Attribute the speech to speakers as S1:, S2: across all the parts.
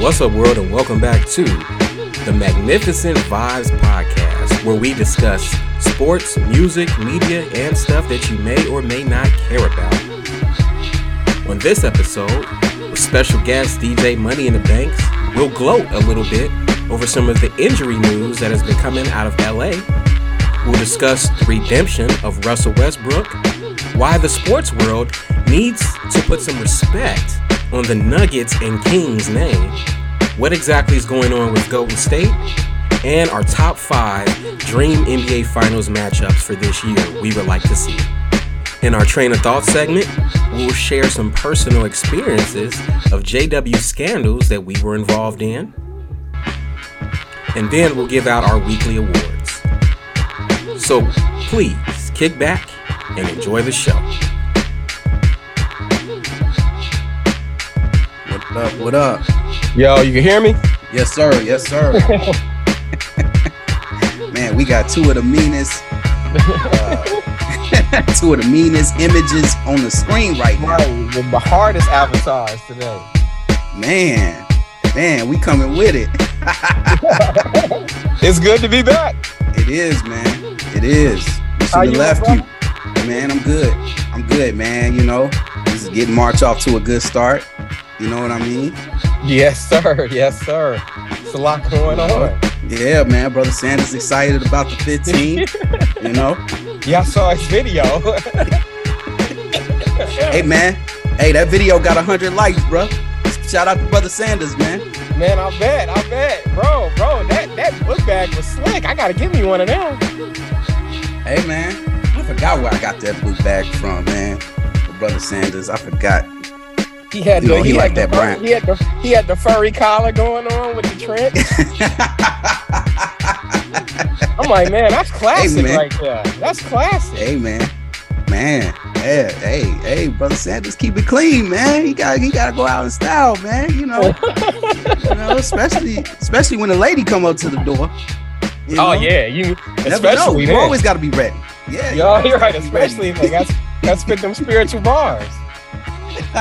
S1: What's up, world, and welcome back to the Magnificent Vibes Podcast, where we discuss sports, music, media, and stuff that you may or may not care about. On this episode, with special guest DJ Money in the Banks, we'll gloat a little bit over some of the injury news that has been coming out of LA. We'll discuss the redemption of Russell Westbrook, why the sports world needs to put some respect on the Nuggets and Kings name, what exactly is going on with Golden State, and our top five dream NBA Finals matchups for this year we would like to see. In our train of thought segment, we'll share some personal experiences of JW scandals that we were involved in. And then we'll give out our weekly awards. So please kick back and enjoy the show.
S2: What up? What up?
S1: Yo, you can hear me?
S2: Yes, sir. Yes, sir. Man, we got two of the meanest, uh, two of the meanest images on the screen right now.
S3: Right, the, hardest avatars today.
S2: Man, man, we coming with it.
S3: It's good to be back.
S2: It is, man. It is. We should have left you. Man, I'm good. I'm good, man. You know, this is getting March off to a good start. You know what I mean?
S3: Yes, sir. Yes, sir. It's a lot going on.
S2: Yeah, man. Brother Sanders excited about the 15. you know?
S3: Yeah, I saw his video.
S2: Hey, man. Hey, that video got 100 likes, bro. Shout out to Brother Sanders, man.
S3: Man, I bet, I bet, bro, bro. That that book bag was slick. I gotta give me one of them.
S2: Hey, man. I forgot where I got that book bag from, man. Brother Sanders. I forgot.
S3: He had
S2: You
S3: the
S2: he
S3: he,
S2: like
S3: had
S2: that brand.
S3: He had the he had the furry collar going on with the trench. I'm like, man, that's classic
S2: man.
S3: right there. That's classic.
S2: hey, man. Man. Yeah, hey, hey, Brother Sanders, keep it clean, man. He got he gotta go out in style, man. You know, you know, especially especially when a lady come up to the door. You
S3: Oh
S2: know?
S3: yeah, you
S2: Never know.
S3: especially
S2: You
S3: then.
S2: always gotta be ready. Yeah. you
S3: Yo,
S2: always
S3: you're right.
S2: ready.
S3: Especially if they got got spit them spiritual bars.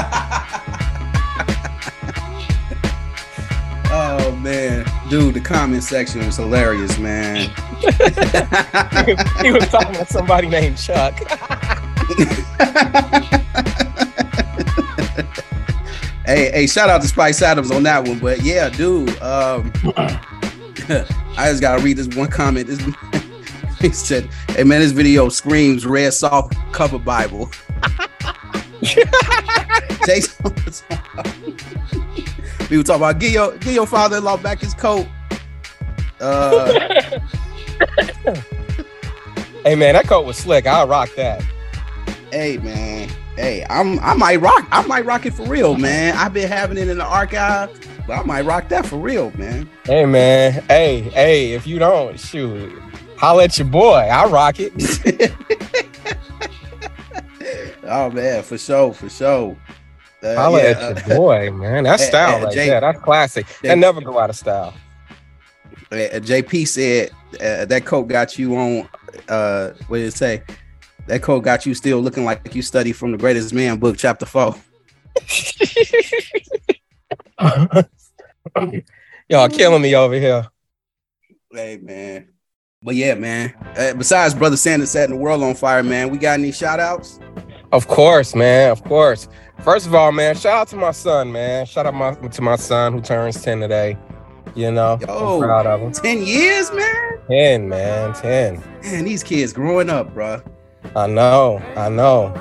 S2: oh man, dude, the comment section was hilarious, man.
S3: he was talking to somebody named Chuck.
S2: hey, hey, shout out to Spice Adams on that one, but yeah, dude, um, I just gotta read this one comment. This, he said, "Hey man, this video screams red soft cover Bible." Jason, we were talking about get your give your father-in-law back his coat. Uh,
S3: hey man, that coat was slick. I'll rock that.
S2: hey man, hey, I'm I might rock, I might rock it for real, man. I've been having it in the archive, but I might rock that for real, man.
S3: Hey man, hey, hey, if you don't, shoot, holla at your boy. I'll rock it.
S2: oh man, for sure, for sure. Uh,
S3: Holla
S2: yeah,
S3: at your boy, man. That's
S2: uh,
S3: style
S2: uh,
S3: right
S2: Jay-
S3: there. That's classic.
S2: Jay-
S3: That never go out of style.
S2: uh, uh, JP said uh, that coat got you on. Uh, what did it say? That coat got you still looking like you studied from the Greatest Man book, chapter four.
S3: Y'all killing me over here.
S2: Hey man, but yeah, man. Uh, besides, brother Sanders setting the world on fire, man. We got any shout outs?
S3: Of course, man. Of course. First of all, man, shout out to my son, man. Shout out my, to my son who turns 10 today. You know,
S2: Yo.
S3: I'm proud of him.
S2: Ten years, man.
S3: 10, man. 10.
S2: Man, these kids growing up, bro.
S3: I know. I know.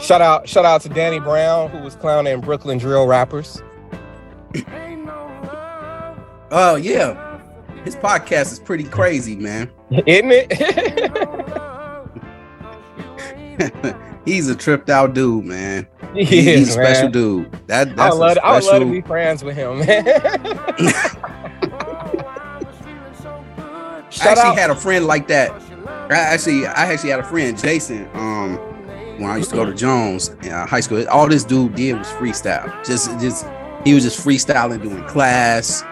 S3: Shout out, shout out to Danny Brown, who was clowning Brooklyn drill rappers.
S2: Oh yeah, his podcast is pretty crazy, man.
S3: Isn't it?
S2: He's a tripped out dude, man.
S3: he
S2: He-
S3: is,
S2: he's a special
S3: man.
S2: dude. That
S3: I
S2: that's
S3: would, love,
S2: a
S3: I would love to be friends with him, man.
S2: I actually
S3: out.
S2: had a friend like that. I actually, I actually had a friend, Jason. Um, when I used to go to Jones in uh, high school, all this dude did was freestyle. Just, just he was just freestyling doing class.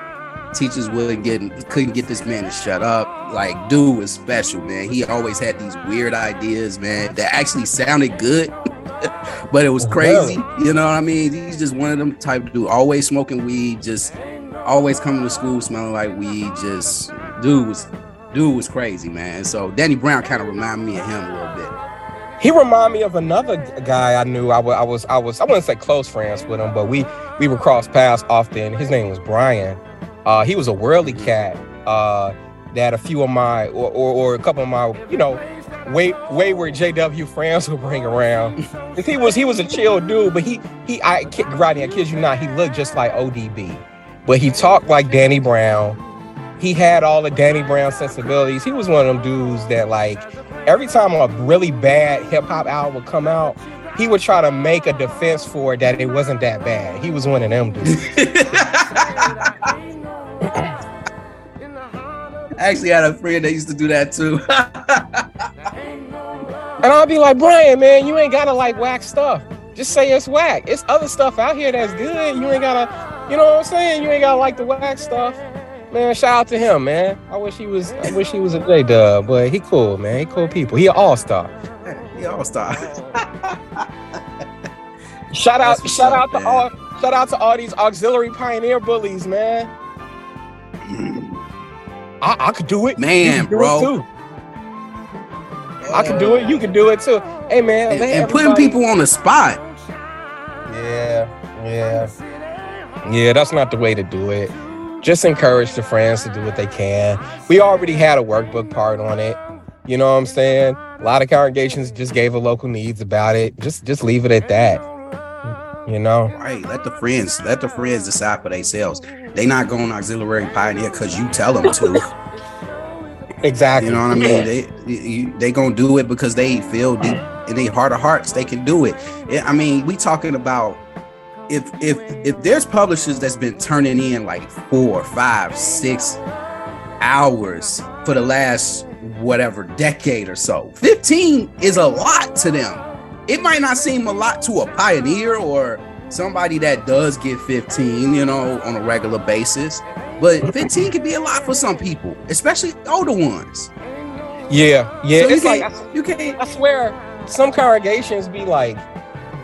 S2: Teachers wouldn't get, couldn't get this man to shut up. Like, dude was special, man. He always had these weird ideas, man, that actually sounded good, but it was crazy. You know what I mean? He's just one of them type of dude, always smoking weed, just always coming to school smelling like weed. Just dude was dude was crazy, man. So Danny Brown kind of reminded me of him a little bit.
S3: He reminded me of another guy I knew. I was, I was, I was, I wouldn't say close friends with him, but we we would cross paths often. His name was Brian. Uh, he was a worldly cat. Uh, that a few of my or, or, or a couple of my, you know, way wayward JW friends would bring around. he was he was a chill dude, but he he I Rodney, I kid you not, he looked just like ODB, but he talked like Danny Brown. He had all the Danny Brown sensibilities. He was one of them dudes that like every time a really bad hip hop album would come out, he would try to make a defense for it that it wasn't that bad. He was one of them dudes.
S2: I actually had a friend that used to do that too.
S3: and I'll be like, Brian, man, you ain't gotta like whack stuff. Just say it's whack. It's other stuff out here that's good. You ain't gotta, you know what I'm saying? You ain't gotta like the whack stuff. Man, shout out to him, man. I wish he was I wish he was a J dub, but he cool, man. He cool people. He an all-star.
S2: He all-star.
S3: shout out, shout out man. to all shout out to all these auxiliary pioneer bullies, man. Mm. I, I could do it.
S2: Man,
S3: do
S2: bro.
S3: It too. I can do it. You can do it too. Hey, man.
S2: And, and putting people on the spot.
S3: Yeah, yeah, yeah. That's not the way to do it. Just encourage the friends to do what they can. We already had a workbook part on it. You know what I'm saying? A lot of congregations just gave a local needs about it. Just just leave it at that. You know?
S2: Right. Let the friends let the friends decide for themselves. They not going auxiliary pioneer because you tell them to.
S3: exactly.
S2: You know what I mean? They you, they gonna do it because they feel deep in their heart of hearts they can do it. I mean, we talking about if if if there's publishers that's been turning in like four, five, six hours for the last whatever decade or so, 15 is a lot to them. It might not seem a lot to a pioneer or somebody that does get 15, you know, on a regular basis. But 15 can be a lot for some people, especially older ones.
S3: Yeah, yeah.
S2: So
S3: it's
S2: like
S3: I,
S2: you can't.
S3: I swear, some congregations be like,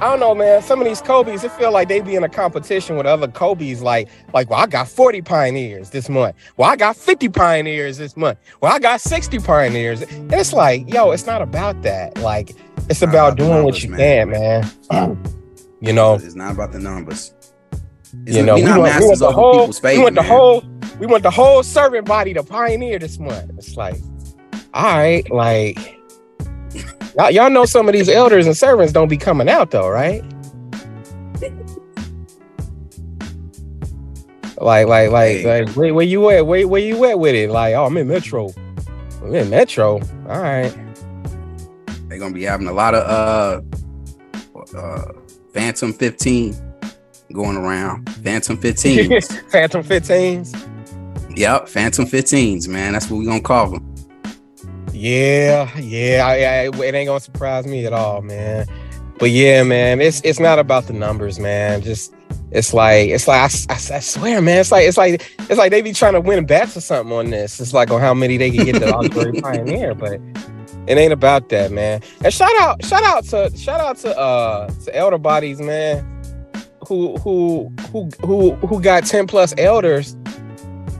S3: I don't know, man. Some of these COBE's, it feel like they be in a competition with other COBE's. Like, like, well, I got 40 pioneers this month. Well, I got 50 pioneers this month. Well, I got 60 pioneers. And it's like, yo, it's not about that. Like, it's about, about doing numbers, what you man. can, man. You know,
S2: it's not about the numbers.
S3: It's you know, we went, we went the whole, we went the whole, we went the whole servant body to pioneer this month. It's like, all right, like y'all, y'all know some of these elders and servants don't be coming out though, right? Like, like, like, like, where, where you at? Where, where you at with it? Like, oh, I'm in Metro. I'm in Metro. All right.
S2: They're gonna be having a lot of uh, uh Phantom 15 going around. Phantom 15s.
S3: Phantom 15s.
S2: Yep, Phantom 15s, man. That's what we gonna call them.
S3: Yeah, yeah. I, I, it ain't gonna surprise me at all, man. But yeah, man, it's it's not about the numbers, man. Just it's like it's like I, I, I, swear, man. It's like it's like it's like they be trying to win bets or something on this. It's like on how many they can get the Auxiliary Pioneer, but it ain't about that, man. And shout out, shout out to shout out to uh to elder bodies, man, who who who who who got 10 plus elders,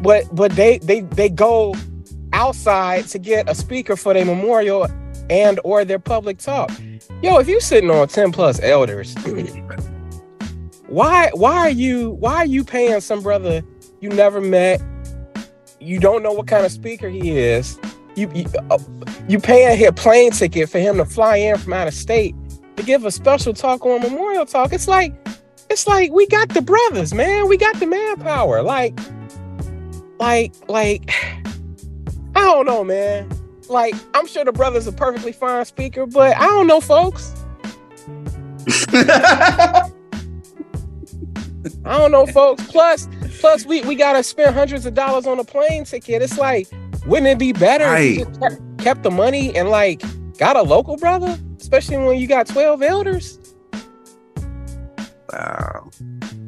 S3: but but they they they go outside to get a speaker for their memorial and or their public talk. Yo, if you sitting on 10 plus elders, why why are you why are you paying some brother you never met? You don't know what kind of speaker he is you you, uh, you paying a plane ticket for him to fly in from out of state to give a special talk on Memorial Talk. It's like it's like we got the brothers, man. We got the manpower. Like like like I don't know, man. Like I'm sure the brother's a perfectly fine speaker, but I don't know, folks. I don't know, folks. Plus, plus we we gotta spend hundreds of dollars on a plane ticket. It's like wouldn't it be better right. if you kept, kept the money and like got a local brother, especially when you got 12 elders?
S2: Wow.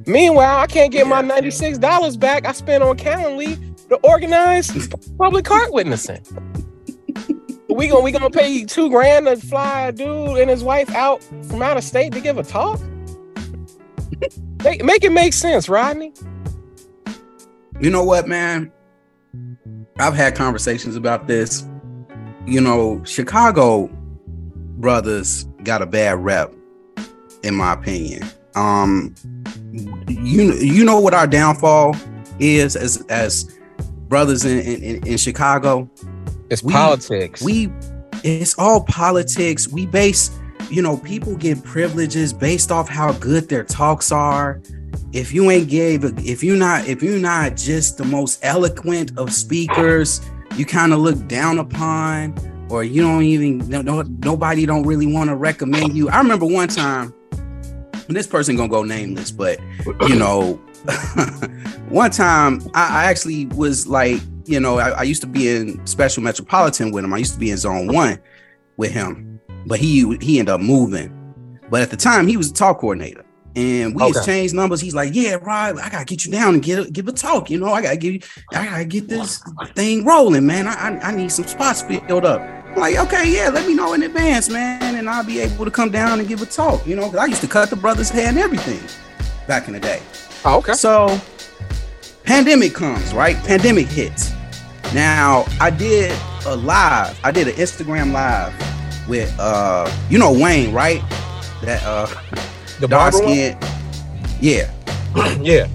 S3: Meanwhile, I can't get yeah. my $96 back I spent on Calendly to organize public cart witnessing. we gonna we gonna pay two grand to fly a dude and his wife out from out of state to give a talk? make, make it make sense, Rodney.
S2: You know what, man? I've had conversations about this. You know, Chicago brothers got a bad rep, in my opinion. Um, you you know what our downfall is as as brothers in in, in Chicago.
S3: It's we, politics.
S2: We it's all politics. We base, you know, people get privileges based off how good their talks are. If you ain't gave, if you're not, if you're not just the most eloquent of speakers, you kind of look down upon, or you don't even no, no nobody don't really want to recommend you. I remember one time, and this person gonna go nameless, but you know, one time I, I actually was like you know, I, I, used to be in Special Metropolitan with him. I used to be in Zone One with him, but he he ended up moving. But at the time, he was a talk coordinator, and we okay. exchanged numbers. He's like, "Yeah, Rod, I gotta get you down and get give a talk. You know, I gotta give you, I gotta get this thing rolling, man. I I, I need some spots filled up." I'm like, okay, yeah, let me know in advance, man, and I'll be able to come down and give a talk. You know, because I used to cut the brother's hair and everything back in the day.
S3: Oh, okay.
S2: So, pandemic comes, right? Pandemic hits now I did a live. I did an Instagram live with uh you know Wayne, right? That uh
S3: the dark skin.
S2: Yeah.
S3: yeah.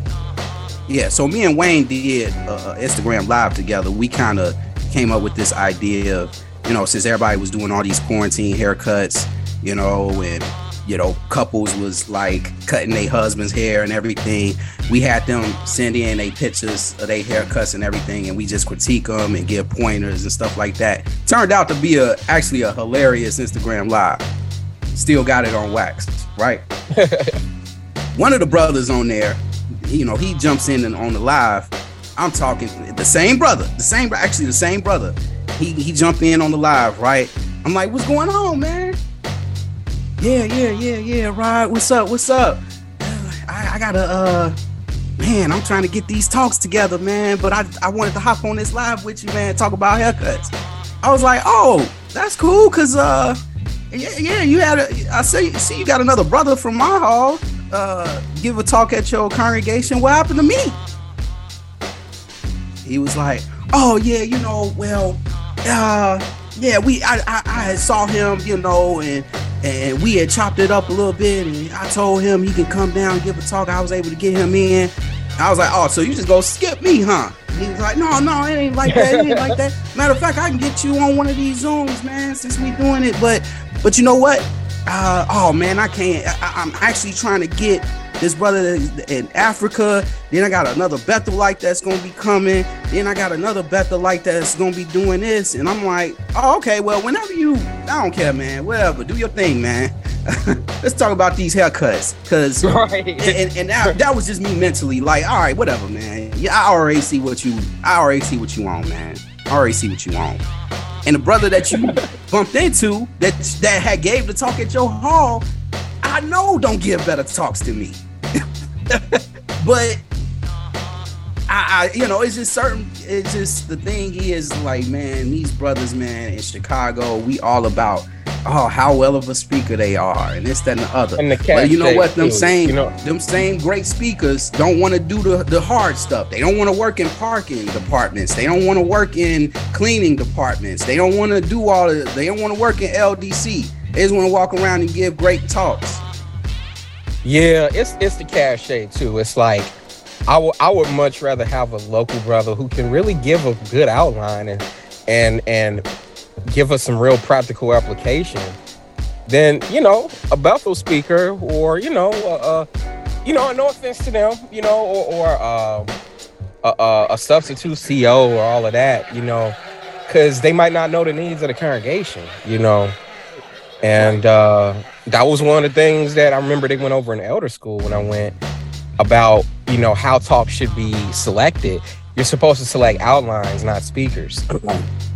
S2: Yeah. So me and Wayne did uh, Instagram live together. We kind of came up with this idea of, you know, since everybody was doing all these quarantine haircuts, you know, and you know, couples was like cutting their husband's hair and everything. We had them send in a pictures of their haircuts and everything, and we just critique them and give pointers and stuff like that. Turned out to be a actually a hilarious Instagram live. Still got it on wax, right? One of the brothers on there, you know, he jumps in and on the live. I'm talking the same brother, the same actually the same brother. He he jumped in on the live, right? I'm like, what's going on, man? Yeah, yeah, yeah, yeah, Rod, what's up? What's up? I, I gotta, uh, man, I'm trying to get these talks together, man, but I, I wanted to hop on this live with you, man, talk about haircuts. I was like, oh, that's cool, cause, uh, yeah, yeah, you had a, I see, see, you got another brother from my hall, uh, give a talk at your congregation. What happened to me? He was like, oh, yeah, you know, well, uh, yeah, we, I, I, I saw him, you know, and and we had chopped it up a little bit and I told him he can come down and give a talk. I was able to get him in. I was like, oh, so you just go skip me, huh? he was like, no, no, it ain't like that. It ain't like that. Matter of fact, I can get you on one of these Zooms, man, since we doing it. But but you know what? Uh, oh man, I can't. I, I'm actually trying to get this brother in Africa. Then I got another Bethel like that's gonna be coming. Then I got another Bethel like that's gonna be doing this. And I'm like, oh, okay, well, whenever you, I don't care, man. Whatever, do your thing, man. Let's talk about these haircuts, cause right. and, and that, that was just me mentally, like, all right, whatever, man. Yeah, I already see what you, I already see what you want, man. I already see what you want. And the brother that you bumped into that that had gave the talk at your hall, I know don't give better talks to me. but I, I, you know, it's just certain. It's just the thing is like, man, these brothers, man, in Chicago, we all about oh how well of a speaker they are, and this, that, and the other. And the but you know what? Them too, same, you know? them same great speakers don't want to do the the hard stuff. They don't want to work in parking departments. They don't want to work in cleaning departments. They don't want to do all. Of, they don't want to work in LDC. They just want to walk around and give great talks.
S3: Yeah, it's it's the cachet too. It's like I would I would much rather have a local brother who can really give a good outline and and and give us some real practical application then you know a Bethel speaker or you know uh, you know no offense to them you know or, or uh, a, a substitute CO or all of that you know because they might not know the needs of the congregation you know and uh, that was one of the things that I remember they went over in elder school when I went about, you know, how talk should be selected. You're supposed to select outlines, not speakers.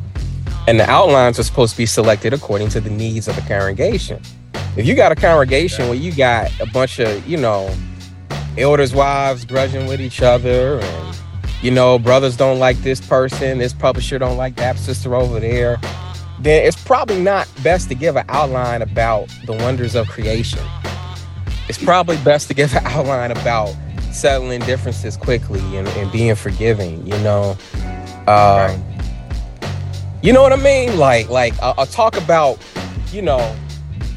S3: and the outlines are supposed to be selected according to the needs of the congregation. If you got a congregation where you got a bunch of, you know, elders' wives grudging with each other and you know, brothers don't like this person, this publisher don't like that sister over there then it's probably not best to give an outline about the wonders of creation. It's probably best to give an outline about settling differences quickly and, and being forgiving. You know, um, right. You know what I mean? Like, like I'll, I'll talk about, you know,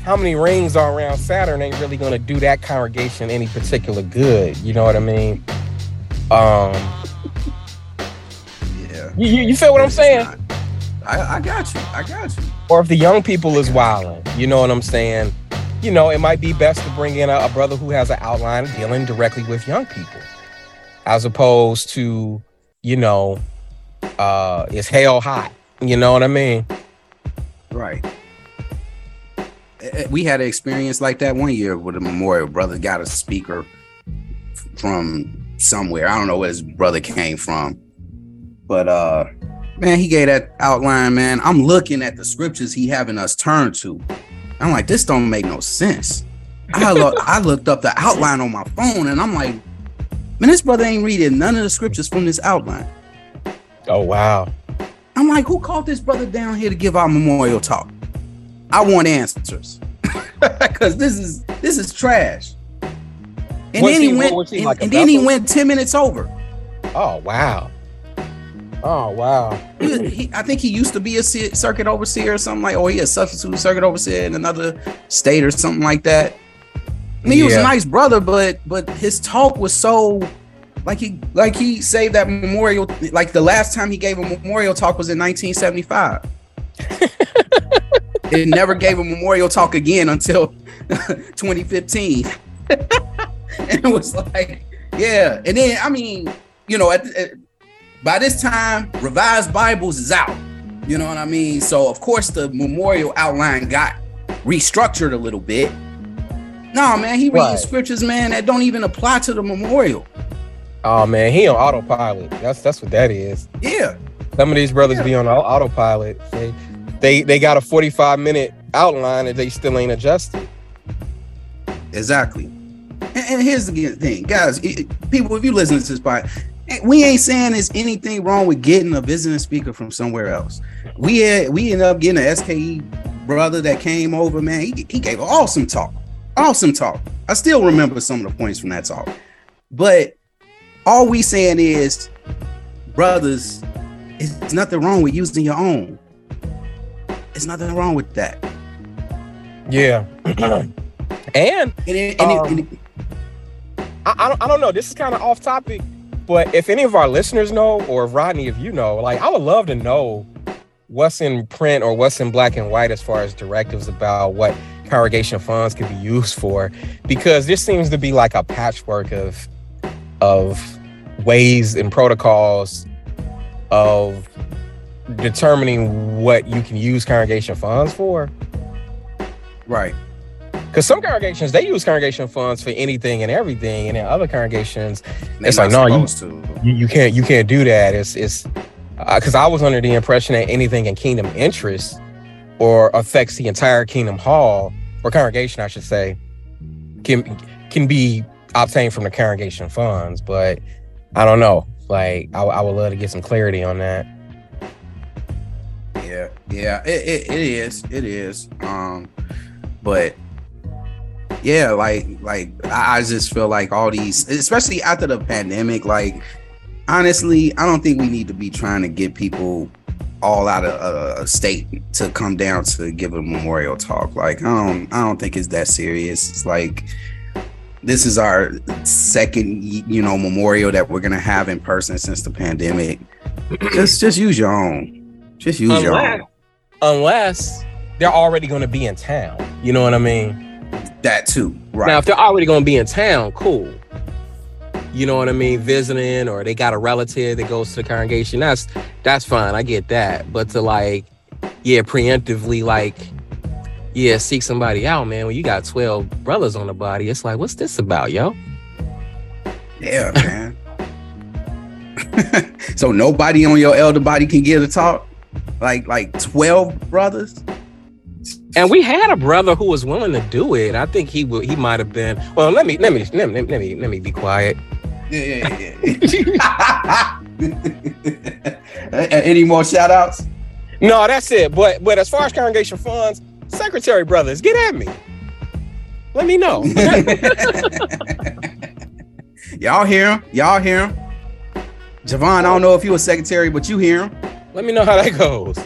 S3: how many rings are around Saturn ain't really going to do that congregation any particular good. You know what I mean? Um,
S2: yeah.
S3: You, you, you feel what I'm saying?
S2: I, I got you. I got you.
S3: Or if the young people is wilding, you know what I'm saying? You know, it might be best to bring in a, a brother who has an outline dealing directly with young people, as opposed to, you know, uh, it's hell hot. You know what I mean?
S2: Right. Eh, we had an experience like that one year with a memorial. Brother got a speaker from somewhere. I don't know where his brother came from, but uh, man, he gave that outline. Man, I'm looking at the scriptures he having us turn to. I'm like, this don't make no sense. I look, I looked up the outline on my phone, and I'm like, man, this brother ain't reading none of the scriptures from this outline.
S3: Oh wow.
S2: I'm like, who called this brother down here to give our memorial talk? I want answers because this is this is trash. And then he, he went, he, and, like and then he went ten minutes over.
S3: Oh wow! Oh wow!
S2: He, he, I think he used to be a circuit overseer or something like, or he a substitute circuit overseer in another state or something like that. I mean, yeah. he was a nice brother, but but his talk was so like he like he saved that memorial. Like the last time he gave a memorial talk was in 1975. it never gave a memorial talk again until 2015. and it was like, yeah. And then, I mean, you know, at, at, by this time, Revised Bibles is out. You know what I mean? So, of course, the memorial outline got restructured a little bit. No, man, he reading right. scriptures, man, that don't even apply to the memorial.
S3: Oh man, he on autopilot. That's that's what that is.
S2: Yeah.
S3: Some of these brothers yeah. be on autopilot. They they they got a 45 minute outline and they still ain't adjusted.
S2: Exactly. And, and here's the thing, guys. It, people, if you listen to this part, we ain't saying there's anything wrong with getting a visiting speaker from somewhere else. We had we ended up getting an SKE brother that came over. Man, he, he gave an awesome talk. Awesome talk. I still remember some of the points from that talk. But all we saying is, brothers, it's nothing wrong with using your own. There's nothing wrong with that.
S3: Yeah. and and, it, and, um, it, and it, I, I, don't, I don't know. This is kind of off topic, but if any of our listeners know, or Rodney, if you know, like I would love to know what's in print or what's in black and white as far as directives about what congregation funds can be used for, because this seems to be like a patchwork of of ways and protocols of determining what you can use congregation funds for.
S2: Right.
S3: Because some congregations they use congregation funds for anything and everything, and then other congregations it's like no, you, you, you can't you can't do that. It's it's because uh, I was under the impression that anything in kingdom interest or affects the entire kingdom hall or congregation, I should say, can can be obtained from the congregation funds. But I don't know. Like I, I would love to get some clarity on that.
S2: Yeah, yeah, it, it, it is, it is. Um, but yeah, like like I, I just feel like all these, especially after the pandemic, like honestly, I don't think we need to be trying to get people all out of a, state to come down to give a memorial talk. Like I don't, I don't think it's that serious. It's like this is our second, you know, memorial that we're gonna have in person since the pandemic. just, just use your own. Just use unless, your own.
S3: Unless they're already going to be in town. You know what I mean?
S2: That too. Right.
S3: Now, if they're already going to be in town, cool. You know what I mean? Visiting or they got a relative that goes to the congregation. That's that's fine. I get that. But to like, yeah, preemptively like, yeah, seek somebody out, man. When you got 12 brothers on the body, it's like, what's this about, yo?
S2: Yeah, man. so nobody on your elder body can get a talk? like like 12 brothers
S3: and we had a brother who was willing to do it i think he would he might have been well let me let me let me let me let me be quiet
S2: yeah yeah yeah, any more shout outs
S3: no that's it but but as far as congregation funds secretary brothers get at me let me know
S2: Y'all hear him? Y'all hear him? Javon, I don't know if you a secretary, but you hear him.
S3: Let me know how that goes.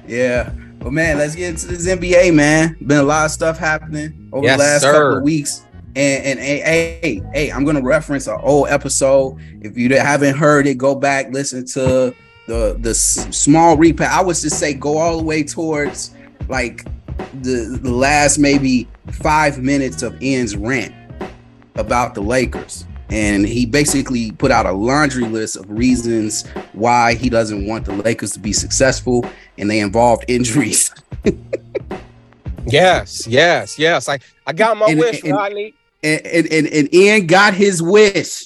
S2: yeah. But man, let's get into this NBA, man. Been a lot of stuff happening over
S3: Yes,
S2: the last
S3: sir.
S2: couple of weeks. And and hey, hey, hey, I'm gonna reference an old episode. If you haven't heard it, go back, listen to the the small recap. I would just say go all the way towards like the the last maybe five minutes of Ian's rant about the Lakers. And he basically put out a laundry list of reasons why he doesn't want the Lakers to be successful, and they involved injuries.
S3: Yes, yes, yes. I, I got my
S2: And-
S3: wish,
S2: and-
S3: Rodney.
S2: And, and, and, and Ian got his wish.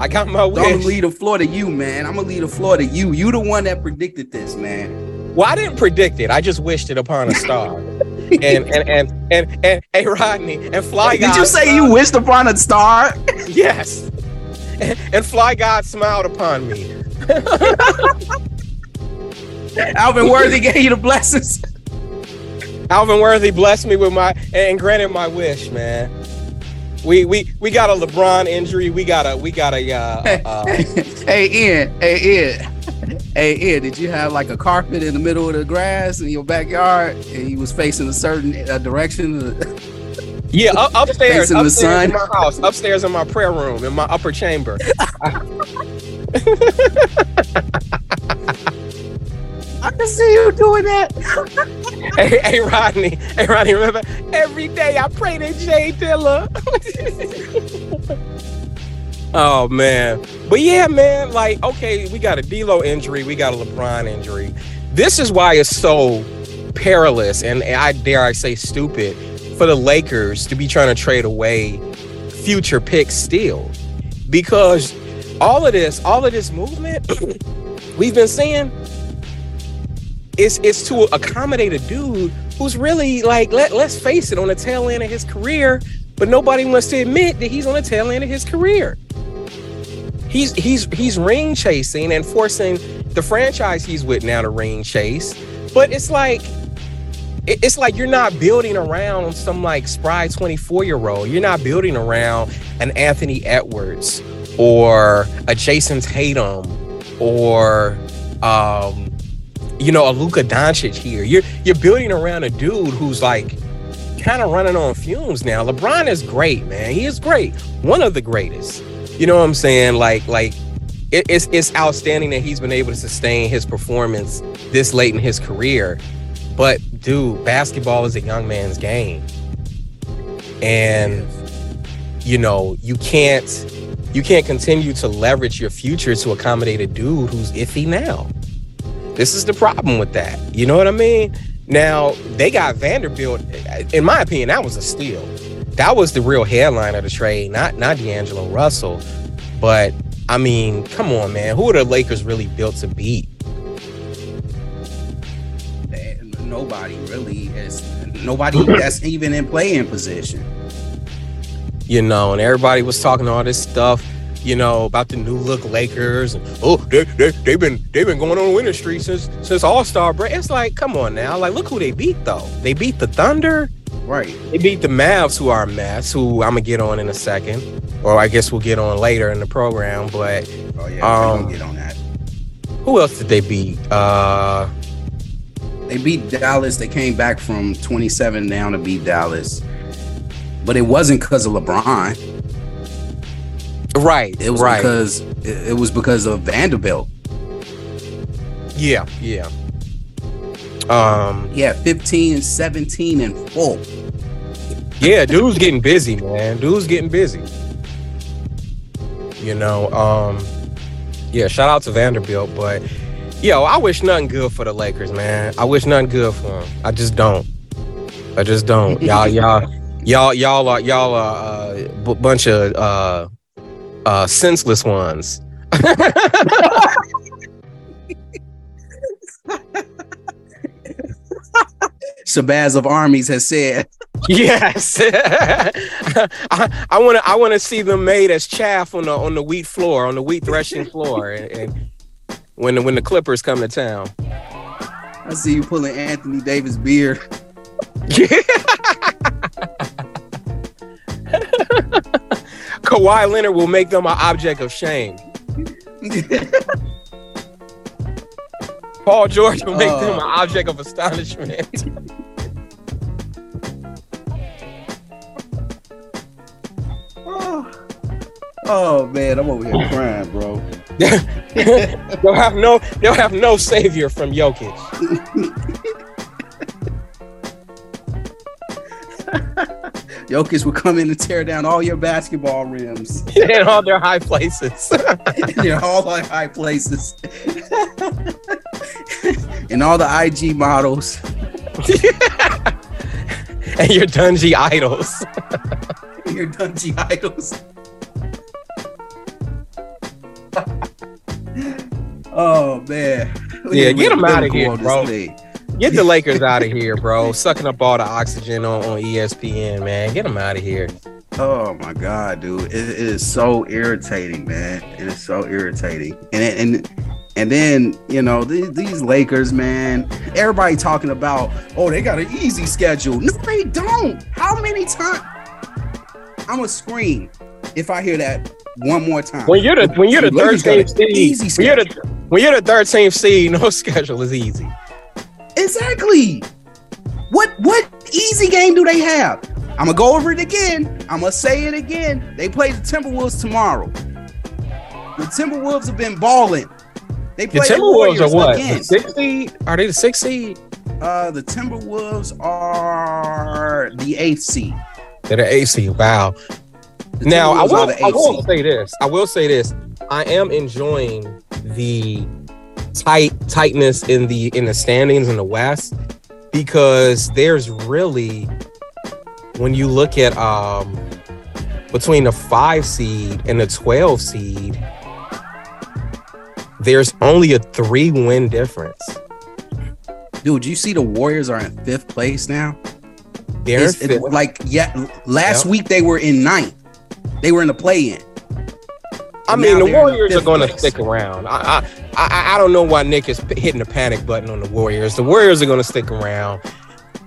S3: I got my
S2: So I'm gonna
S3: wish.
S2: leave the floor to you, man. I'm gonna leave the floor to you. You the one that predicted this, man.
S3: Well, I didn't predict it. I just wished it upon a star. and, and and and and hey, Rodney and Fly
S2: Did
S3: God
S2: you say you wished upon a star?
S3: Yes. And, and Fly God smiled upon me.
S2: Alvin Worthy gave you the blessings.
S3: Alvin Worthy blessed me with my and granted my wish, man. We we we got a LeBron injury. We got a we got a uh, uh,
S2: hey Ian, hey Ian, hey Ian. Did you have like a carpet in the middle of the grass in your backyard, and you was facing a certain uh, direction?
S3: yeah up, upstairs
S2: Facing
S3: upstairs in my house upstairs in my prayer room in my upper chamber.
S2: I can see you doing that.
S3: hey, hey Rodney, hey Rodney, remember every day I pray to J Dilla. oh man, but yeah, man, like okay, we got a D'Lo injury, we got a LeBron injury. This is why it's so perilous and I dare I say stupid for the Lakers to be trying to trade away future picks still, because all of this, all of this movement we've been seeing it's it's to accommodate a dude who's really like let let's face it on the tail end of his career, but nobody wants to admit that he's on the tail end of his career. He's he's he's ring chasing and forcing the franchise he's with now to ring chase, but it's like it's like you're not building around some like spry 24 year old. You're not building around an Anthony Edwards or a Jayson Tatum or um you know, a Luka Doncic here. You're you're building around a dude who's like kind of running on fumes now. LeBron is great, man. He is great. One of the greatest. You know what I'm saying? Like like it, it's it's outstanding that he's been able to sustain his performance this late in his career. But dude, basketball is a young man's game. And you know, you can't you can't continue to leverage your future to accommodate a dude who's iffy now. This is the problem with that. You know what I mean? Now, they got Vanderbilt. In my opinion, that was a steal. That was the real headline of the trade, not not D'Angelo Russell. But I mean, come on, man. Who are the Lakers really built to beat?
S2: Nobody really is. Nobody that's even in playing position.
S3: You know, and everybody was talking all this stuff, you know, about the new look Lakers and oh, they, they, they've been they've been going on winning streak since since All Star break. It's like, come on now, like look who they beat though. They beat the Thunder.
S2: Right.
S3: They beat the Mavs, who are a mess, who I'm gonna get on in a second, or I guess we'll get on later in the program. But
S2: Oh yeah.
S3: Um,
S2: get on that.
S3: who else did they beat? Uh,
S2: They beat Dallas. They came back from 27 down to beat Dallas. But it wasn't because of LeBron.
S3: Right,
S2: It was
S3: right,
S2: because it, was because of Vanderbilt.
S3: yeah, yeah. Um,
S2: Yeah, 15, 17, and 4.
S3: yeah, dude's getting busy, man. Dude's getting busy. You know, um, yeah. Shout out to Vanderbilt, but yo, I wish nothing good for the Lakers, man. I wish nothing good for them. I just don't. I just don't. Y'all, y'all, y'all, y'all are y'all are a b- bunch of uh, uh, senseless ones.
S2: Shabazz of Armies has said,
S3: Yes, I want to. I want to see them made as chaff on the on the wheat floor, on the wheat threshing floor, and, and when the when the Clippers come to town.
S2: I see you pulling Anthony Davis beard.
S3: Kawhi Leonard will make them an object of shame. Paul George will make them uh.
S2: an
S3: object of astonishment.
S2: oh. Oh, man, I'm over here crying, bro.
S3: they'll have no they'll have no savior from Jokic.
S2: Jokic will come in and tear down all your basketball rims.
S3: and all their high places.
S2: They're all like high places. and all the IG models.
S3: and your Dungy idols.
S2: Your Dungy idols. oh man.
S3: Yeah, get 'em
S2: Let
S3: outta
S2: go
S3: here, bro. Get the Lakers out of here, bro. Sucking up all the oxygen on, on ESPN, man. Get them out of here.
S2: Oh my god, dude! It, it is so irritating, man. It is so irritating, and and and then you know these, these Lakers, man. Everybody talking about, oh, they got an easy schedule. No, they don't. How many times? I'm gonna scream if I hear that one more time.
S3: When you're the when you're the thirteenth seed, when you're the when you're the thirteenth seed, no schedule is easy.
S2: Exactly. What what easy game do they have? I'm gonna go over it again. I'm gonna say it again. They play the Timberwolves tomorrow. The Timberwolves have been balling. They
S3: The
S2: play
S3: Timberwolves
S2: the
S3: are what?
S2: again.
S3: The sixth seed? Are they the sixth seed?
S2: Uh, the Timberwolves are the eighth seed.
S3: They're the eighth seed. Wow.
S2: The
S3: Now I will
S2: the
S3: I will say this. I will say this. I am enjoying the tight tightness in the in the standings in the West because there's really when you look at um between the five seed and the 12 seed, there's only a three win difference.
S2: Dude, you see the Warriors are in fifth place now?
S3: They're fifth.
S2: like yeah, last
S3: Yeah.
S2: week they were in ninth. They were in the play-in.
S3: I mean, the Warriors are going to stick around. I, I, I, don't know why Nick is hitting the panic button on the Warriors. The Warriors are going to stick around.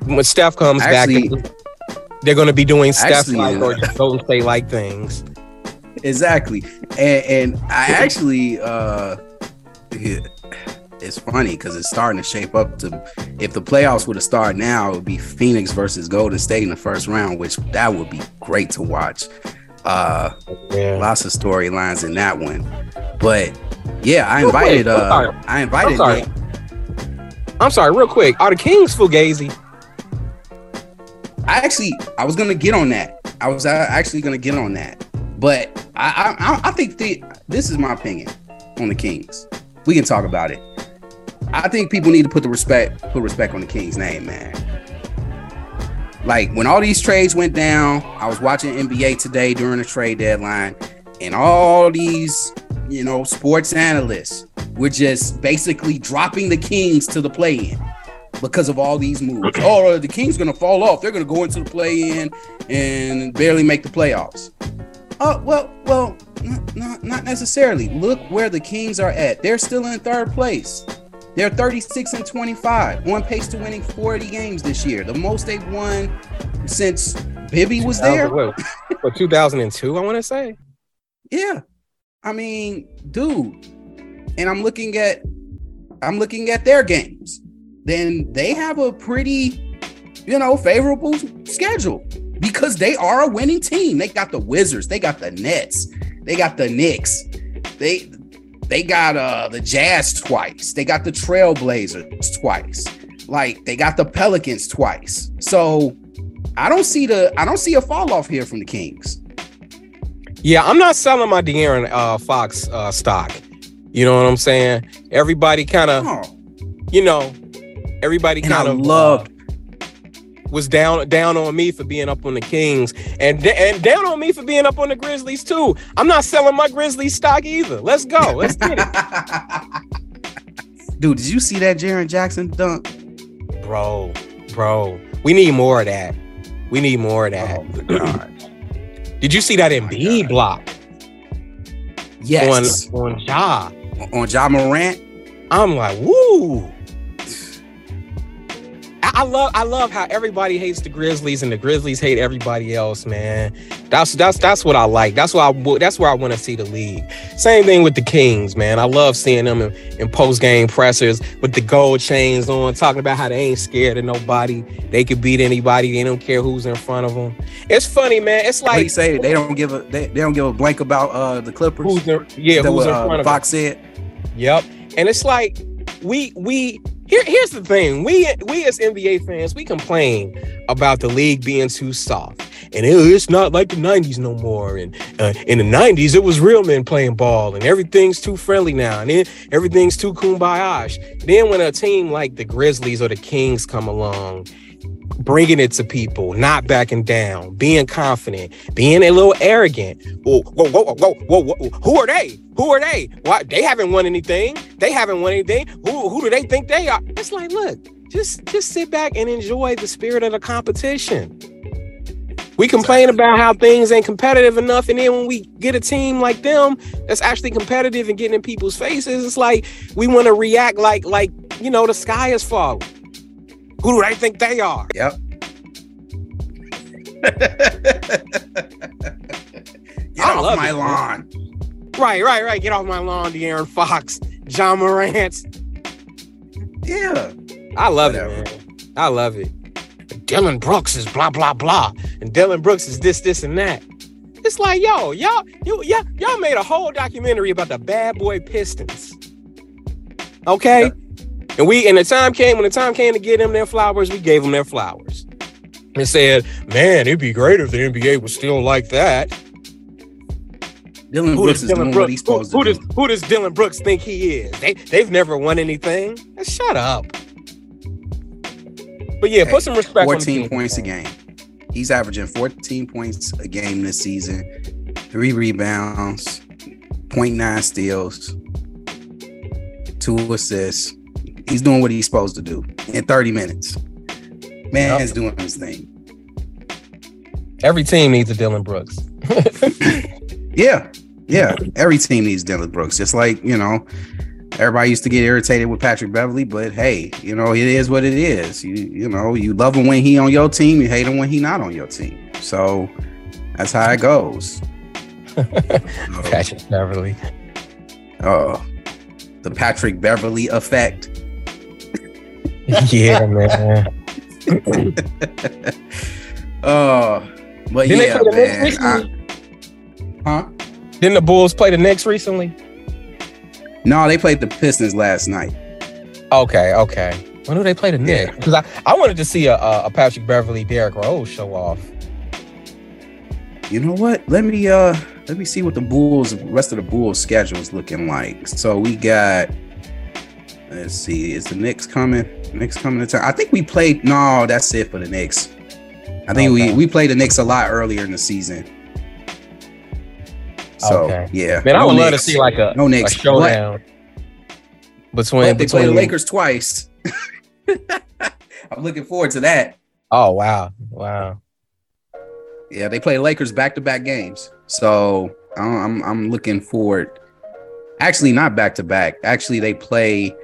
S3: When Steph comes
S2: Actually-
S3: back, they're going to be doing Steph like
S2: uh,
S3: or Golden State like things.
S2: Exactly. And, and I actually uh it- it's funny because it's starting to shape up to if the playoffs were to start now, it would be Phoenix versus Golden State in the first round, which that would be great to watch. Uh
S3: Yeah.
S2: lots of storylines in that one. But yeah, I
S3: Real
S2: invited
S3: I'm
S2: uh
S3: sorry.
S2: I
S3: I'm
S2: invited
S3: sorry.
S2: Nick.
S3: I'm sorry, real quick. Are the Kings fugazi?
S2: I actually I was gonna get on that. I was uh, actually gonna get on that, but I I, I- I think the, this is my opinion on the Kings. We can talk about it. I think people need to put the respect put respect on the Kings' name, man. Like when all these trades went down, I was watching NBA today during the trade deadline, and all these you know sports analysts were just basically dropping the Kings to the play-in because of all these moves. Okay. Oh, the Kings gonna fall off. They're gonna go into the play-in and barely make the playoffs. Oh well, well, not, not, not necessarily. Look where the Kings are at. They're still in third place. They're 36 and 25, on pace to winning 40 games this year, the most they've won since Bibby was there.
S3: What, what, 2002, I want to say.
S2: Yeah. I mean, dude. And I'm looking at I'm looking at their games. Then they have a pretty, you know, favorable schedule because they are a winning team. They got the Wizards, they got the Nets, they got the Knicks. They they got uh the Jazz twice. They got the Trailblazers twice. Like they got the Pelicans twice. So I don't see the I don't see a fall off here from the Kings.
S3: Yeah, I'm not selling my De'Aaron uh, Fox uh, stock. You know what I'm saying? Everybody kind of,
S2: Oh,
S3: you know, everybody kind of
S2: loved
S3: was down down on me for being up on the Kings and and down on me for being up on the Grizzlies too. I'm not selling my Grizzlies stock either. Let's go. Let's get it,
S2: Dude, did you see that Jaren Jackson dunk?
S3: bro, bro. We need more of that. We need more of that.
S2: Oh my god.
S3: Did you see that oh
S2: my
S3: Embiid
S2: God.
S3: block
S2: Yes.
S3: on on Ja?
S2: On, Ja Morant.
S3: I'm like, woo. I, love I love how everybody hates the Grizzlies and the Grizzlies hate everybody else, man. That's that's that's what I like. That's why I that's where I want to see the league. Same thing with the Kings, man. I love seeing them in, in post game pressers with the gold chains on, talking about how they ain't scared of nobody. They could beat anybody. They don't care who's in front of them. It's funny, man. It's like
S2: you say they don't give a they, they don't give a blank about uh the Clippers.
S3: Who's in, yeah, who's
S2: what,
S3: in
S2: uh,
S3: front of
S2: Fox said.
S3: Yep. And it's like we we here here's the thing. We we as NBA fans, we complain about the league being too soft. And it- it's not like the 90s no more. And uh, in the 90s, it was real men playing ball, and everything's too friendly now, and then everything's too kumbaya. Then when a team like the Grizzlies or the Kings come along, bringing it to people, not backing down, being confident, being a little arrogant. Whoa, whoa, whoa, whoa, whoa, whoa. Who are they? Who are they? Why they haven't won anything? They haven't won anything. Who who do they think they are? It's like, look, just just sit back and enjoy the spirit of the competition. We complain about how things ain't competitive enough, and then when we get a team like them that's actually competitive and getting in people's faces, it's like we want to react like like you know the sky is falling. Who do they think they are?
S2: Yep. Get
S3: I
S2: off my
S3: it, man.
S2: lawn.
S3: Right, right, right. Get off my lawn, De'Aaron Fox, Ja Morant.
S2: Yeah.
S3: I love
S2: Whatever.
S3: it, man. I love it. Dillon Brooks is blah blah blah, and Dillon Brooks is this, this, and that. It's like, yo, y'all, you, y'all, y'all made a whole documentary about the bad boy Pistons. Okay, and we, and the time came when the time came to give them their flowers, we gave them their flowers, and said, man, it'd be great if the NBA was still like that.
S2: Dillon
S3: Who
S2: Brooks
S3: does
S2: is Dillon
S3: Brooks? Who, who
S2: do.
S3: does who does Dillon Brooks think he is? They they've never won anything. Shut up. But yeah, put some respect. on the
S2: 14
S3: team,
S2: points a game. He's averaging 14 points a game this season, three rebounds, 0.9 steals, two assists. He's doing what he's supposed to do in 30 minutes. Man is doing his thing.
S3: Every team needs a Dillon Brooks.
S2: Yeah. Yeah. Every team needs Dillon Brooks. Just like, you know, everybody used to get irritated with Patrick Beverley, but hey, you know, it is what it is. You you know, you love him when he on your team, you hate him when he not on your team. So that's how it goes.
S3: Patrick Beverley.
S2: Oh, the Patrick Beverley effect.
S3: yeah, man.
S2: Oh, but
S3: Didn't
S2: yeah,
S3: they play the
S2: man.
S3: recently?
S2: I- huh?
S3: Didn't the Bulls play the Knicks recently?
S2: No, they played the Pistons last night.
S3: Okay, okay. When do they play the
S2: Yeah.
S3: Knicks? Because I, I wanted to see a, a, a Patrick Beverley, Derrick Rose show off.
S2: You know what? Let me uh let me see what the Bulls rest of the Bulls schedule is looking like. So we got let's see, is the Knicks coming? Knicks coming to town. I think we played no, that's it for the Knicks. I think
S3: Okay.
S2: we we played the Knicks a lot earlier in the season. So
S3: Okay.
S2: yeah.
S3: Man, I
S2: no
S3: would love to see like a,
S2: no
S3: a
S2: Knicks.
S3: showdown between,
S2: But they play the Lakers twice. I'm looking forward to that.
S3: Oh wow, wow.
S2: Yeah, they play Lakers back to back games. So I'm I'm- I'm looking forward. Actually, not back to back. Actually, they play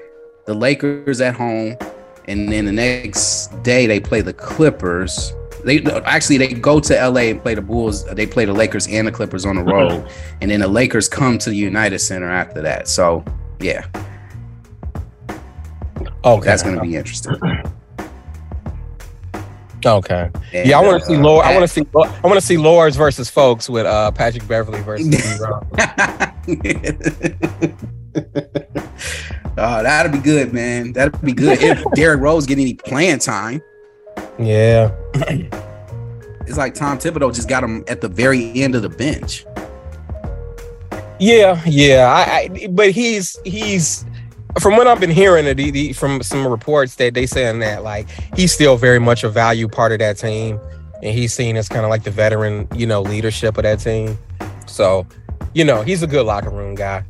S2: the Lakers at home, and then the next day they play the Clippers. They actually they go to LA and play the Bulls. They play the Lakers and the Clippers on the road, and then the Lakers come to the United Center after that. So yeah,
S3: Okay,
S2: that's gonna be interesting.
S3: okay.
S2: And,
S3: Yeah, I want to see
S2: uh,
S3: Lord. I want to see. I want to see Lords versus folks with uh Patrick Beverley versus D-Ron.
S2: oh, that'd be good, man. That'd be good. If Derrick Rose get any playing time,
S3: Yeah,
S2: it's like Tom Thibodeau just got him at the very end of the bench.
S3: yeah, yeah. I, I but he's he's from what I've been hearing uh, the, the, from some reports that they saying that like he's still very much a value part of that team, and he's seen as kind of like the veteran, you know, leadership of that team. So, you know, he's a good locker room guy.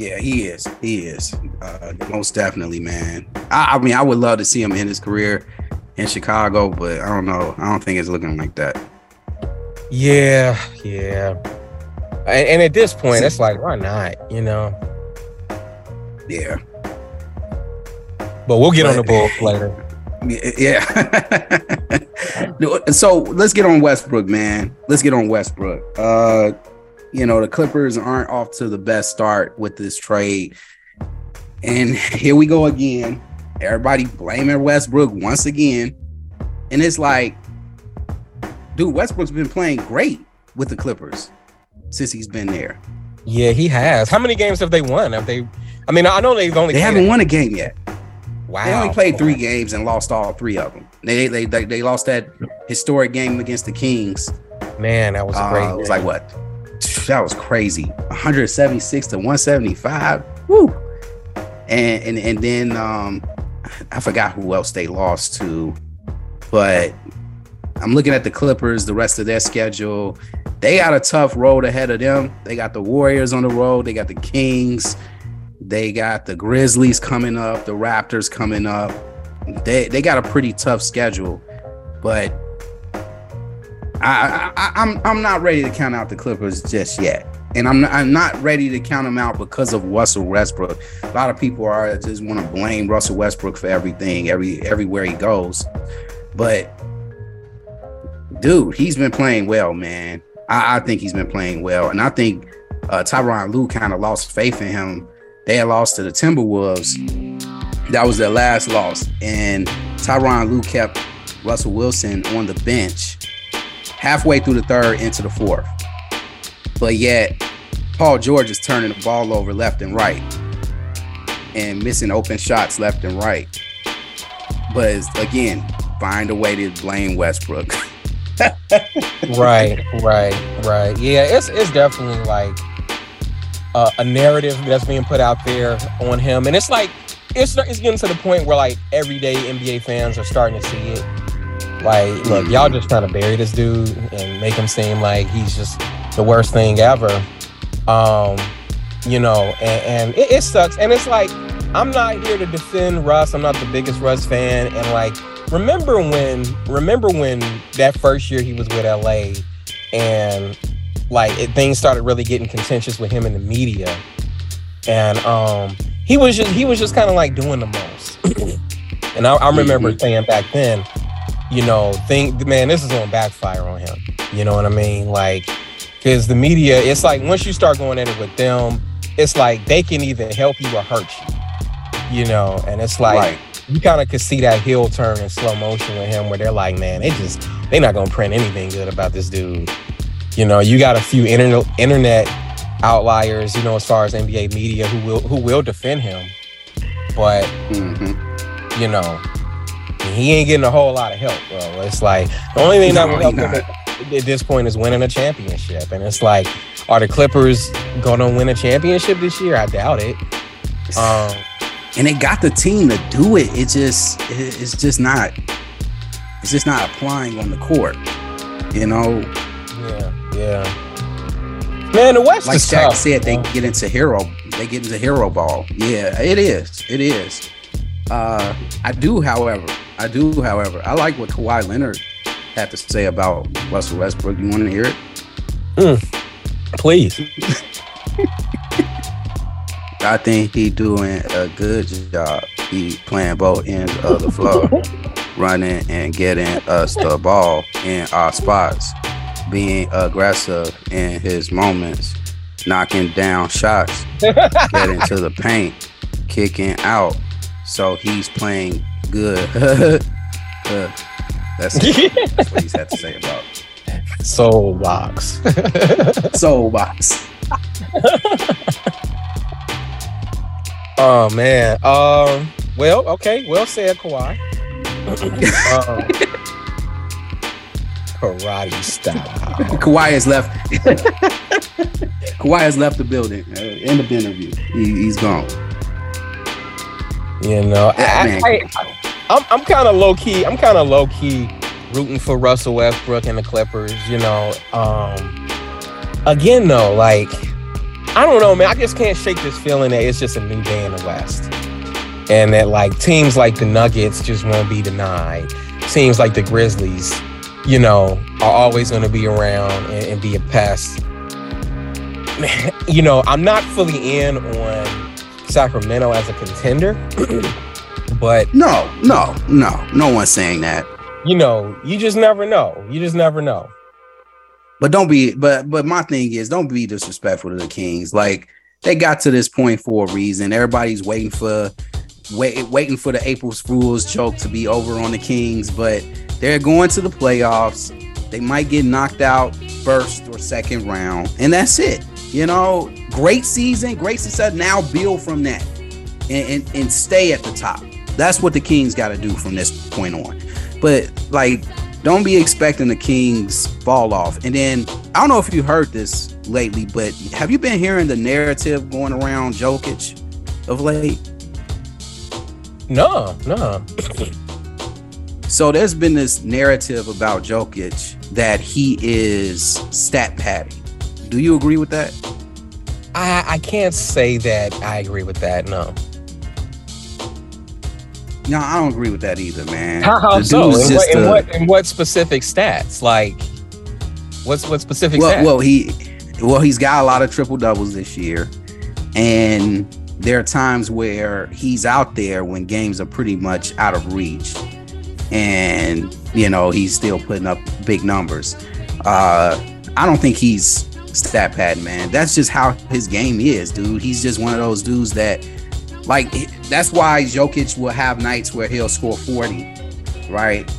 S2: Yeah, he is. He is. Uh, most definitely, man. I, I mean, I would love to see him in his career in Chicago, but I don't know. I don't think it's looking like that.
S3: Yeah, yeah. And, and at this point, it's like why not? You know.
S2: Yeah.
S3: But we'll get on the
S2: But-
S3: Bulls later.
S2: Yeah. so let's get on Westbrook, man. Let's get on Westbrook. Uh, you know, the Clippers aren't off to the best start with this trade. And here we go again. Everybody blaming Westbrook once again. And it's like, dude, Westbrook's been playing great with the Clippers since he's been there.
S3: Yeah, he has. How many games have they won? Have they? I mean, I know they've only.
S2: They haven't won a game yet.
S3: Wow.
S2: They only played three games and lost all three of them. They they they, they lost that historic game against the Kings.
S3: Man, that was a great.
S2: Uh, it was like what? That was crazy. 176 to 175. Woo. And and and then um I forgot who else they lost to, but I'm looking at the Clippers, the rest of their schedule. They got a tough road ahead of them. They got the Warriors on the road. They got the Kings. They got the Grizzlies coming up, the Raptors coming up. They they got a pretty tough schedule, but I, I I'm I'm not ready to count out the Clippers just yet. And I'm not, I'm not ready to count them out because of Russell Westbrook. A lot of people are just want to blame Russell Westbrook for everything, every everywhere he goes. But dude, he's been playing well, man. I, I think he's been playing well, and I think uh, Tyronn Lue kind of lost faith in him. They had lost to the Timberwolves. That was their last loss, and Tyronn Lue kept Russell Wilson on the bench halfway through the third into the fourth. But yet, Paul George is turning the ball over left and right and missing open shots left and right. But again, find a way to blame Westbrook.
S3: right, right, right. Yeah, it's it's definitely like uh, a narrative that's being put out there on him, and it's like it's it's getting to the point where like everyday NBA fans are starting to see it. Like, look, y'all just trying to bury this dude and make him seem like he's just the worst thing ever. Um, you know, and, and it, it sucks. And it's like I'm not here to defend Russ. I'm not the biggest Russ fan, and like remember when remember when that first year he was with LA and like it, things started really getting contentious with him in the media and um he was just he was just kind of like doing the most and I, I remember mm-hmm. saying back then you know think man this is gonna backfire on him. You know what i mean? Like because the media it's like once you start going at it with them it's like they can either help you or hurt you. You know? And it's like right. you kind of could see that heel turn in slow motion with him, where they're like, man, they just they're not gonna print anything good about this dude. You know, you got a few internet internet outliers, you know, as far as NBA media who will who will defend him, but mm-hmm. you know, he ain't getting a whole lot of help, bro. It's like the only thing no, that will help him at, this point is winning a championship, and it's like, are the Clippers gonna win a championship this year? I doubt it.
S2: Um, and they got the team to do it. It just it's just not it's just not applying on the court. You know.
S3: Yeah, yeah. Man, the West
S2: like
S3: is
S2: Jack
S3: tough,
S2: said, they get into hero. They get into hero ball. Yeah, it is. It is. Uh, I do, however, I do, however, I like what Kawhi Leonard had to say about Russell Westbrook. You want to hear it?
S3: Mm, please.
S2: I think he doing a good job. He playing both ends of the floor, running and getting us the ball in our spots, being aggressive in his moments, knocking down shots, getting to the paint, kicking out. So he's playing good. uh, that's, that's what he's had to say about
S3: Soul box.
S2: Soul box.
S3: Oh man. Um. Well, okay. Well said, Kawhi. um, karate style.
S2: Kawhi has left. Kawhi has left the building. Uh, end of the interview. He, has gone.
S3: You know, I, I, I'm I'm kind of low key. I'm kind of low key rooting for Russell Westbrook and the Clippers. You know, um, again though, like I don't know, man. I just can't shake this feeling that it's just a new day in the West. And that like teams like the Nuggets just won't be denied. Teams like the Grizzlies, you know, are always going to be around and, and, be a pest. Man, you know, I'm not fully in on Sacramento as a contender, but
S2: no, no, no, no one's saying that.
S3: you know, you just never know. You just never know.
S2: But don't be. But but my thing is, don't be disrespectful to the Kings. Like they got to this point for a reason. Everybody's waiting for wait, waiting for the April Fools joke to be over on the Kings, but they're going to the playoffs. They might get knocked out first or second round, and that's it. You know, great season, great success. Now build from that and, and, and stay at the top. That's what the Kings got to do from this point on. But like, don't be expecting the Kings fall off. And then I don't know if you heard this lately, but have you been hearing the narrative going around Jokic of late?
S3: No, no.
S2: So there's been this narrative about Jokic that he is stat padding. Do you agree with that?
S3: I I can't say that I agree with that. No.
S2: No, I don't agree with that either, man.
S3: How, how so?
S2: dude's
S3: In what,
S2: just
S3: in
S2: a-
S3: what in what specific stats? Like, what's what specific
S2: well,
S3: stats?
S2: well, he well, he's got a lot of triple doubles this year, and there are times where he's out there when games are pretty much out of reach, and you know he's still putting up big numbers. Uh, I don't think he's stat pad man. That's just how his game is, dude. He's just one of those dudes that, like, that's why Jokic will have nights where he'll score forty, right?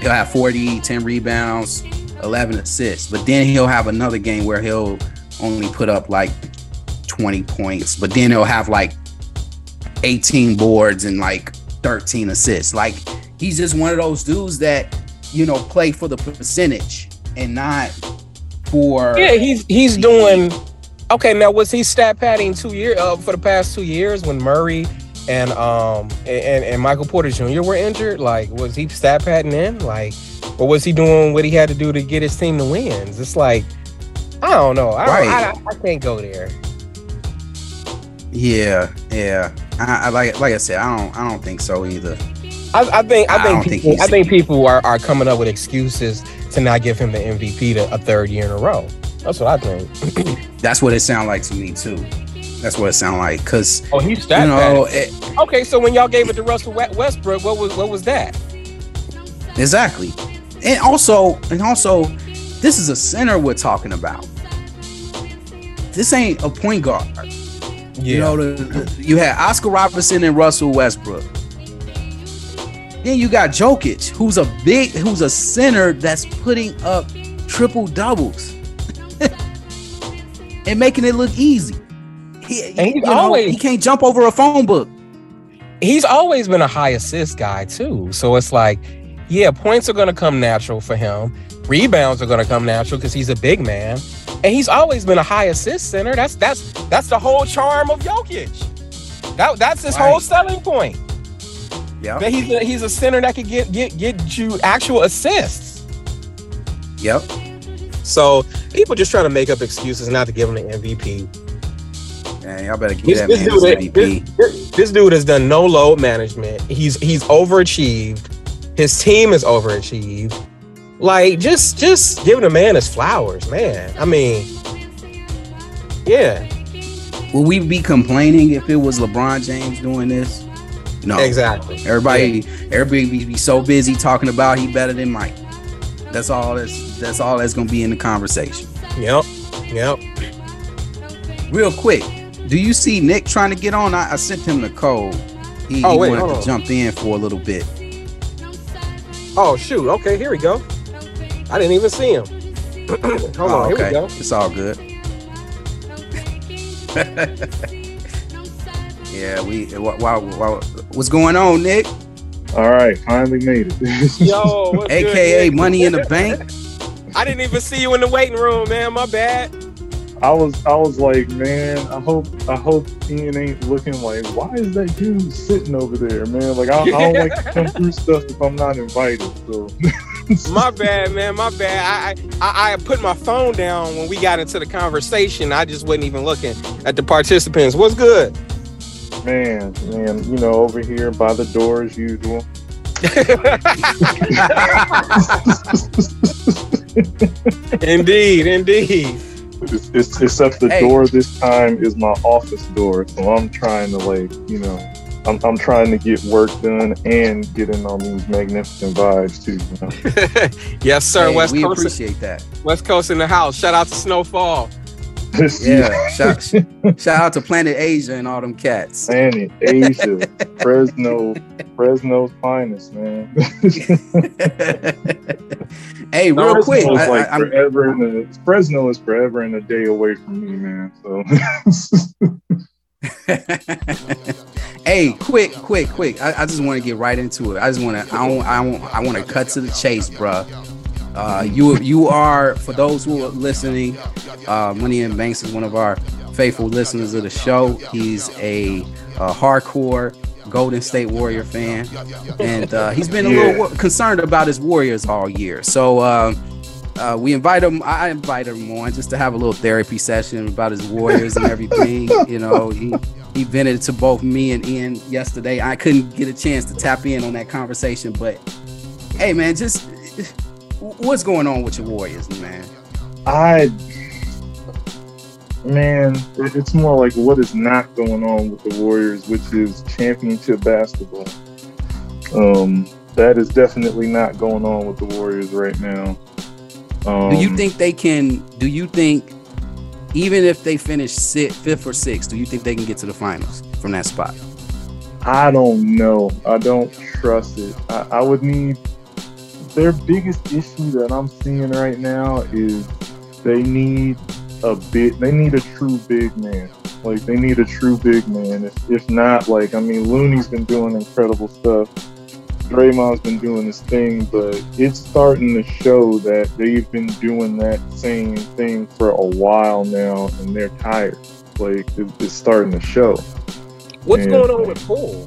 S2: He'll have 40, 10 rebounds, 11 assists. But then he'll have another game where he'll only put up like 20 points, but then he'll have like 18 boards and like 13 assists. Like he's just one of those dudes that, you know, play for the percentage and not for
S3: yeah, he's he's doing okay. Now was he stat padding two year uh, for the past two years when Murray and um and, and Michael Porter Jr. were injured? Like, was he stat padding in? Like, or was he doing what he had to do to get his team to wins? It's like I don't know. I,
S2: Right.
S3: I, I, I can't go there.
S2: Yeah, yeah. I, I like like I said, I don't I don't think so either.
S3: I, I think I
S2: I
S3: think
S2: think
S3: people, I think people are, are coming up with excuses to not give him the MVP to a third year in a row. That's what I think.
S2: That's what it sounded like to me too. That's what it sounded like. Cause
S3: Oh, he's
S2: you know, it,
S3: Okay, so when y'all gave it to Russell Westbrook, what was what was that?
S2: Exactly. And also, and also, this is a center we're talking about. This ain't a point guard. You know, the, the- you had Oscar Robertson and Russell Westbrook. Then you got Jokic, who's a big, who's a center that's putting up triple doubles and making it look easy. He,
S3: And he's
S2: know,
S3: always-
S2: he can't jump over a phone book.
S3: he's always been a high assist guy too. So it's like, yeah, points are gonna come natural for him. Rebounds are gonna come natural because he's a big man, and he's always been a high assist center. That's that's that's the whole charm of Jokic. That that's his whole selling point.
S2: Yeah.
S3: That he's a, he's a center that could get get get you actual assists.
S2: Yep.
S3: So people just trying to make up excuses not to give him the MVP.
S2: Man, y'all better give
S3: This,
S2: that
S3: this
S2: man
S3: dude,
S2: MVP.
S3: this- this dude has done no load management. He's he's overachieved. His team is overachieved. Like just just giving a man his flowers, man. I mean, yeah,
S2: Will we be complaining if it was LeBron James doing this? No.
S3: exactly.
S2: Everybody, everybody be, be so busy talking about he better than Mike. That's all. That's that's all that's gonna be in the conversation.
S3: Yep, yep.
S2: Real quick, do you see Nick trying to get on? I, I sent him the code. He,
S3: Oh,
S2: he
S3: wait,
S2: wanted
S3: hold
S2: to
S3: on.
S2: jump in for a little bit.
S3: Oh shoot. Okay, here we go. I didn't even see him. Hold
S2: Oh,
S3: on, here we go.
S2: It's all good. yeah, we. Wow, wow, wow, what's going on, Nick?
S4: All right, finally made it.
S3: Yo, what's good,
S2: AKA
S3: Nick?
S2: Money in the Bank.
S3: I didn't even see you in the waiting room, man. My bad.
S4: I was I was like, man, I hope I hope Ian ain't looking like, why is that dude sitting over there, man? Like I, I don't like to come through stuff if I'm not invited. So
S3: My bad, man. My bad. I, I I put my phone down when we got into the conversation. I just wasn't even looking at the participants. What's good?
S4: Man, man, you know, over here by the door as usual.
S3: indeed, indeed.
S4: It's, it's, except the
S2: Hey.
S4: door this time is my office door, so I'm trying to like, you know, I'm, I'm trying to get work done and get in on these magnificent vibes too.
S3: You know? yes, sir.
S2: Hey,
S3: West
S2: we
S3: Coast.
S2: appreciate that.
S3: West Coast in the house. Shout out to Snowfall.
S2: Yeah, shout, shout out to Planet Asia and all them cats.
S4: Planet Asia, Fresno, Fresno's finest, man.
S2: hey, real quick, I,
S4: like
S2: I, I'm,
S4: forever in a, Fresno is forever and a day away from me, man. So
S2: hey, quick, quick, quick. I, I just want to get right into it. I just want to. I want. I want. I want to cut to the chase, bruh. Uh, you you are for those who are listening. Uh, Money and Banks is one of our faithful listeners of the show. He's a, a hardcore Golden State Warrior fan, and uh, he's been a
S4: Yeah.
S2: little concerned about his Warriors all year. So. Uh, uh, we invite him. I invited him on just to have a little therapy session about his Warriors and everything. you know, he he vented to both me and Ian yesterday. I couldn't get a chance to tap in on that conversation, but hey, man, just what's going on with your Warriors, man?
S4: I, man, it's more like what is not going on with the Warriors, which is championship basketball. Um, that is definitely not going on with the Warriors right now. Um,
S2: Do you think they can? Do you think even if they finish sixth, fifth or sixth, do you think they can get to the finals from that spot?
S4: I don't know. I don't trust it. I, I would need their biggest issue that I'm seeing right now is they need a bit. They need a true big man. Like they need a true big man. If, if not, like I mean, Looney's been doing incredible stuff. Draymond's been doing his thing, but it's starting to show that they've been doing that same thing for a while now, and they're tired. Like it, it's starting to show.
S3: What's
S4: Yeah.
S3: going on with Poole?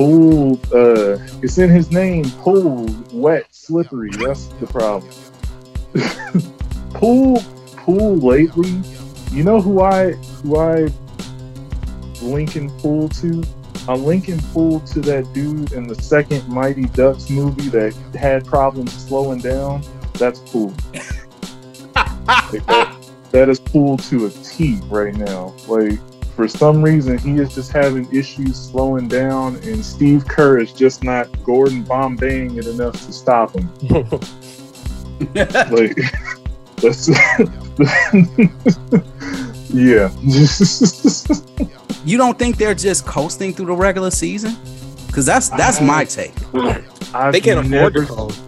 S4: Pool, uh, it's in his name. Pool, wet, slippery. That's the problem. pool, pool. Lately, you know who I who I linking pool to? I'm linking pool to that dude in the second Mighty Ducks movie that had problems slowing down. That's pool. Like, that, that is pool to a T right now. Like for some reason he is just having issues slowing down and Steve Kerr is just not Gordon Bombaying it enough to stop him. Like that's yeah.
S2: You don't think they're just coasting through the regular season? Because that's that's my take.
S4: I've
S3: They can't afford to close.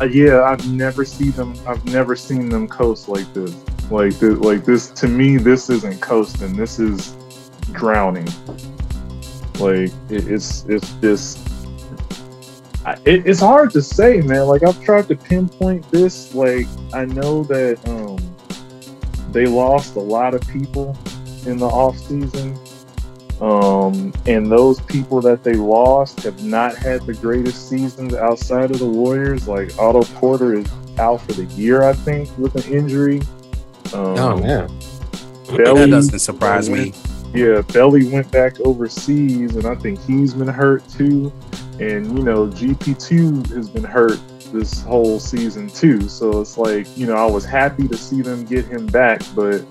S4: uh, yeah, I've never seen them. I've never seen them coast like this. Like this, like this. To me, this isn't coasting. This is drowning. Like it, it's it's just. It, it's hard to say, man. Like I've tried to pinpoint this. Like I know that um, they lost a lot of people in the off season. Um, and those people that they lost have not had the greatest seasons outside of the Warriors. Like Otto Porter is out for the year, I think, with an injury. Um,
S3: Oh man.
S4: Belly,
S2: That doesn't surprise me.
S4: Yeah, Belly went back overseas, and I think he's been hurt too. And you know, GP2 has been hurt this whole season too. So it's like you know, I was happy to see them get him back, but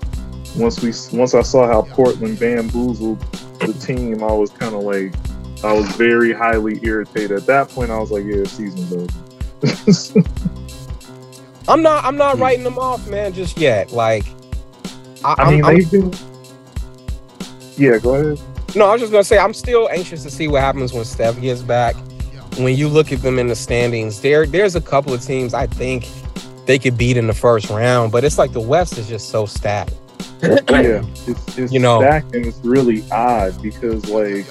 S4: once we once I saw how Portland bamboozled the team, I was kind of like, I was very highly irritated. At that point, I was like, yeah, season's over.
S3: I'm not. I'm not writing them off, man, just yet. Like, I,
S4: I mean,
S3: I'm, I'm-
S4: they've been. Yeah, go ahead.
S3: no, I was just gonna say I'm still anxious to see what happens when Steph gets back. When you look at them in the standings, there there's a couple of teams I think they could beat in the first round, but it's like the West is just so stacked.
S4: yeah, it's, it's
S3: You know.
S4: stacked and it's really odd because like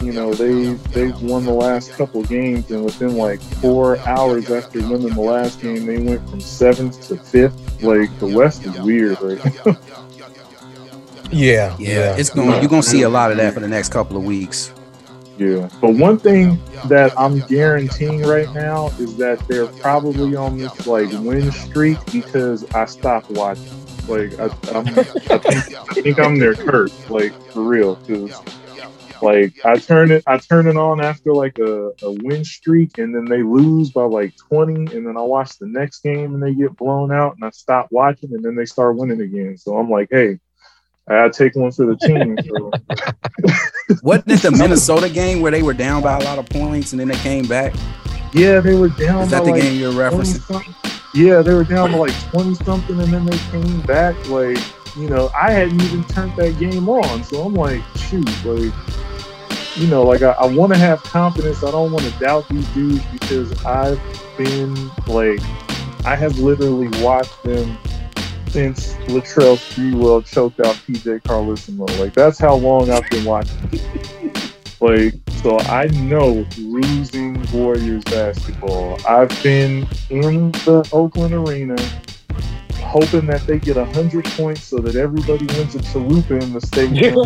S4: you know they they've won the last couple games and within like four hours after winning the last game they went from seventh to fifth. Like the West is weird right now.
S3: Yeah,
S2: Yeah, it's going. You're gonna see a lot of that for the next couple of weeks.
S4: Yeah, but one thing that I'm guaranteeing right now is that they're probably on this like win streak because I stopped watching. Like I, I'm, I think I think I'm their curse, like for real. Because like I turn it, I turn it on after like a, a win streak, and then they lose by like 20, and then I watch the next game and they get blown out, and I stop watching, and then they start winning again. So I'm like, hey, I gotta take one for the team. So.
S2: Wasn't it the Minnesota game where they were down by a lot of points and then they came back?
S4: Yeah, they were down.
S2: Is that
S4: by
S2: the
S4: like
S2: game you're referencing?
S4: 20-something. Yeah, they were down by like twenty something, and then they came back. Like, you know, I hadn't even turned that game on, so I'm like, shoot, like, you know, like I, I want to have confidence. I don't want to doubt these dudes because I've been like, I have literally watched them since Latrell Sprewell choked out PJ Carlesimo. Like, that's how long I've been watching. Like, so I know losing Warriors basketball. I've been in the Oakland Arena hoping that they get 100 points so that everybody wins a chalupa in the stadium.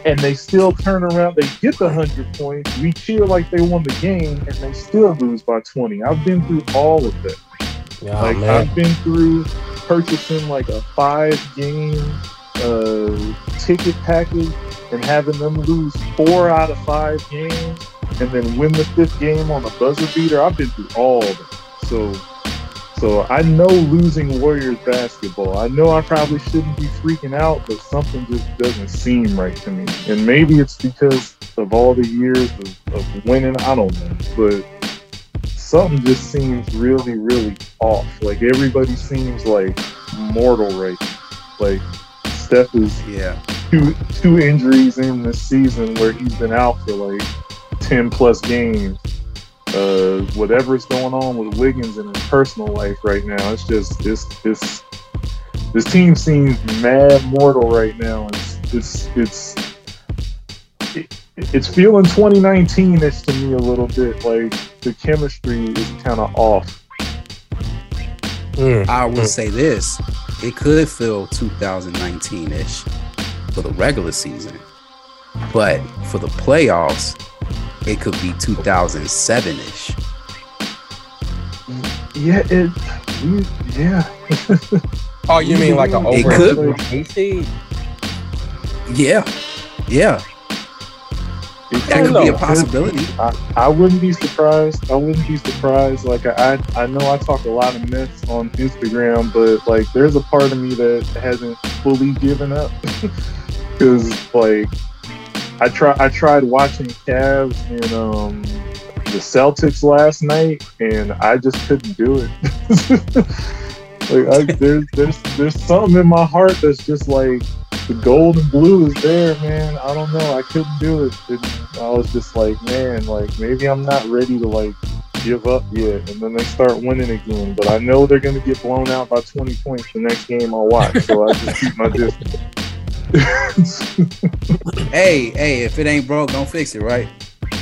S4: and they still turn around, they get the 100 points. We cheer like they won the game, and they still lose by 20. I've been through all of that.
S3: Yeah,
S4: like,
S3: man.
S4: I've been through purchasing like a five game uh, ticket package and having them lose four out of five games and then win the fifth game on a buzzer beater. I've been through all of it. So so I know losing Warriors basketball. I know I probably shouldn't be freaking out, but something just doesn't seem right to me. And maybe it's because of all the years of, of winning. I don't know. But something just seems really, really off. Like everybody seems like mortal right now. Like Steph is
S2: Yeah.
S4: two two injuries in this season where he's been out for like ten plus games. Uh, whatever's going on with Wiggins in his personal life right now, it's just this this this team seems mad mortal right now, it's it's it's it, it's feeling 2019ish to me a little bit. Like the chemistry is kind of off.
S3: Mm.
S2: I will say this: it could feel 2019-ish for the regular season, but for the playoffs, it could be 2007-ish.
S4: Yeah, it. Yeah.
S3: Oh, you mean like an
S2: It
S3: over
S2: could. Yeah, yeah,
S4: It
S2: that could be a possibility.
S4: I, I wouldn't be surprised. I wouldn't be surprised. Like I, I know I talk a lot of myths on Instagram, but like there's a part of me that hasn't fully given up because like I try I tried watching Cavs and um the Celtics last night, and I just couldn't do it. like I, there's there's there's something in my heart that's just like the gold and blue is there, man. I don't know. I couldn't do it. it. I was just like, man, like maybe I'm not ready to like give up yet. And then they start winning again. But I know they're gonna get blown out by 20 points the next game I watch. So I just keep my distance.
S2: Hey, hey, if it ain't broke, don't fix it, right?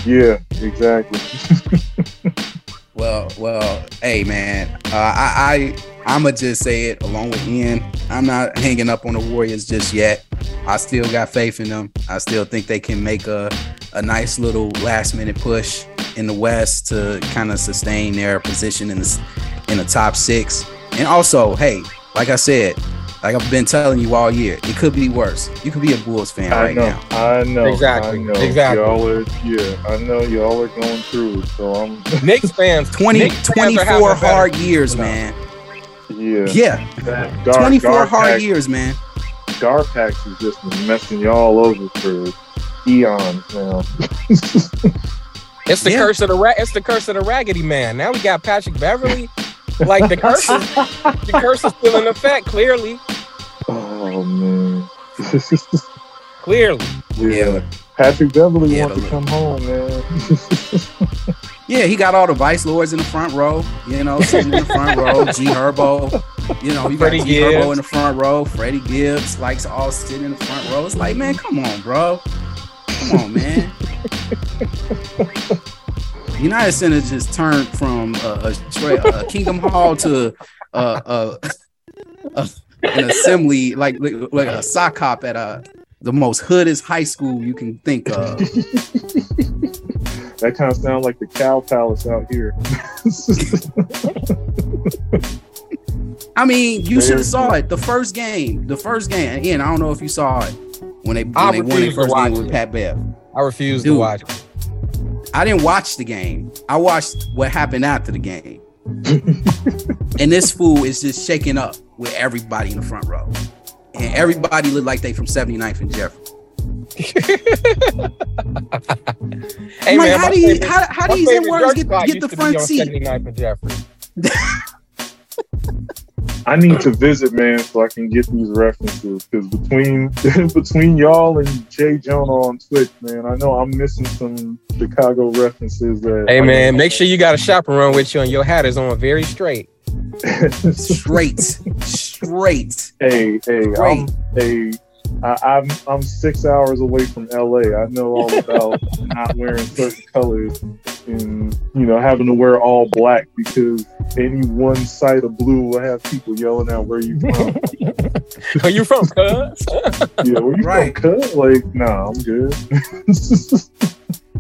S4: yeah, exactly.
S2: Well, well, hey man, uh, I, I I'ma just say it along with Ian. I'm not hanging up on the Warriors just yet. I still got faith in them. I still think they can make a a nice little last minute push in the West to kind of sustain their position in the in the top six. And also, hey, like I said, like I've been telling you all year, it could be worse. You could be a Bulls fan
S4: I
S2: right
S4: know,
S2: now.
S4: I know,
S3: Exactly,
S4: I know.
S3: exactly.
S4: Y'all are, yeah, I know y'all are going through. So I'm,
S3: Knicks fans,
S2: 20,
S3: Knicks
S2: 24
S3: having a better-
S2: hard years,
S3: No.
S2: man.
S4: Yeah.
S2: Yeah,
S4: Gar-
S2: 24
S4: Gar
S2: hard
S4: Pax-
S2: years, man.
S4: Garpax has just been messing y'all over for eons now.
S3: It's the
S2: Yeah.
S3: curse of the ra- it's the curse of the raggedy man. Now we got Patrick Beverley. Like the curse is the curse is still in effect, clearly.
S4: oh man.
S3: Clearly.
S4: yeah.
S2: Yeah.
S4: Patrick Beverley
S2: Yeah,
S4: wants to come home, man.
S2: Yeah, he got all the vice lords in the front row, you know, sitting in the front row. G Herbo, you know, you got
S3: Freddie
S2: G Herbo in the front row. Freddie Gibbs, likes all sitting in the front row. It's like, man, come on, bro. Come on, man. United Center just turned from a, a, a Kingdom Hall to a, a, an assembly, like like a sock hop at a the most hoodest high school you can think of.
S4: that kind of sounds like the Cow Palace out here.
S2: I mean, you should have saw it. The first game, the first game. Again, I don't know if you saw it when they when
S3: I
S2: they won their
S3: to
S2: first game
S3: watch
S2: with. Pat Bev.
S3: I refuse to
S2: Dude.
S3: watch.
S2: I didn't watch the game. I watched what happened after the game. and this fool is just shaking up with everybody in the front row. And everybody looked like they from 79th and Jeffery.
S3: Hey
S2: I'm like,
S3: man,
S2: how do you
S3: favorite-
S2: how, how
S3: my
S2: these
S3: favorite
S2: N-words get, get the front seat?
S3: 79th and Jeffery.
S4: I need to visit, man, so I can get these references. Because between between y'all and Jay Jonah on Twitch, man, I know I'm missing some Chicago references. That
S3: Hey man, make sure you got a chaperone with you and your hat is on very straight.
S2: Straight, straight.
S4: hey, hey,
S2: Great.
S4: I'm, hey, I, I'm I'm six hours away from LA. I know all about not wearing certain colors and you know having to wear all black because any one side of blue will have people yelling out where you from.
S3: Where you from, cuz?
S4: yeah, where you
S2: Right.
S4: from? Cut? Like, nah, I'm good.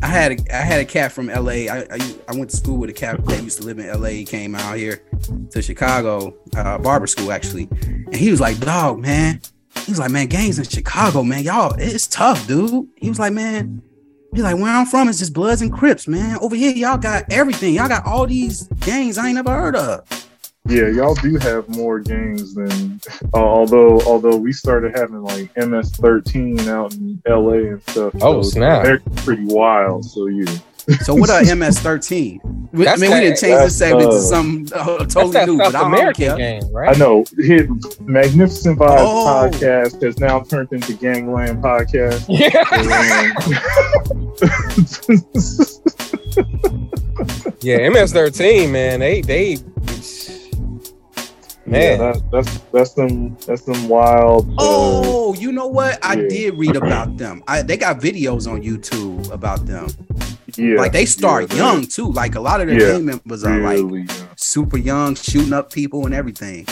S2: I had a, I had a cat from LA. I, I I went to school with a cat that used to live in LA. He came out here to Chicago, uh, barber school actually, and he was like, "Dog, man." He was like, "Man, gangs in Chicago, man, y'all, it's tough, dude." He was like, "Man." He's like, where I'm from is just Bloods and Crips, man. Over here, y'all got everything. Y'all got all these gangs I ain't never heard of.
S4: yeah, y'all do have more games than uh, although although we started having like MS13 out in LA and stuff.
S3: Oh,
S4: so
S3: snap.
S4: They're pretty wild. So yeah.
S2: So what are MS13? We, I
S3: That's
S2: mean, we didn't change the
S4: that's,
S2: segment to
S4: uh,
S2: something uh,
S3: That's
S2: totally
S3: that
S2: new,
S3: South
S2: but I don't
S3: American
S2: care.
S3: game,
S4: I know. Hit Magnificent Vibes
S2: Oh.
S4: podcast has now turned into Gangland podcast.
S3: Yeah. yeah, MS13, man. They they
S4: yeah,
S3: man.
S4: that, that's that's them that's them wild. uh,
S2: Oh, you know what? I
S4: Yeah.
S2: did read about them. I they got videos on YouTube about them.
S4: Yeah,
S2: like they start
S4: yeah,
S2: young too. Like a lot of their
S4: Yeah,
S2: gang members
S4: they're
S2: are like
S4: young,
S2: super young, shooting up people and everything.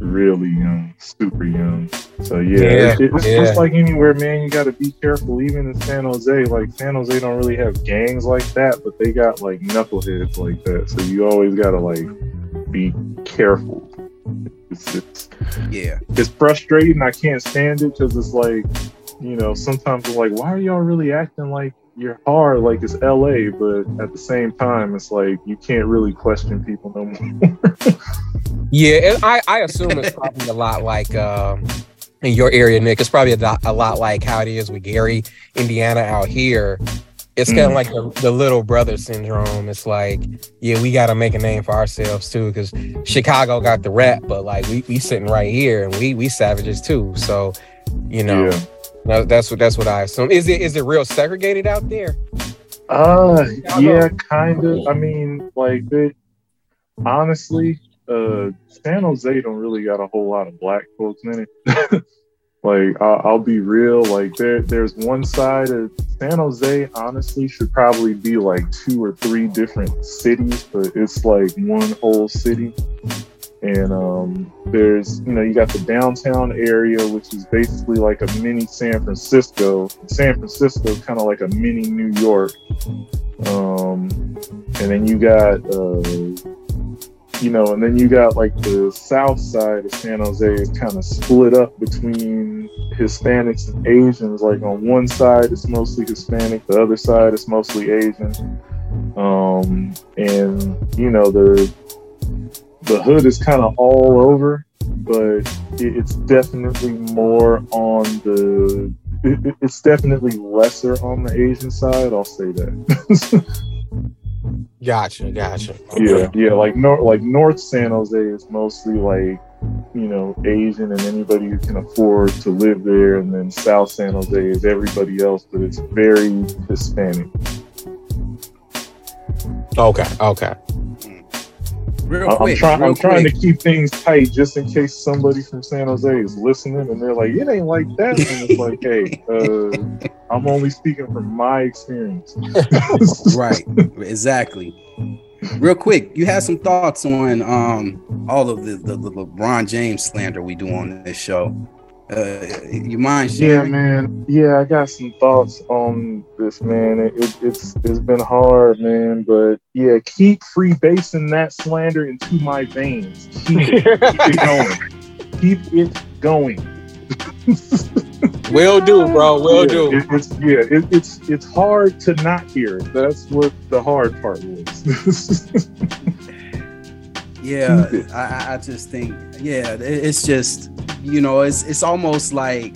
S4: really young, super young. So yeah,
S3: Yeah,
S4: it- it's
S3: yeah.
S4: just like anywhere, man. You got to be careful. Even in San Jose, like San Jose don't really have gangs like that, but they got like knuckleheads like that. So you always got to like be careful. It's, it's
S2: Yeah.
S4: it's frustrating. I can't stand it because it's like, you know, sometimes I'm like, why are y'all really acting like you're hard? Like it's LA, but at the same time, it's like you can't really question people no more.
S3: Yeah, and I, I assume it's probably a lot like um, in your area, Nick. It's probably a, lot- a lot like how it is with Gary, Indiana, out here. It's kind of
S4: Mm.
S3: like the, the little brother syndrome. It's like, yeah, we got to make a name for ourselves too, because Chicago got the rap, but like we we sitting right here and we we savages too. So, you know,
S4: Yeah.
S3: No, that's what that's what I assume. Is it is it real segregated out there?
S4: Uh, yeah, kind of. I mean, like, they, honestly, uh, San Jose don't really got a whole lot of black folks in it. like, I'll, I'll be real. Like, there, there's one side of San Jose. Honestly, should probably be like two or three different cities, but it's like one whole city. And um, there's, you know, you got the downtown area, which is basically like a mini San Francisco. San Francisco is kind of like a mini New York. Um, and then you got, uh, you know, and then you got like the south side of San Jose is kind of split up between Hispanics and Asians. Like on one side, it's mostly Hispanic, the other side is mostly Asian. Um, and you know, the the hood is kind of all over, but it, it's definitely more on the. It, it- it's definitely lesser on the Asian side. I'll say that.
S3: Gotcha, gotcha.
S4: yeah, yeah. Like North, like North San Jose is mostly like you know Asian and anybody who can afford to live there, and then South San Jose is everybody else, but it's very Hispanic.
S3: Okay, okay.
S2: Real
S4: I'm
S2: quick.
S4: trying.
S2: real
S4: I'm trying to keep things tight just in case somebody from San Jose is listening and they're like, "It ain't like that." And it's like, "Hey, uh, I'm only speaking from my experience."
S2: right. Exactly. Real quick, you had some thoughts on um all of the, the, the LeBron James slander we do on this show. Uh, you mind
S4: Yeah, man. Yeah, I got some thoughts on this, man. It, it, it's it's been hard, man. But yeah, keep freebasing that slander into my veins. Keep it, keep it going. Keep it going.
S3: Will do, bro. Will
S4: yeah,
S3: do.
S4: It, it's yeah, it, it's it's hard to not hear. That's what the hard part was.
S2: Yeah, I, I- I just think, yeah, it- it's just, you know, it's it's almost like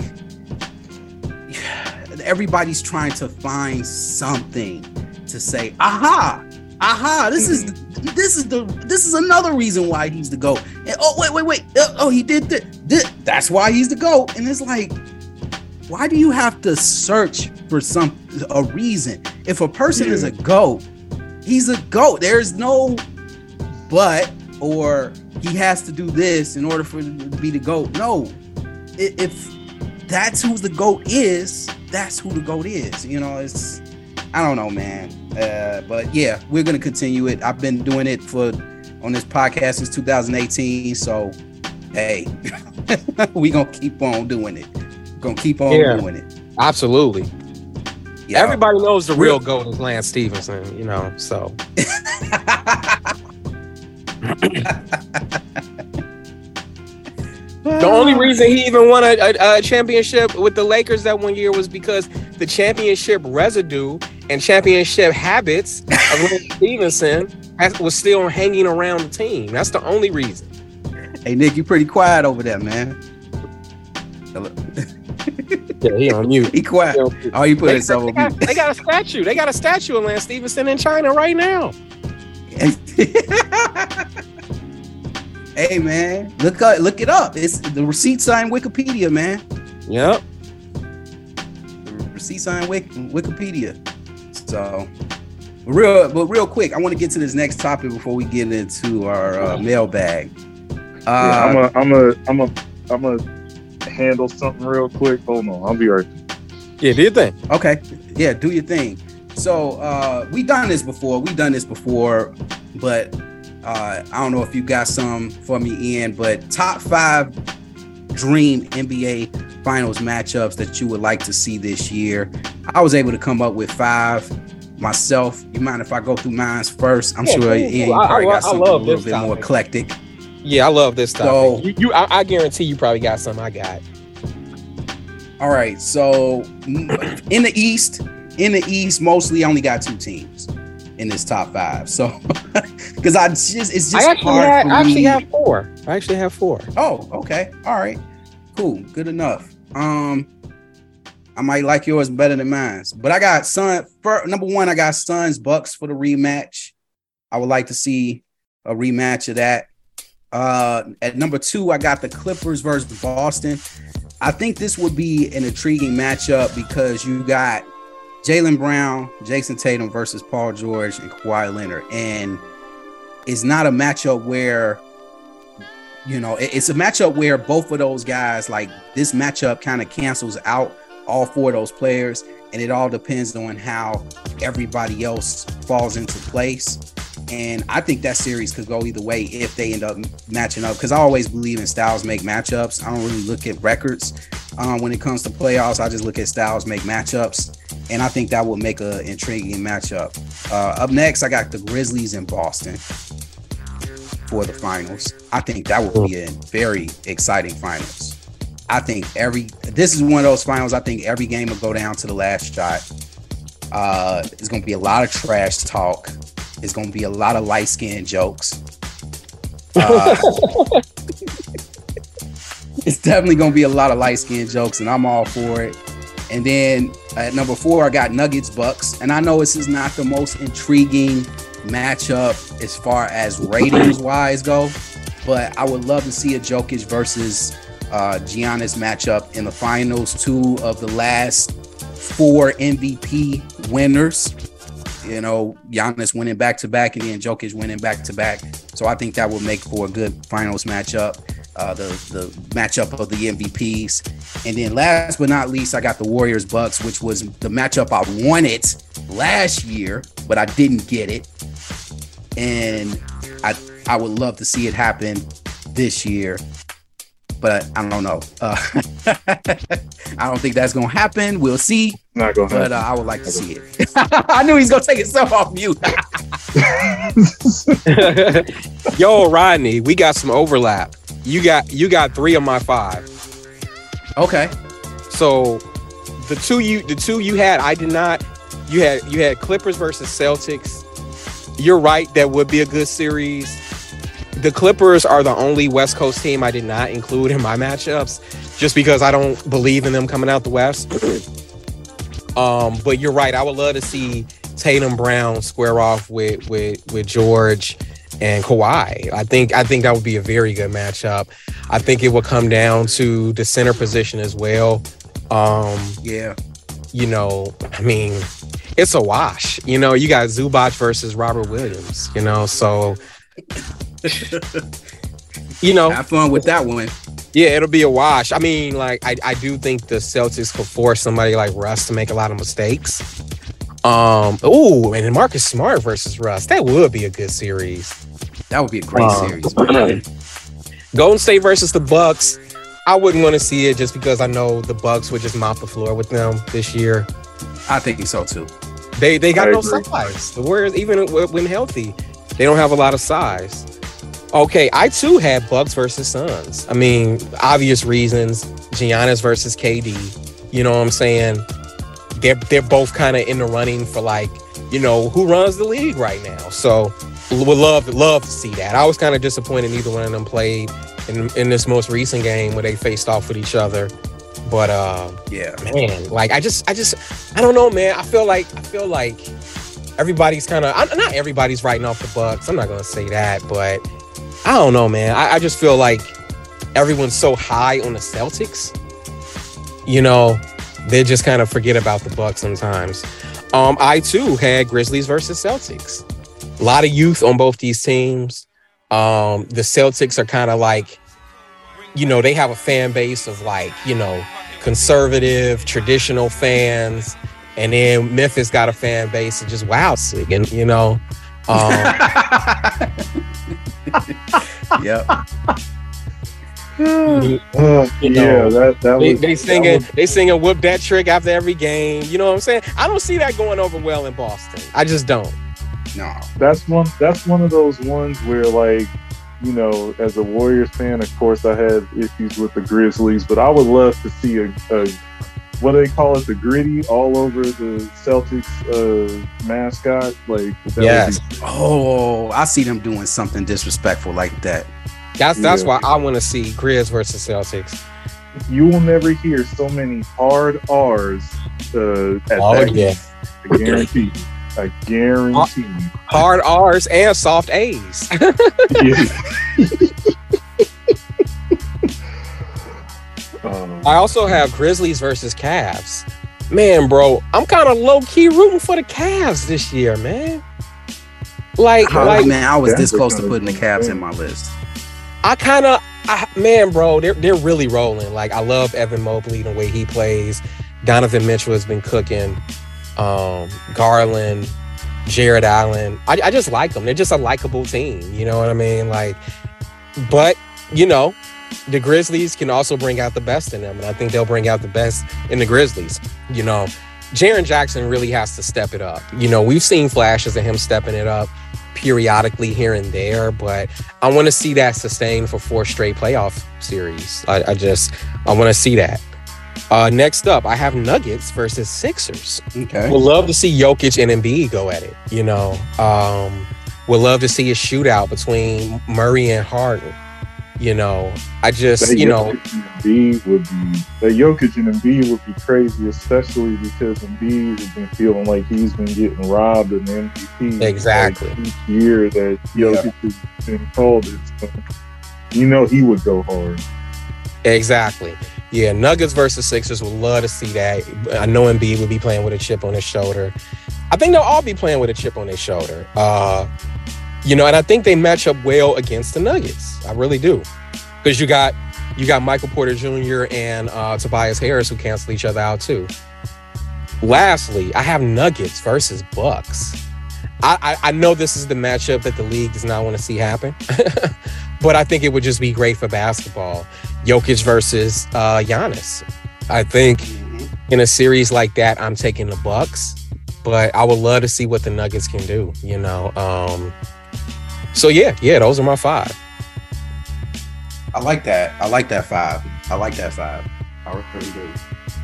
S2: everybody's trying to find something to say, aha, aha, this is this is the this is another reason why he's the GOAT. And oh wait, wait, wait. Uh, oh, he did this. That's why he's the GOAT. And it's like, why do you have to search for some a reason? If a person yeah. is a GOAT, he's a GOAT. There's no but or he has to do this in order for him to be the GOAT. No. If that's who the GOAT is, that's who the GOAT is. You know, it's I don't know, man. Uh, but yeah, we're gonna continue it. I've been doing it for on this podcast since 2018. So hey, we gonna keep on doing it. We're gonna keep on yeah, doing it.
S3: Absolutely. Yeah. Everybody knows the real goat is Lance Stephenson, you know. So The only reason he even won a, a, a, championship with the Lakers that one year was because the championship residue and championship habits of Lance Stephenson has, was still hanging around the team. That's the only reason.
S2: Hey Nick, you pretty quiet over there, man.
S3: yeah, he on mute.
S2: He quiet. Oh, you put himself
S3: on mute. They got a statue. They got a statue of Lance Stephenson in China right now.
S2: hey man, look up, look it up. It's the receipt sign Wikipedia, man.
S3: Yep.
S2: The receipt sign Wikipedia. So real, but real quick, I want to get to this next topic before we get into our uh, mailbag.
S4: Uh, yeah, I'm a, I'm a, I'm a, I'm a handle something real quick. Hold on, I'll be right.
S3: Yeah, do your thing.
S2: Okay. Yeah, do your thing. So uh, we done this before. We done this before, but uh, I don't know if you got some for me, Ian. But top five dream NBA Finals matchups that you would like to see this year. I was able to come up with five myself. You mind if I go through mine first? I'm yeah, sure Ian you probably I, got something a little bit topic. more eclectic.
S3: Yeah, I love this topic. So, you, you I, I guarantee you probably got some I got.
S2: All right, so in the East, in the East, mostly only got two teams in this top five. So because I just it's just I
S3: actually, had, I actually have four. I actually have four.
S2: Oh, okay. All right. Cool. Good enough. Um I might like yours better than mine. But I got Sun for number one, I got Suns Bucks for the rematch. I would like to see a rematch of that. Uh at number two, I got the Clippers versus Boston. I think this would be an intriguing matchup because you got Jaylen Brown, Jayson Tatum versus Paul George and Kawhi Leonard. And it's not a matchup where, you know, it's a matchup where both of those guys, like this matchup kind of cancels out all four of those players. And it all depends on how everybody else falls into place. And I think that series could go either way if they end up matching up. Because I always believe in styles make matchups. I don't really look at records um, when it comes to playoffs. I just look at styles make matchups and I think that will make an intriguing matchup. Uh, up next, I got the Grizzlies in Boston for the finals. I think that will be a very exciting finals. I think every this is one of those finals. I think every game will go down to the last shot. Uh, it's going to be a lot of trash talk. It's going to be a lot of light skin jokes. Uh, it's definitely going to be a lot of light skin jokes, and I'm all for it. And then at number four, I got Nuggets Bucks. And I know this is not the most intriguing matchup as far as ratings wise go, but I would love to see a Jokic versus uh, Giannis matchup in the finals. Two of the last four MVP winners. You know, Giannis winning back to back and then Jokic winning back to back. So I think that would make for a good finals matchup uh, the the matchup of the MVPs, and then last but not least, I got the Warriors Bucks, which was the matchup I wanted last year, but I didn't get it, and I I would love to see it happen this year, but I don't know. Uh, I don't think that's gonna happen. We'll see.
S4: Not gonna
S2: but uh, I would like to see it. I knew he's gonna take himself off mute.
S3: Yo, Rodney, we got some overlap. You got you got three of my five.
S2: Okay.
S3: So the two you the two you had, I did not. You had you had Clippers versus Celtics. You're right, that would be a good series. The Clippers are the only West Coast team I did not include in my matchups, just because I don't believe in them coming out the West. Um, but you're right. I would love to see Tatum Brown square off with with with George and Kawhi. I think I think that would be a very good matchup. I think it will come down to the center position as well. Um,
S2: Yeah.
S3: you know, I mean, it's a wash. You know, you got Zubac versus Robert Williams. You know, so you know,
S2: Have fun with that one.
S3: yeah, it'll be a wash. I mean, like I, I do think the Celtics could force somebody like Russ to make a lot of mistakes. Um, ooh, and then Marcus Smart versus Russ. That would be a good series.
S2: That would be a great
S4: Wow.
S2: series. man.
S3: Golden State versus the Bucks. I wouldn't want to see it just because I know the Bucks would just mop the floor with them this year.
S2: I think so too.
S3: They they got no size. The Warriors, even when healthy, they don't have a lot of size. Okay, I too had Bucks versus Suns. I mean, obvious reasons. Giannis versus KD. You know what I'm saying? They're they're both kind of in the running for like, you know, who runs the league right now. So would love love to see that. I was kind of disappointed neither one of them played in in this most recent game where they faced off with each other. But uh
S2: Yeah.
S3: man like i just i just i don't know man i feel like i feel like everybody's kind of not everybody's writing off the bucks i'm not gonna say that but i don't know man I, I just feel like everyone's so high on the celtics you know they just kind of forget about the bucks sometimes um i too had grizzlies versus celtics a lot of youth on both these teams um the celtics are kind of like you know they have a fan base of like you know conservative, traditional fans, and then Memphis got a fan base of just wow, sick, and you know, um,
S2: yep.
S4: Uh,
S3: You
S4: yeah, that that
S3: they,
S4: was
S3: they
S4: that
S3: singing,
S4: was-
S3: they singing "Whoop That Trick" after every game. You know what I'm saying? I don't see that going over well in Boston. I just don't.
S2: No.
S4: that's one that's one of those ones where like you know as a warriors fan of course i had issues with the grizzlies but i would love to see a, a what do they call it the gritty all over the celtics uh mascot like that
S3: Yes.
S4: be-
S2: Oh, I see them doing something disrespectful like that.
S3: That's that's
S4: Yeah.
S3: why I want to see Grizz versus Celtics.
S4: you will never hear so many hard r's uh at
S3: Oh
S4: that
S3: yeah,
S4: i guarantee you i guarantee you
S3: hard R's and soft A's.
S4: Um,
S3: I also have Grizzlies versus Cavs. Man, bro, I'm kind of low key rooting for the Cavs this year, man. Like,
S2: Oh,
S3: like
S2: man, I was this close to putting the
S4: doing
S2: Cavs in my list.
S3: I kind of, man, bro, they're they're really rolling. Like, I love Evan Mobley the way he plays. Donovan Mitchell has been cooking. Um, Garland, Jarrett Allen. I, I just like them. They're just a likable team. You know what I mean? Like, but you know, the Grizzlies can also bring out the best in them, and I think they'll bring out the best in the Grizzlies. You know, Jaren Jackson really has to step it up. You know, we've seen flashes of him stepping it up periodically here and there, but I want to see that sustained for four straight playoff series. I, I just I want to see that. Uh, next up, I have Nuggets versus Sixers.
S2: Okay.
S3: Would love to see Jokic and Embiid go at it. You know, um, would love to see a shootout between Murray and Harden. You know, I just
S4: That
S3: you know
S4: Jokic and Embiid would be that Jokic and Embiid would be crazy, especially because Embiid has been feeling like he's been getting robbed in the MVP.
S3: Exactly.
S4: Like, each year that Jokic has been called it. So, you know he would go hard.
S3: Exactly. Yeah, Nuggets versus Sixers would love to see that. I know Embiid would be playing with a chip on his shoulder. I think they'll all be playing with a chip on their shoulder. Uh, you know, and I think they match up well against the Nuggets. I really do. Because you got you got Michael Porter Jr. and uh, Tobias Harris who cancel each other out too. Lastly, I have Nuggets versus Bucks. I, I, I know this is the matchup that the league does not want to see happen, but I think it would just be great for basketball. Jokic versus uh, Giannis. I think
S2: Mhm.
S3: in a series like that, I'm taking the Bucks, but I would love to see what the Nuggets can do. You know, um, so yeah, yeah, those are my five.
S2: I like that. I like that five. I like that five. I really do.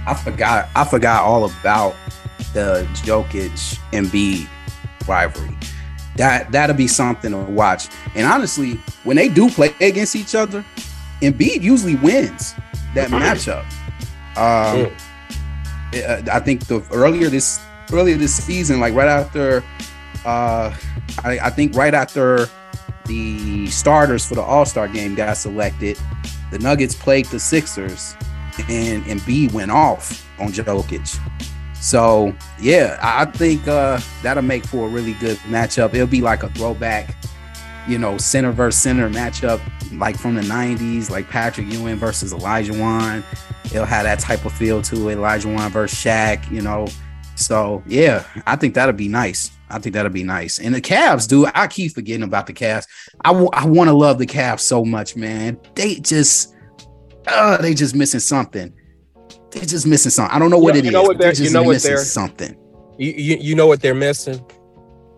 S2: I forgot. I forgot all about the Jokic Embiid rivalry. That that'll be something to watch. And honestly, when they do play against each other, Embiid usually wins that matchup. Um, uh, I think the earlier this earlier this season, like right after, uh, I, I think right after the starters for the All Star game got selected, the Nuggets played the Sixers, and Embiid went off on Jokic. So yeah, I think uh, that'll make for a really good matchup. It'll be like a throwback, you know, center versus center matchup, like from the '90s, like Patrick Ewing versus Olajuwon. It'll have that type of feel to it. Olajuwon versus Shaq, you know. So yeah, I think that'll be nice. I think that'll be nice. And the Cavs, dude, I keep forgetting about the Cavs. I, w- I want to love the Cavs so much, man. They just, uh, they just missing something. They're just missing something. I don't know what it is.
S3: you know what
S2: they're
S3: they're- you
S2: just
S3: know what
S2: missing
S3: they're-
S2: something.
S3: You, you, you know what they're missing?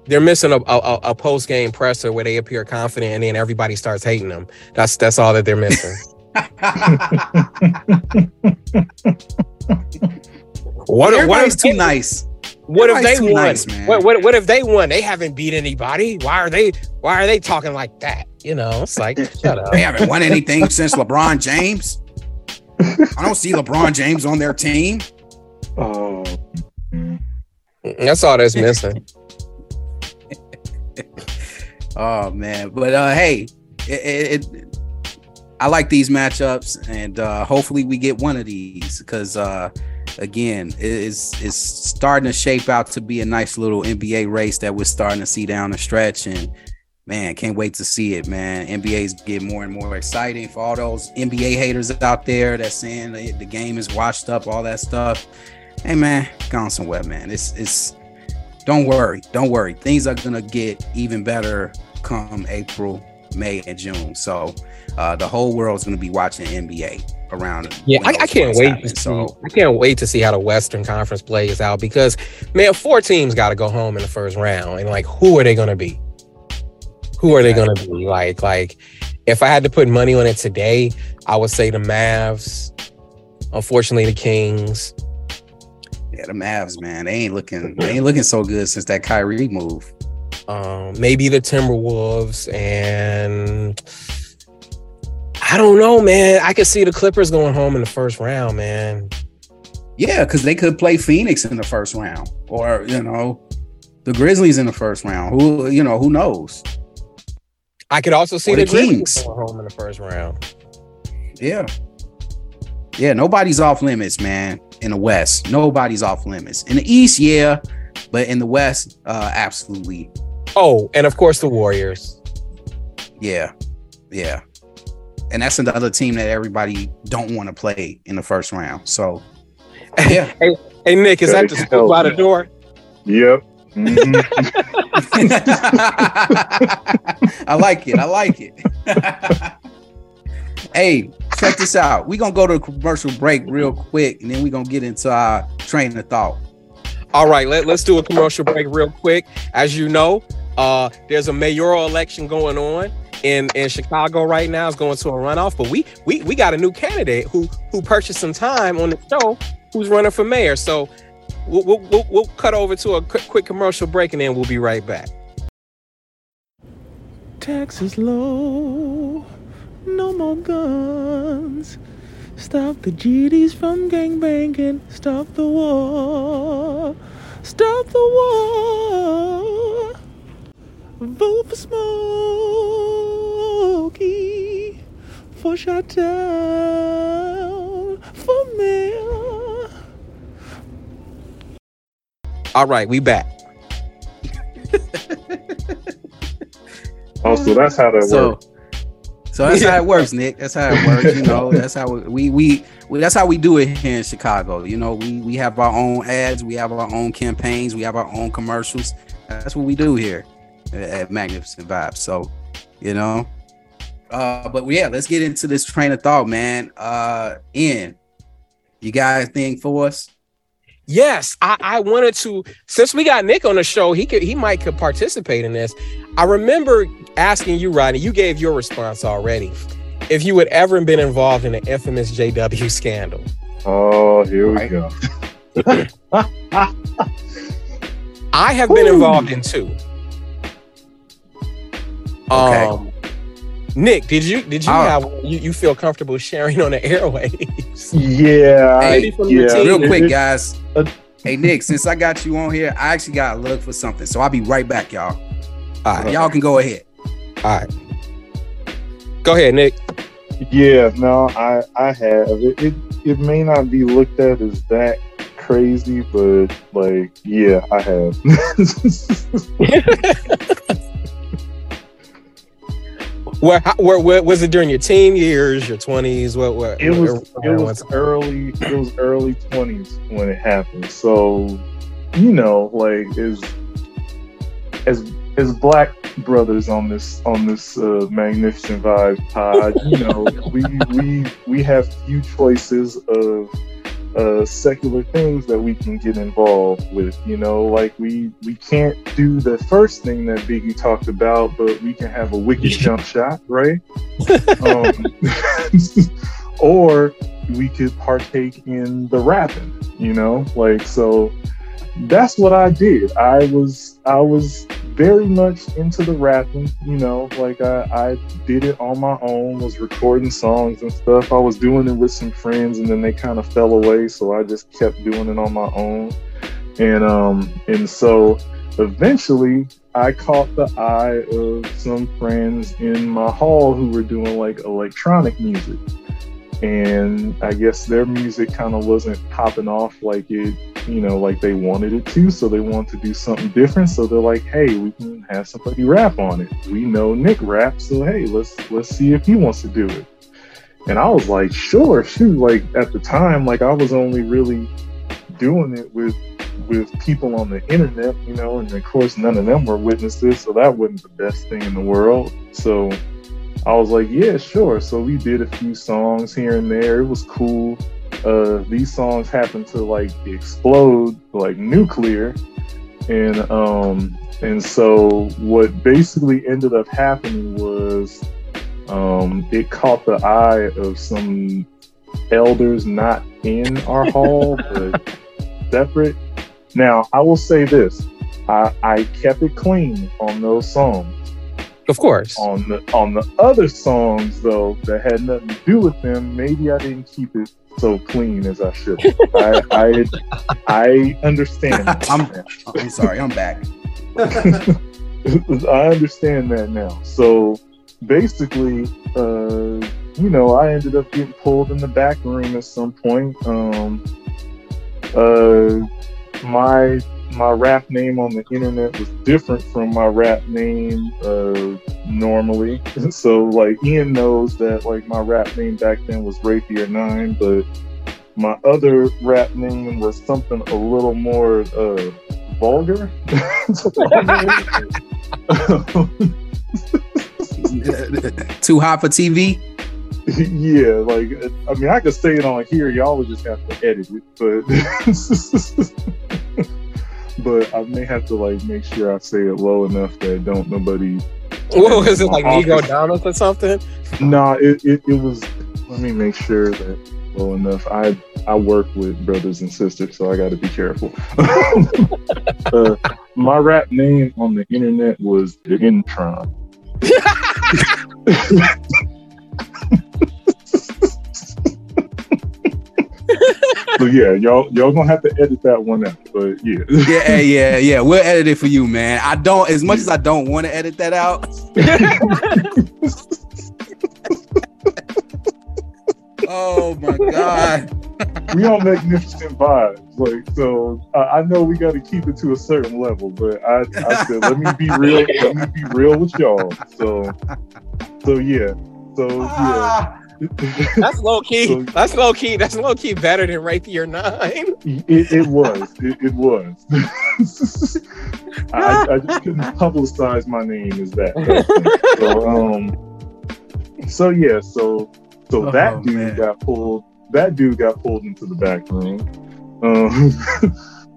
S3: They're missing a, a, a post game presser where they appear confident and then everybody starts hating them. That's that's all that they're missing. what if, what if
S2: too
S3: they,
S2: nice.
S3: what if they won?
S2: nice, man.
S3: what, what what if they won? They haven't beat anybody. Why are they why are they talking like that? You know, it's like shut up.
S2: They haven't won anything since LeBron James. I don't see LeBron James on their team.
S4: oh,
S3: That's all that's missing.
S2: Oh man, but uh, hey, it, it, it I like these matchups, and uh, hopefully we get one of these because uh, again, it is it's starting to shape out to be a nice little NBA race that we're starting to see down the stretch, and man, can't wait to see it, man. NBA's getting more and more exciting for all those NBA haters out there that's saying the, the game is washed up, all that stuff. Hey man, gone somewhere, man. It's it's don't worry, don't worry. Things are gonna get even better come April, May, and June. So uh, the whole world's gonna be watching NBA around.
S3: Yeah, I, I can't wait
S2: happen.
S3: see.
S2: So
S3: I can't wait to see how the Western Conference plays out because man, four teams got to go home in the first round, and like, who are they going to be? Who are they going to be? Like, like, if I had to put money on it today, I would say the Mavs. Unfortunately, the Kings.
S2: Yeah, the Mavs, man, they ain't looking, they ain't looking so good since that Kyrie move.
S3: Um, maybe the Timberwolves, and I don't know, man. I could see the Clippers going home in the first round, man.
S2: Yeah, because they could play Phoenix in the first round, or you know, the Grizzlies in the first round. Who you know, who knows?
S3: I could also see
S2: Or
S3: the,
S2: the Kings.
S3: going home in the first round.
S2: Yeah. Yeah, nobody's off limits, man. In the West, nobody's off limits. In the East, yeah, but in the West, uh, absolutely,
S3: Oh, and of course the Warriors.
S2: yeah, yeah. And that's another team that everybody don't want to play in the first round. So, yeah,
S3: Hey Nick, is that
S4: Hey,
S3: the school by the door?
S4: yep. Mhm.
S2: I like it. I like it. hey, check this out. We're gonna go to a commercial break real quick, and then we're gonna get into our train of thought.
S3: All right, let, let's do a commercial break real quick. As you know, uh, there's a mayoral election going on in, in Chicago right now. It's going to a runoff, but we we we got a new candidate who who purchased some time on the show who's running for mayor. So we'll we'll, we'll, we'll cut over to a quick, quick commercial break and then we'll be right back.
S5: Taxes low, no more guns. Stop the GDs from gangbanging. Stop the war. Stop the war. Vote for Smokey. For Chi-Town. For mayor.
S3: All right, we back.
S4: Oh, so that's how that
S2: So,
S4: works.
S2: So that's how it works, Nick. That's how it works. You know, that's how we, we we that's how we do it here in Chicago. You know, we we have our own ads, we have our own campaigns, we have our own commercials. That's what we do here at, Magnificent Vibes. So, you know, uh, but yeah, let's get into this train of thought, man. Uh, Ian, you got a thing for us?
S3: Yes, I, I wanted to. Since we got Nick on the show, he could he might could participate in this. I remember asking you, Rodney. You gave your response already. If you had ever been involved in the infamous JW scandal,
S4: Oh, here we go.
S3: I have been involved in two.
S2: Okay.
S3: Um, Nick, did you did you
S2: Oh.
S3: have you, you feel comfortable sharing on the airwaves?
S4: Yeah,
S2: Hey,
S3: from
S4: yeah.
S3: team.
S2: Real quick, guys.
S4: uh,
S2: Hey Nick, since I got you on here, I actually got to look for something. So I'll be right back, y'all.
S3: All right,
S2: Y'all can go ahead.
S3: all right. Go ahead, Nick.
S4: Yeah, no, I I have it. It it may not be looked at as that crazy, but like, yeah, I have.
S3: Where, where, where was it during your teen years, your twenties? What, what?
S4: it was
S3: where-
S4: it was early it was early twenties when it happened. So, you know, like as as as black brothers on this on this uh, magnificent vibe pod, you know, we we we have few choices of uh, secular things that we can get involved with. You know, like we we can't do the first thing that Biggie talked about, but we can have a wicked jump shot, right? um, or we could partake in the rapping. You know, like so. That's what I did. I was I was very much into the rapping. You know, like I, I did it on my own. Was recording songs and stuff. I was doing it with some friends, and then they kind of fell away. So I just kept doing it on my own. And um and so eventually I caught the eye of some friends in my hall who were doing like electronic music. And I guess their music kind of wasn't popping off like it, you know, like they wanted it to. So they wanted to do something different. So they're like, hey, we can have somebody rap on it. We know Nick raps, so hey, let's let's see if he wants to do it. And I was like, sure, shoot. Like at the time, like I was only really doing it with with people on the internet, you know, and of course none of them were witnesses, so that wasn't the best thing in the world. So I was like, yeah, sure. So we did a few songs here and there. It was cool. Uh, these songs happened to like explode like nuclear, and um, and so what basically ended up happening was um, it caught the eye of some elders not in our hall, but separate. Now, I will say this: I, I kept it clean on those songs.
S3: Of course.
S4: On the on the other songs, though, that had nothing to do with them, maybe I didn't keep it so clean as I should. I, I I understand.
S2: I'm- I'm sorry, I'm back.
S4: I understand that now. So basically, uh, you know, I ended up getting pulled in the back room at some point. Um, uh, my my rap name on the internet was different from my rap name uh, normally. So like Ian knows that like my rap name back then was Rapier Nine, but my other rap name was something a little more uh, vulgar.
S2: Too hot for TV.
S4: yeah, like I mean, I could say it on here. Y'all would just have to edit it, but but I may have to like make sure I say it low enough that don't nobody.
S3: What was it like, Negro Donald or something?
S4: Nah, it, it it was. Let me make sure that low enough. I I work with brothers and sisters, so I got to be careful. uh, my rap name on the internet was the Intron. so yeah, y'all y'all gonna have to edit that one out. But yeah,
S2: Yeah, eh, yeah, yeah. We'll edit it for you, man. I don't as much as I don't want to edit that out. oh my god.
S4: we on magnificent vibes. Like so, I I know we got to keep it to a certain level. But I I said let me be real. Let me be real with y'all. So so yeah. So yeah. Ah.
S3: That's low key.
S4: So-
S3: That's low key. That's low key better than Rapier Nine.
S4: It, it was. It, it was. I, I just couldn't publicize my name as that. So um. So yeah. So so
S2: Oh,
S4: that dude
S2: man.
S4: got pulled. That dude got pulled into the back room. Um.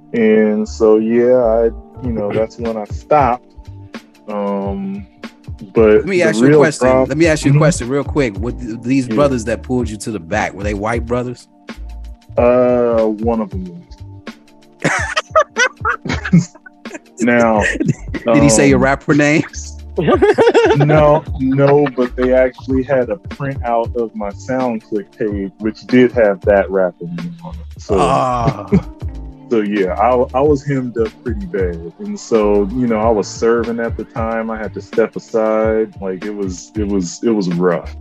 S4: and so yeah, I you know that's when I stopped. Um. But
S2: Let me ask you a question.
S4: prob-
S2: Let me ask you a
S4: Mhm.
S2: question real quick. With these
S4: Yeah.
S2: brothers that pulled you to the back, were they white brothers?
S4: Uh, one of them was. now,
S2: Did he say your
S4: um,
S2: rapper name?
S4: no, no, but they actually had a printout of my SoundClick page, which did have that rapper name on it. So,
S2: Ah.
S4: So yeah, I, I was hemmed up pretty bad, and so you know I was serving at the time. I had to step aside. Like it was, it was, it was rough.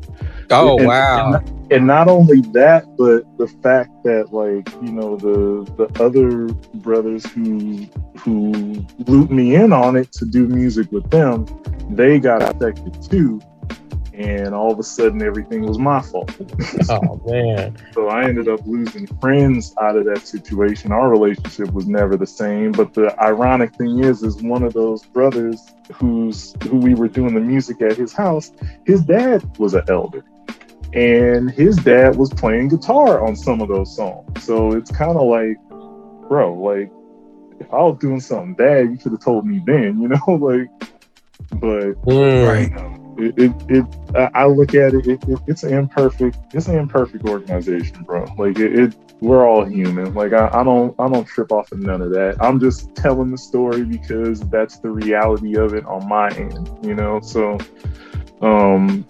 S3: Oh
S4: And-
S3: wow.
S4: And, and not only that, but the fact that like you know the the other brothers who who looped me in on it to do music with them, they got affected too. And all of a sudden, everything was my fault.
S3: Oh man.
S4: So I ended up losing friends out of that situation. Our relationship was never the same. But the ironic thing is, is one of those brothers who's who we were doing the music at his house, his dad was an elder. And his dad was playing guitar on some of those songs. So it's kind of like, bro, like if I was doing something bad, you should have told me then, you know, like but
S3: Mm.
S2: Right.
S4: It, it, it I- look at it, it, it it's an imperfect it's an imperfect organization bro. Like it, it we're all human. Like I, I don't i don't trip off of none of that. I'm just telling the story because that's the reality of it on my end you know? So um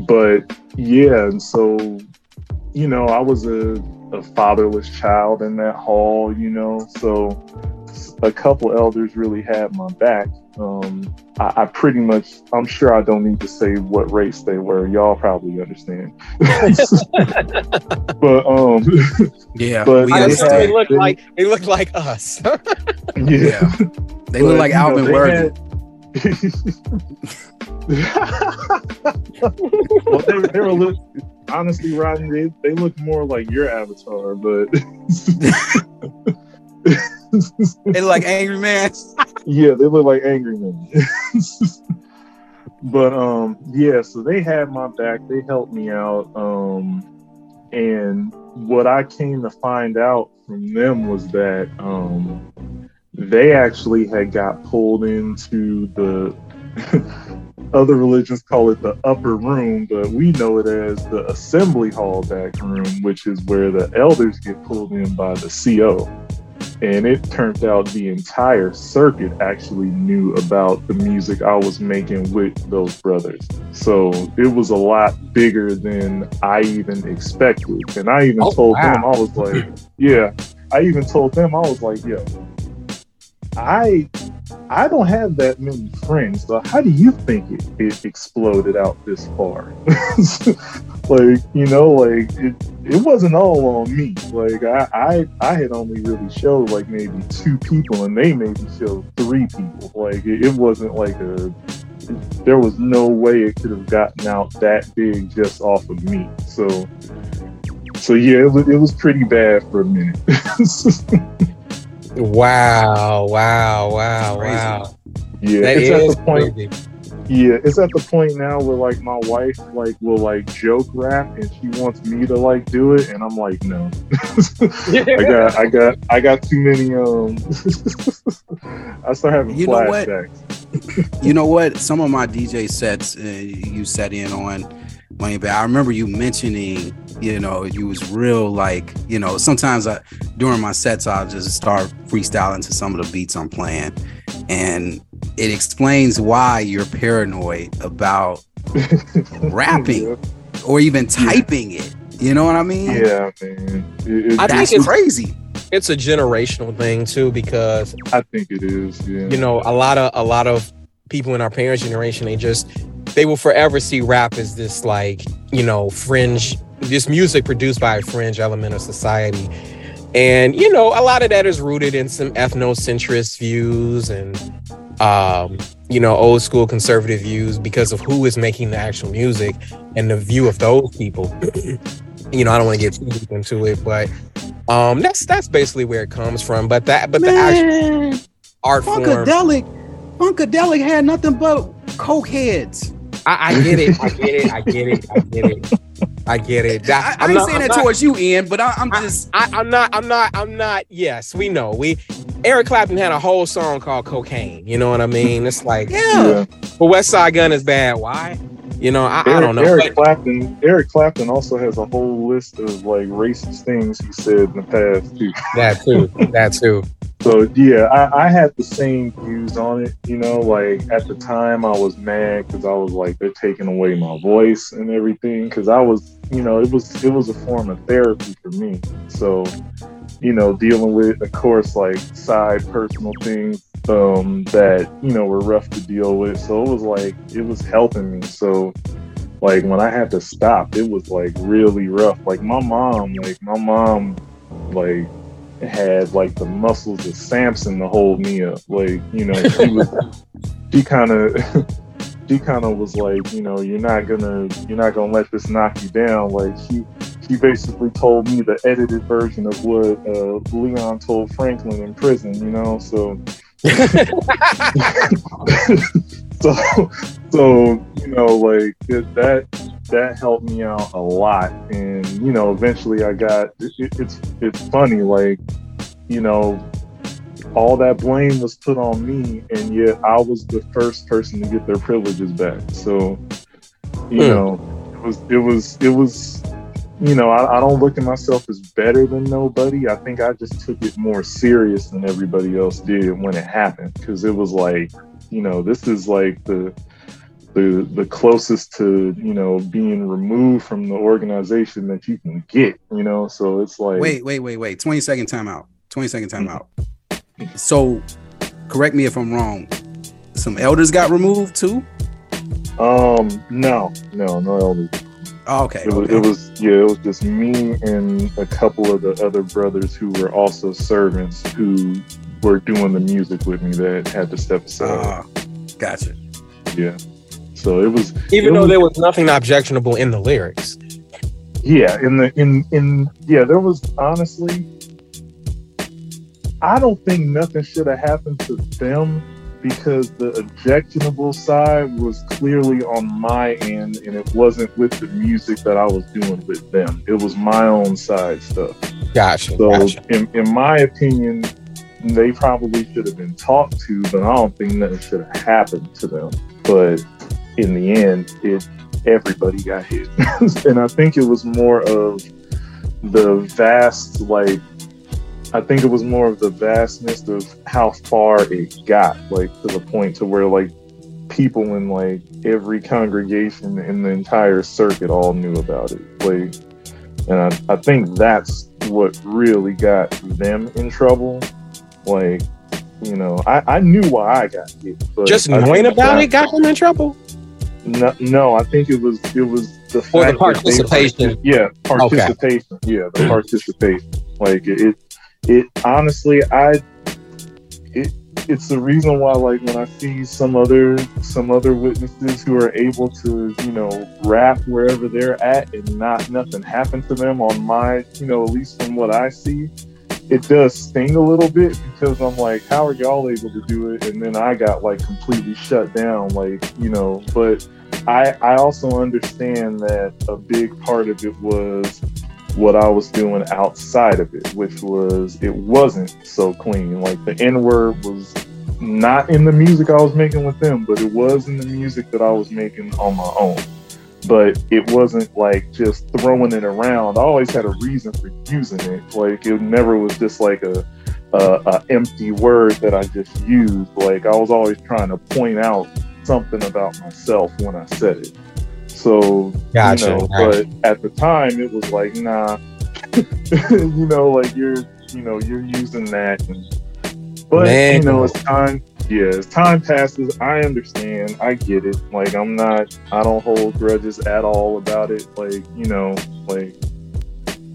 S4: but yeah and so you know i was a, a fatherless child in that hall you know? So a couple elders really had my back um I, I pretty much, I'm sure I don't need to say what race they were. Y'all probably understand. but um,
S2: Yeah.
S4: But
S2: we
S3: I
S4: Yeah,
S3: they look
S4: they-
S3: like they look like us.
S4: yeah,
S2: Yeah. They
S4: But,
S2: look like
S4: you know,
S2: Alvin
S4: they
S2: Worthy.
S4: well, they, they were look, honestly, Rodney, they, they look more like your avatar, but
S2: They look like angry man.
S4: yeah, they look like angry men. but um, yeah, so they had my back. They helped me out. Um, and what I came to find out from them was that um, they actually had got pulled into the other religions call it the upper room, but we know it as the assembly hall back room, which is where the elders get pulled in by the CO. And it turned out the entire circuit actually knew about the music I was making with those brothers. So it was a lot bigger than I even expected. And I even
S3: Oh,
S4: told
S3: wow.
S4: them, I was like, yeah, I even told them, I was like, yeah, I I don't have that many friends. So how do you think it, it exploded out this far? like, you know, like it, it wasn't all on me. Like I, I I had only really showed like maybe two people and they maybe showed three people. Like it, it wasn't like a there was no way it could have gotten out that big just off of me. So so yeah, it was, it was pretty bad for a minute.
S3: wow, wow, wow, wow.
S4: yeah,
S3: That
S4: it's at the point
S3: crazy.
S4: Yeah, it's at the point now where like my wife like will like joke rap and she wants me to like do it and I'm like no. I got I got I got too many um I start having
S2: You know what? You know what? Some of my DJ sets uh, you set in on Wayne, but I remember you mentioning, you know, you was real like, you know, sometimes I during my sets I'll just start freestyling to some of the beats I'm playing. And it explains why you're paranoid about rapping
S4: Yeah,
S2: or even typing it. You know what I mean?
S4: yeah man. It- it-
S3: I think
S2: That's
S3: it's-
S2: crazy.
S3: It's a generational thing too, because
S4: I think it is, yeah.
S3: you know a lot of a lot of people in our parents' generation they just they will forever see rap as this like you know fringe this music produced by a fringe element of society. And you know a lot of that is rooted in some ethnocentrist views and um you know old school conservative views because of who is making the actual music and the view of those people. You know i don't want to get too deep into it but um that's that's basically where it comes from but that but the actual
S2: Man,
S3: art form.
S2: Funkadelic, Funkadelic had nothing but coke heads.
S3: I, I get it. I get it. I get it. I get it. I get it.
S2: I,
S3: That-
S2: I
S3: I'm
S2: ain't
S3: not-
S2: saying
S3: I'm
S2: that
S3: not-
S2: towards you, Ian, but I, I'm just
S3: I, I'm not. I'm not. I'm not. Yes, we know. We Eric Clapton had a whole song called "Cocaine." You know what I mean? It's like,
S2: yeah.
S4: yeah.
S3: but Westside Gunn is bad. Why? You know, I, I
S4: Eric,
S3: don't know.
S4: Eric
S3: But
S4: Clapton Eric Clapton also has a whole list of like racist things he said in the past too.
S3: that too. That too.
S4: So yeah, I, I had the same views on it. You know, like at the time I was mad because I was like they're taking away my voice and everything because I was, you know, it was it was a form of therapy for me. So, you know, dealing with of course like side personal things um, that you know were rough to deal with. So it was like it was helping me. So like when I had to stop, it was like really rough. Like my mom, like my mom, like had like the muscles of Samson to hold me up. Like, you know, she was she kind of she kind of was like, you know, you're not gonna you're not gonna let this knock you down. Like she she basically told me the edited version of what uh, Leon told Franklin in prison. You know, so. so so you know like that that helped me out a lot. And you know eventually i got it, it's it's funny like you know all that blame was put on me and yet i was the first person to get their privileges back. So you mm. know it was it was it was you know I, I don't look at myself as better than nobody. I think i just took it more serious than everybody else did when it happened. Because it was like you know this is like the the the closest to you know being removed from the organization that you can get you know? So it's like
S2: wait wait wait wait. 20 second timeout 20 second timeout mm-hmm. so correct me if i'm wrong. Some elders got removed too?
S4: Um no no no elders.
S2: Oh, okay,
S4: it was,
S2: okay.
S4: it was yeah it was just me and a couple of the other brothers who were also servants who were doing the music with me that had to step aside. Uh,
S2: gotcha.
S4: Yeah so it was
S3: even
S4: it
S3: though
S4: was,
S3: there was nothing objectionable in the lyrics.
S4: Yeah, in the in in yeah, there was honestly I don't think nothing should have happened to them because the objectionable side was clearly on my end and it wasn't with the music that I was doing with them. It was my own side stuff.
S3: Gotcha.
S4: So
S3: gotcha.
S4: In, in my opinion, they probably should have been talked to, but I don't think nothing should have happened to them. But in the end, it everybody got hit, and I think it was more of the vast like. I think it was more of the vastness of how far it got, like to the point to where like people in like every congregation in the entire circuit all knew about it. Like, and I, I think that's what really got them in trouble. Like, you know, I, I knew why I got hit, but
S3: just knowing about it got them in trouble.
S4: No, no, I think it was it was the
S3: or the participation.
S4: They, yeah, participation. Okay. Yeah, the participation. Like it, it honestly, I, it, it's the reason why like when I see some other some other witnesses who are able to you know rap wherever they're at and not nothing happened to them on my you know at least from what I see it does sting a little bit because I'm like, how are y'all able to do it? And then I got like completely shut down, like, you know, but I I also understand that a big part of it was what I was doing outside of it, which was it wasn't so clean. Like the N word was not in the music I was making with them, but it was in the music that I was making on my own but it wasn't like just throwing it around. I always had a reason for using it. Like it never was just like a, a, a empty word that I just used. Like I was always trying to point out something about myself when I said it. So
S3: gotcha,
S4: you know,
S3: gotcha.
S4: but at the time it was like, nah, you know, like you're, you know, you're using that. And, but Man. you know, it's time yeah, as time passes, I understand. I get it. Like, I'm not, I don't hold grudges at all about it. Like, you know, like,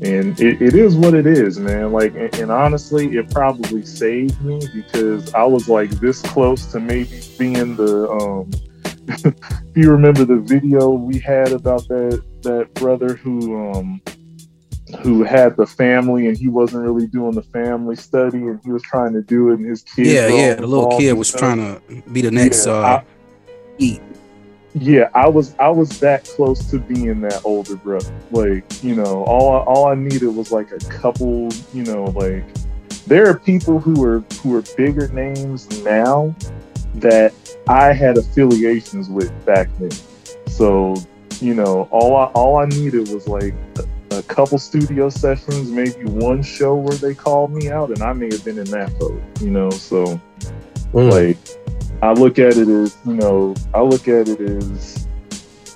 S4: and it, it is what it is, man. Like, and, and honestly, it probably saved me because I was like this close to maybe being the, um, if you remember the video we had about that, that brother who, um, who had the family and he wasn't really doing the family study and he was trying to do it and his kid
S2: yeah yeah the little kid was trying to be the next yeah, uh I, eat
S4: yeah i was i was that close to being that older brother like you know all I, all i needed was like a couple you know like there are people who are who are bigger names now that i had affiliations with back then so you know all i all i needed was like a couple studio sessions, maybe one show where they called me out, and I may have been in that boat, you know. So,
S3: Mm.
S4: like, I look at it as, you know, I look at it as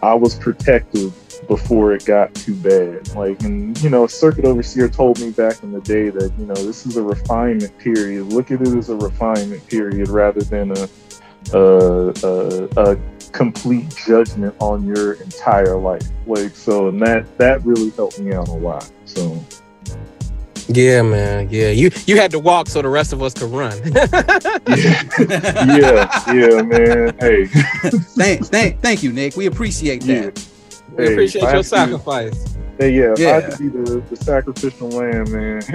S4: I was protected before it got too bad. Like, and you know, circuit overseer told me back in the day that you know this is a refinement period. Look at it as a refinement period rather than a a, a, a complete judgment on your entire life. Like, so, and that that really helped me out a lot. So,
S3: Yeah, man. Yeah, you you had to walk so the rest of us could run.
S4: yeah, yeah, man. Hey,
S2: thank, thank, thank you, Nick. We appreciate
S4: yeah.
S2: that.
S3: we
S4: Hey,
S3: appreciate
S4: I
S3: your
S4: had be-
S3: sacrifice.
S4: Hey, yeah, if I
S2: Yeah.
S4: had to be the, the sacrificial lamb, man.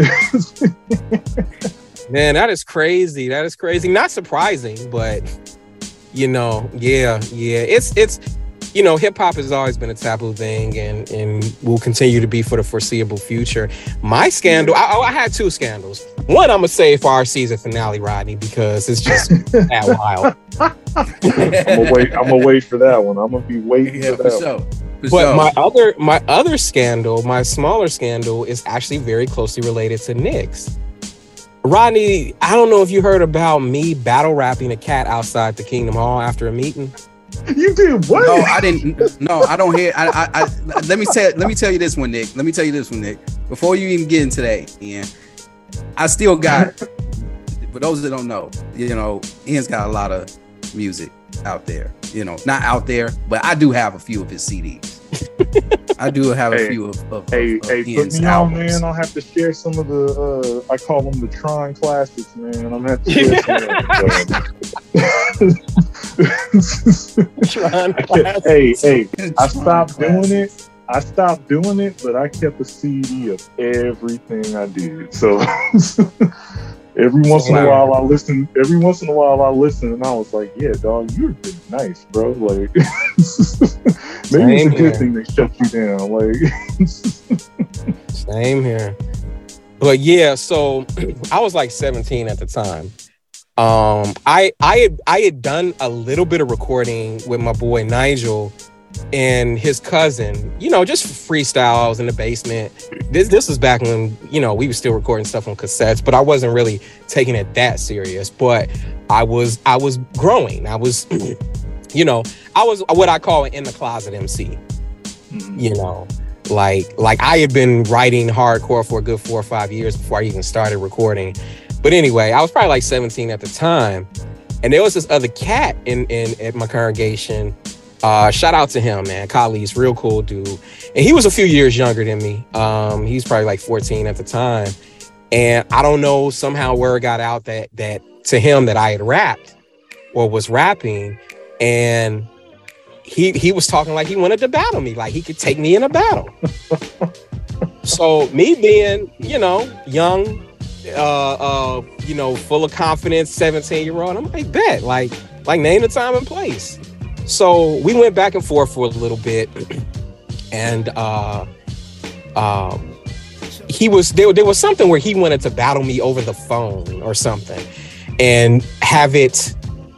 S3: Man, that is crazy. That is crazy. Not surprising, but you know, yeah, yeah. It's it's you know, hip hop has always been a taboo thing and and will continue to be for the foreseeable future. My scandal, I, oh, I had two scandals. One I'm gonna save for our season finale, Rodney, because it's just that wild.
S4: I'm gonna wait. I'm gonna wait for that one. I'm gonna be waiting
S2: Yeah,
S4: for
S2: for
S4: that.
S2: sure. For
S3: But
S2: sure.
S3: my other my other scandal, my smaller scandal, is actually very closely related to Nick's. Rodney, I don't know if you heard about me battle rapping a cat outside the Kingdom Hall after a meeting.
S4: One. You did what?
S2: No, I didn't. No, I don't hear. I, I, I, let me tell. Let me tell you this one, Nick. Let me tell you this one, Nick. Before you even get into that, Ian, I still got. for those that don't know, you know, Ian's got a lot of music out there. You know, not out there, but I do have a few of his CDs. I do have a few of, of,
S4: Hey,
S2: of, of
S4: hey, put
S2: Ian's
S4: me on, man. I'll have to share some of the. Uh, I call them the Tron classics, man. I'm gonna have to share some. of them. hey, hey, I stopped doing it. I stopped doing it, but I kept a CD of everything I did. So every once in a while, I listen. Every once in a while, I listen, and I was like, "Yeah, dog, you're pretty nice, bro." Like, maybe it's
S3: Same
S4: a good
S3: here.
S4: thing they shut you down. Like,
S3: Same here. But yeah, so I was like 17 at the time. Um, I I had I had done a little bit of recording with my boy Nigel and his cousin, you know, just freestyle. I was in the basement. This this was back when, you know, we were still recording stuff on cassettes, but I wasn't really taking it that serious. But I was I was growing. I was, you know, I was what I call an in the closet MC you know like like i had been writing hardcore for a good four or five years before i even started recording but anyway i was probably like 17 at the time and there was this other cat in in at my congregation. Uh shout out to him man. Khalid's real cool dude. And he was a few years younger than me. Um he's probably like 14 at the time. And i don't know somehow word got out that that to him that i had rapped or was rapping. And he he was talking like he wanted to battle me, like he could take me in a battle. so me being, you know, young, uh, uh, you know, full of confidence, 17 year old, I'm like, bet, like, like name the time and place. So we went back and forth for a little bit, and uh, um, he was there. There was something where he wanted to battle me over the phone or something, and have it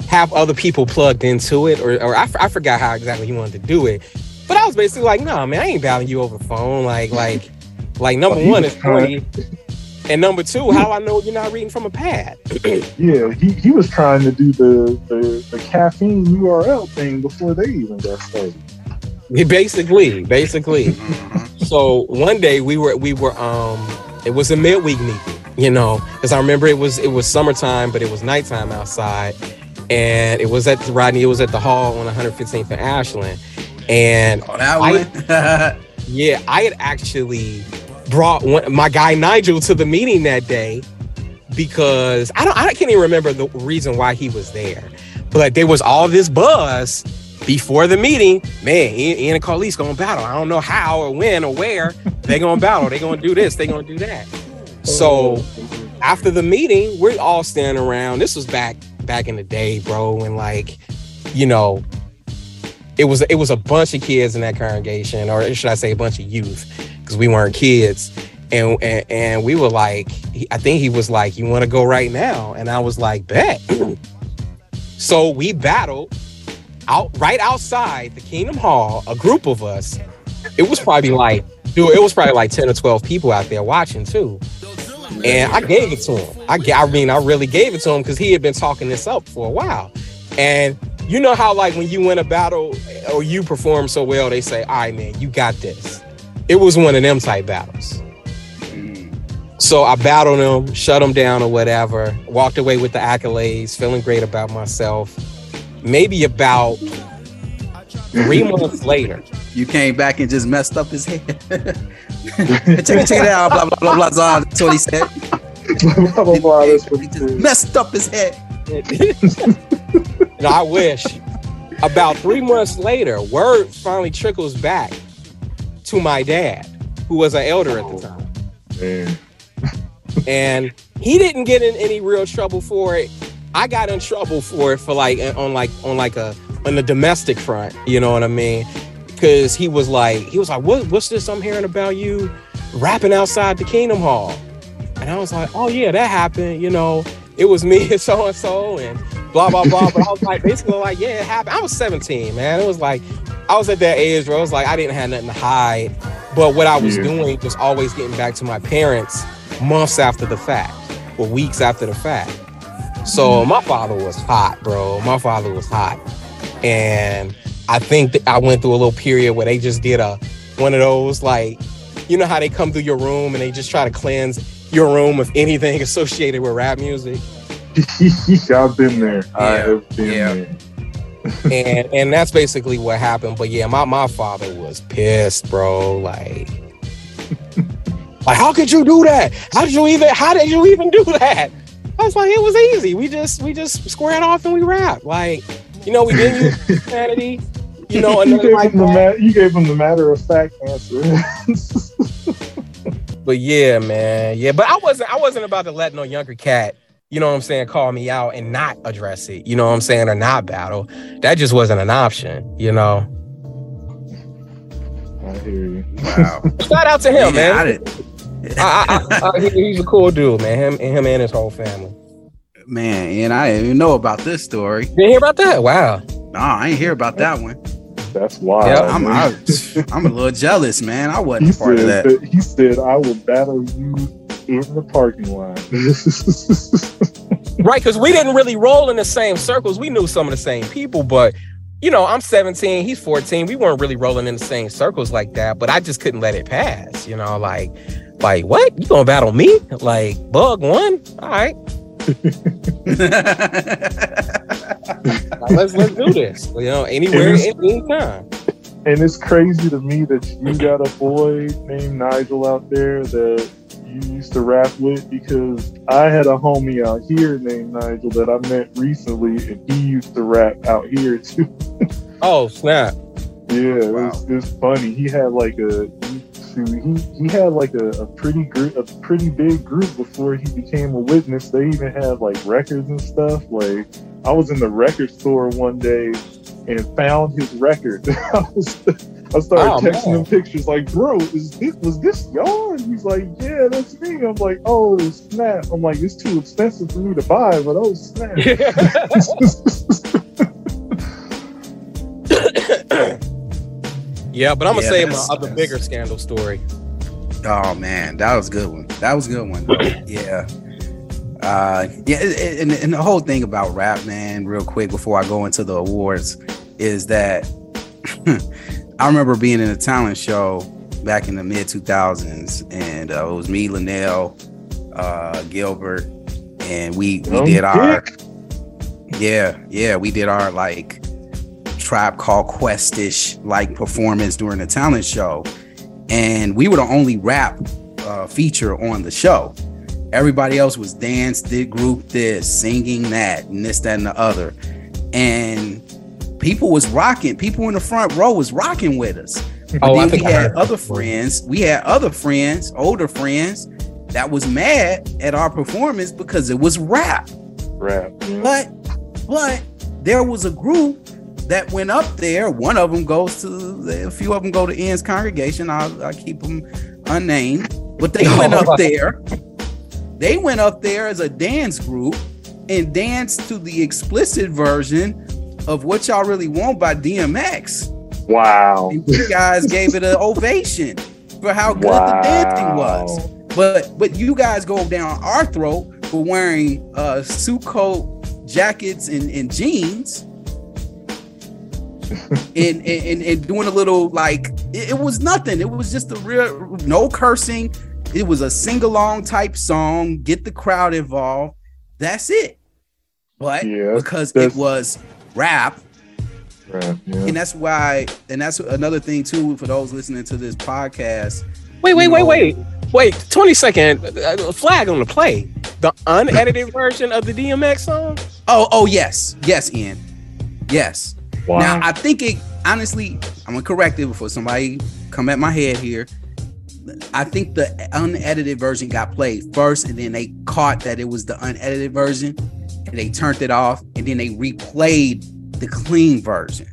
S3: have other people plugged into it, or, or I, f- I forgot how exactly he wanted to do it. But I was basically like, no, man, I ain't battling you over the phone. Like, like, like number
S4: Oh,
S3: one is funny, and number two, how I know you're not reading from a pad.
S4: Yeah, he, he was trying to do the, the, the caffeine URL thing before they even got started.
S3: basically, basically. So one day we were we were um it was a midweek meeting, you know, because I remember it was it was summertime, but it was nighttime outside, and it was at Rodney. It was at the hall on 115th and Ashland, and
S2: Oh, that
S3: I-
S2: one.
S3: yeah, I had actually brought one, my guy Nigel to the meeting that day because I don't I can't even remember the reason why he was there, but there was all this buzz before the meeting. Man, Ian, and Carlise gonna battle. I don't know how or when or where they gonna battle. They gonna do this. They gonna do that. So after the meeting, we're all standing around. This was back back in the day, bro, and like, you know, it was it was a bunch of kids in that congregation, or should I say, a bunch of youth, because we weren't kids. And, and and we were like, I think he was like, "You want to go right now?" And I was like, "Bet." so we battled out right outside the Kingdom Hall. A group of us. It was probably like dude, it was probably like 10 or 12 people out there watching too. And I gave it to him. I, I mean, I really gave it to him because he had been talking this up for a while. And you know how, like, when you win a battle or you perform so well, they say, all right, man, you got this. It was one of them type battles. So I battled him, shut him down or whatever, walked away with the accolades, feeling great about myself. Maybe about three months later,
S2: You came back and just messed up his head. check, it- check it out. Blah blah blah blah. blah. That's what he said.
S4: blah, blah, blah, that's what
S2: He
S4: he
S2: just messed up his head.
S3: and I wish about three months later, word finally trickles back to my dad, who was an elder at the oh, time.
S4: Man.
S3: and he didn't get in any real trouble for it. I got in trouble for it for like uh, on like on like a on the domestic front, you know what I mean? Because he was like he was like, what, what's this I'm hearing about you rapping outside the Kingdom Hall? And I was like, oh yeah, that happened. You know, it was me and so and so and blah blah blah. But I was like basically like, yeah, it happened. I was 17, man. It was like I was at that age where I was like, I didn't have nothing to hide. But what I was
S4: Yeah.
S3: doing was always getting back to my parents months after the fact or weeks after the fact. So mm-hmm. my father was hot, bro. My father was hot. And I think that I went through a little period where they just did a one of those like, you know how they come through your room and they just try to cleanse your room of anything associated with rap music.
S4: I've been there. I have been
S2: yeah.
S4: there.
S3: and and that's basically what happened. But yeah, my my father was pissed, bro. Like, like how could you do that? How did you even? How did you even do that? I was like, it was easy. We just we just squared off and we rap. Like, you know, we didn't use profanity. You know,
S4: you, gave
S3: like
S4: him the
S3: that.
S4: ma- you gave him the matter of fact answer.
S3: But yeah, man, yeah. But I wasn't I wasn't about to let no younger cat. You know what I'm saying? Call me out and not address it. You know what I'm saying? Or not battle. That just wasn't an option. You know.
S4: I hear you.
S2: Wow.
S3: Shout out to him,
S2: Yeah, I
S3: man. I, I, I, he's a cool dude, man. Him, and him and his whole family.
S2: Man, and I didn't even know about this story.
S3: Didn't hear about that? Wow.
S2: Nah, I ain't hear about that one.
S4: That's wild.
S3: Yeah,
S2: I'm,
S4: man.
S2: I, I'm a little jealous, man. I wasn't a part of
S4: said,
S2: that.
S4: that- he said, I will battle you in the parking lot.
S3: Right, because we didn't really roll in the same circles. We knew some of the same people, but you know, I'm 17, he's 14. We weren't really rolling in the same circles like that, but I just couldn't let it pass. You know, like, like what? You gonna battle me? Like bug one? All right, let's let's do this. You know, anywhere,
S4: It is-
S3: anytime.
S4: and it's crazy to me that you got a boy named Nigel out there that you used to rap with because I had a homie out here named Nigel that I met recently and he used to rap out here too.
S3: Oh snap!
S4: Yeah, it,
S2: Wow.
S4: was, it was funny. He had like a he, he, he had like a, a pretty group, a pretty big group before he became a witness. They even had like records and stuff. Like I was in the record store one day and found his record. I was I started
S3: Oh,
S4: texting
S3: man.
S4: him pictures like, bro, is this was this y'all? He's like, Yeah, that's me. I'm like, oh snap. I'm like, it's too expensive for me to buy, but oh snap.
S3: yeah, but I'm gonna
S2: Yeah,
S3: say my
S2: that's-
S3: other bigger scandal story.
S2: Oh man, that was a good one. That was a good one. Yeah. Uh, yeah, and, and, and the whole thing about rap, man, real quick before I go into the awards, is that I remember being in a talent show back in the mid 2000s, and uh, it was me, Linnell, uh, Gilbert, and we we
S4: Young
S2: did our
S4: Dick.
S2: yeah, yeah, we did our like tribe called Questish like performance during the talent show, and we were the only rap uh, feature on the show. Everybody else was dance, did group this, singing that, and this, that, and the other, and people was rocking. People in the front row was rocking with us. Oh, but
S3: Oh, I
S2: then we
S3: I
S2: had
S3: heard
S2: other friends. We had other friends, older friends, that was mad at our performance because it was rap.
S4: Rap.
S2: But but there was a group that went up there. One of them goes to a few of them go to Ian's congregation. I'll, I'll keep them unnamed. But they went up there. They went up there as a dance group and danced to the explicit version of what y'all really want by DMX.
S4: Wow.
S2: And you guys gave it an ovation for how good the dancing was. But but you guys go down our throat for wearing uh suit coat jackets and, and jeans. and, and and doing a little like it, it was nothing. It was just a real no cursing. It was a sing along type song. Get the crowd involved. That's it. But
S4: Yeah,
S2: because it was rap,
S4: Right, yeah.
S2: and that's why, and that's another thing too for those listening to this podcast.
S3: Wait, wait, wait,
S2: know-
S3: wait, wait. Twenty second uh, flag on the play. The unedited version of the DMX song.
S2: Oh, oh yes, yes, Ian, yes.
S4: Wow.
S2: Now I think it honestly, I'm gonna correct it before somebody come at my head here. I think the unedited version got played first, and then they caught that it was the unedited version, and they turned it off, and then they replayed the clean version.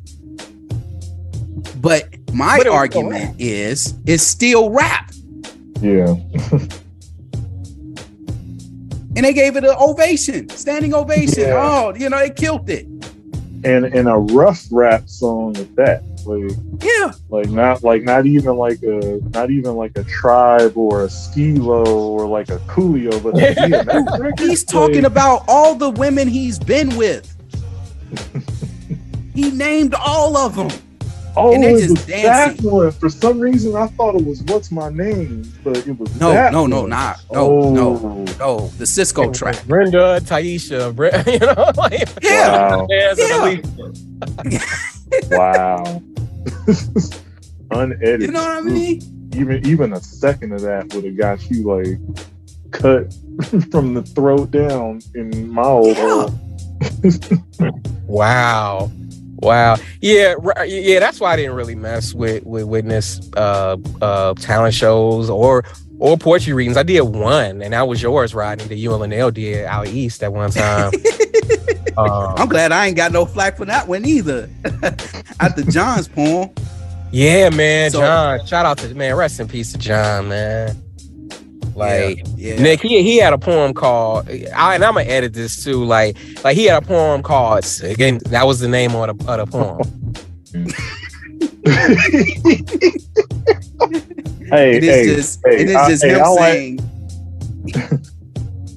S2: But my
S3: But it was
S2: argument is, it's still rap,
S4: yeah.
S2: and they gave it an ovation, standing ovation.
S4: Yeah.
S2: Oh, you know, they killed it.
S4: And and a rough rap song at that. Like
S2: Yeah,
S4: like not like not even like a not even like a tribe or a skilo or like a coolio, but a DMX
S2: he's talking
S4: Like,
S2: about all the women he's been with. he named all of them.
S4: Oh,
S2: and they're just
S4: was that
S2: dancing.
S4: one. For some reason, I thought it was "What's My Name," but it was
S2: No,
S4: that
S2: no, no, not no, no,
S4: Oh,
S2: no. The Sisqo track.
S3: Brenda, Taisha, Bre- you know, like
S2: Yeah,
S4: Wow,
S3: Jazz
S2: Yeah.
S3: And Alicia.
S4: wow. Unedited.
S2: you know what I mean?
S4: Even even a second of that would have got you like cut from the throat down in my old
S2: Yeah.
S3: Wow. Wow. Yeah, r- yeah, that's why I didn't really mess with with witness uh uh talent shows or or poetry readings. I did one and that was yours, Rodney, that you and Linnell did out east at one time. um,
S2: I'm glad I ain't got no flack for that one either. After John's poem,
S3: yeah, man,
S2: So-
S3: John. Shout out to man, rest in peace to John, man. Like
S2: yeah, yeah.
S3: Nick, he, he had a poem called, I, and I'm gonna edit this too. Like, like he had a poem called again. That was the name of the, of the poem.
S4: hey,
S2: it is
S4: hey,
S2: just
S4: hey,
S2: it is
S4: I-
S2: just
S4: hey,
S2: him
S4: I like-
S2: saying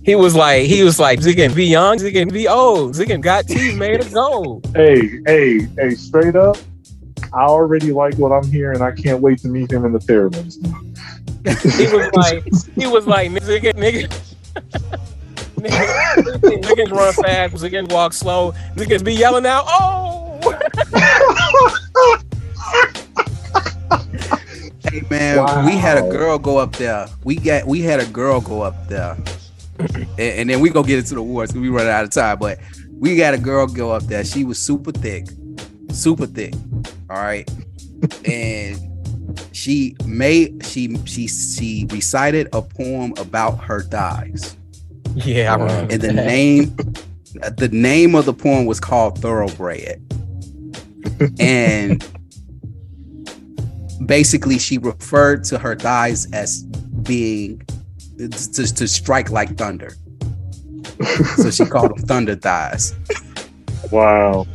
S3: He was like, he was like, Ziggin be young, Ziggin be old, Ziggin got teeth made of gold.
S4: hey, hey, hey, straight up. I already like what I'm hearing. I can't wait to meet him in the therapist.
S3: He was like, he was like, nigga, nigga. Niggas, niggas run fast, niggas walk slow, niggas be yelling out, oh!
S2: Hey man,
S4: Wow.
S2: we had a girl go up there. We got we had a girl go up there, and, and then we go get into the awards because we run out of time. But we got a girl go up there. She was super thick, super thick. All right, and she made she she she recited a poem about her thighs,
S3: Yeah, I remember.
S2: and the
S3: that.
S2: name the name of the poem was called Thoroughbred, and basically she referred to her thighs as being to, to strike like thunder. So she called them thunder thighs.
S4: Wow.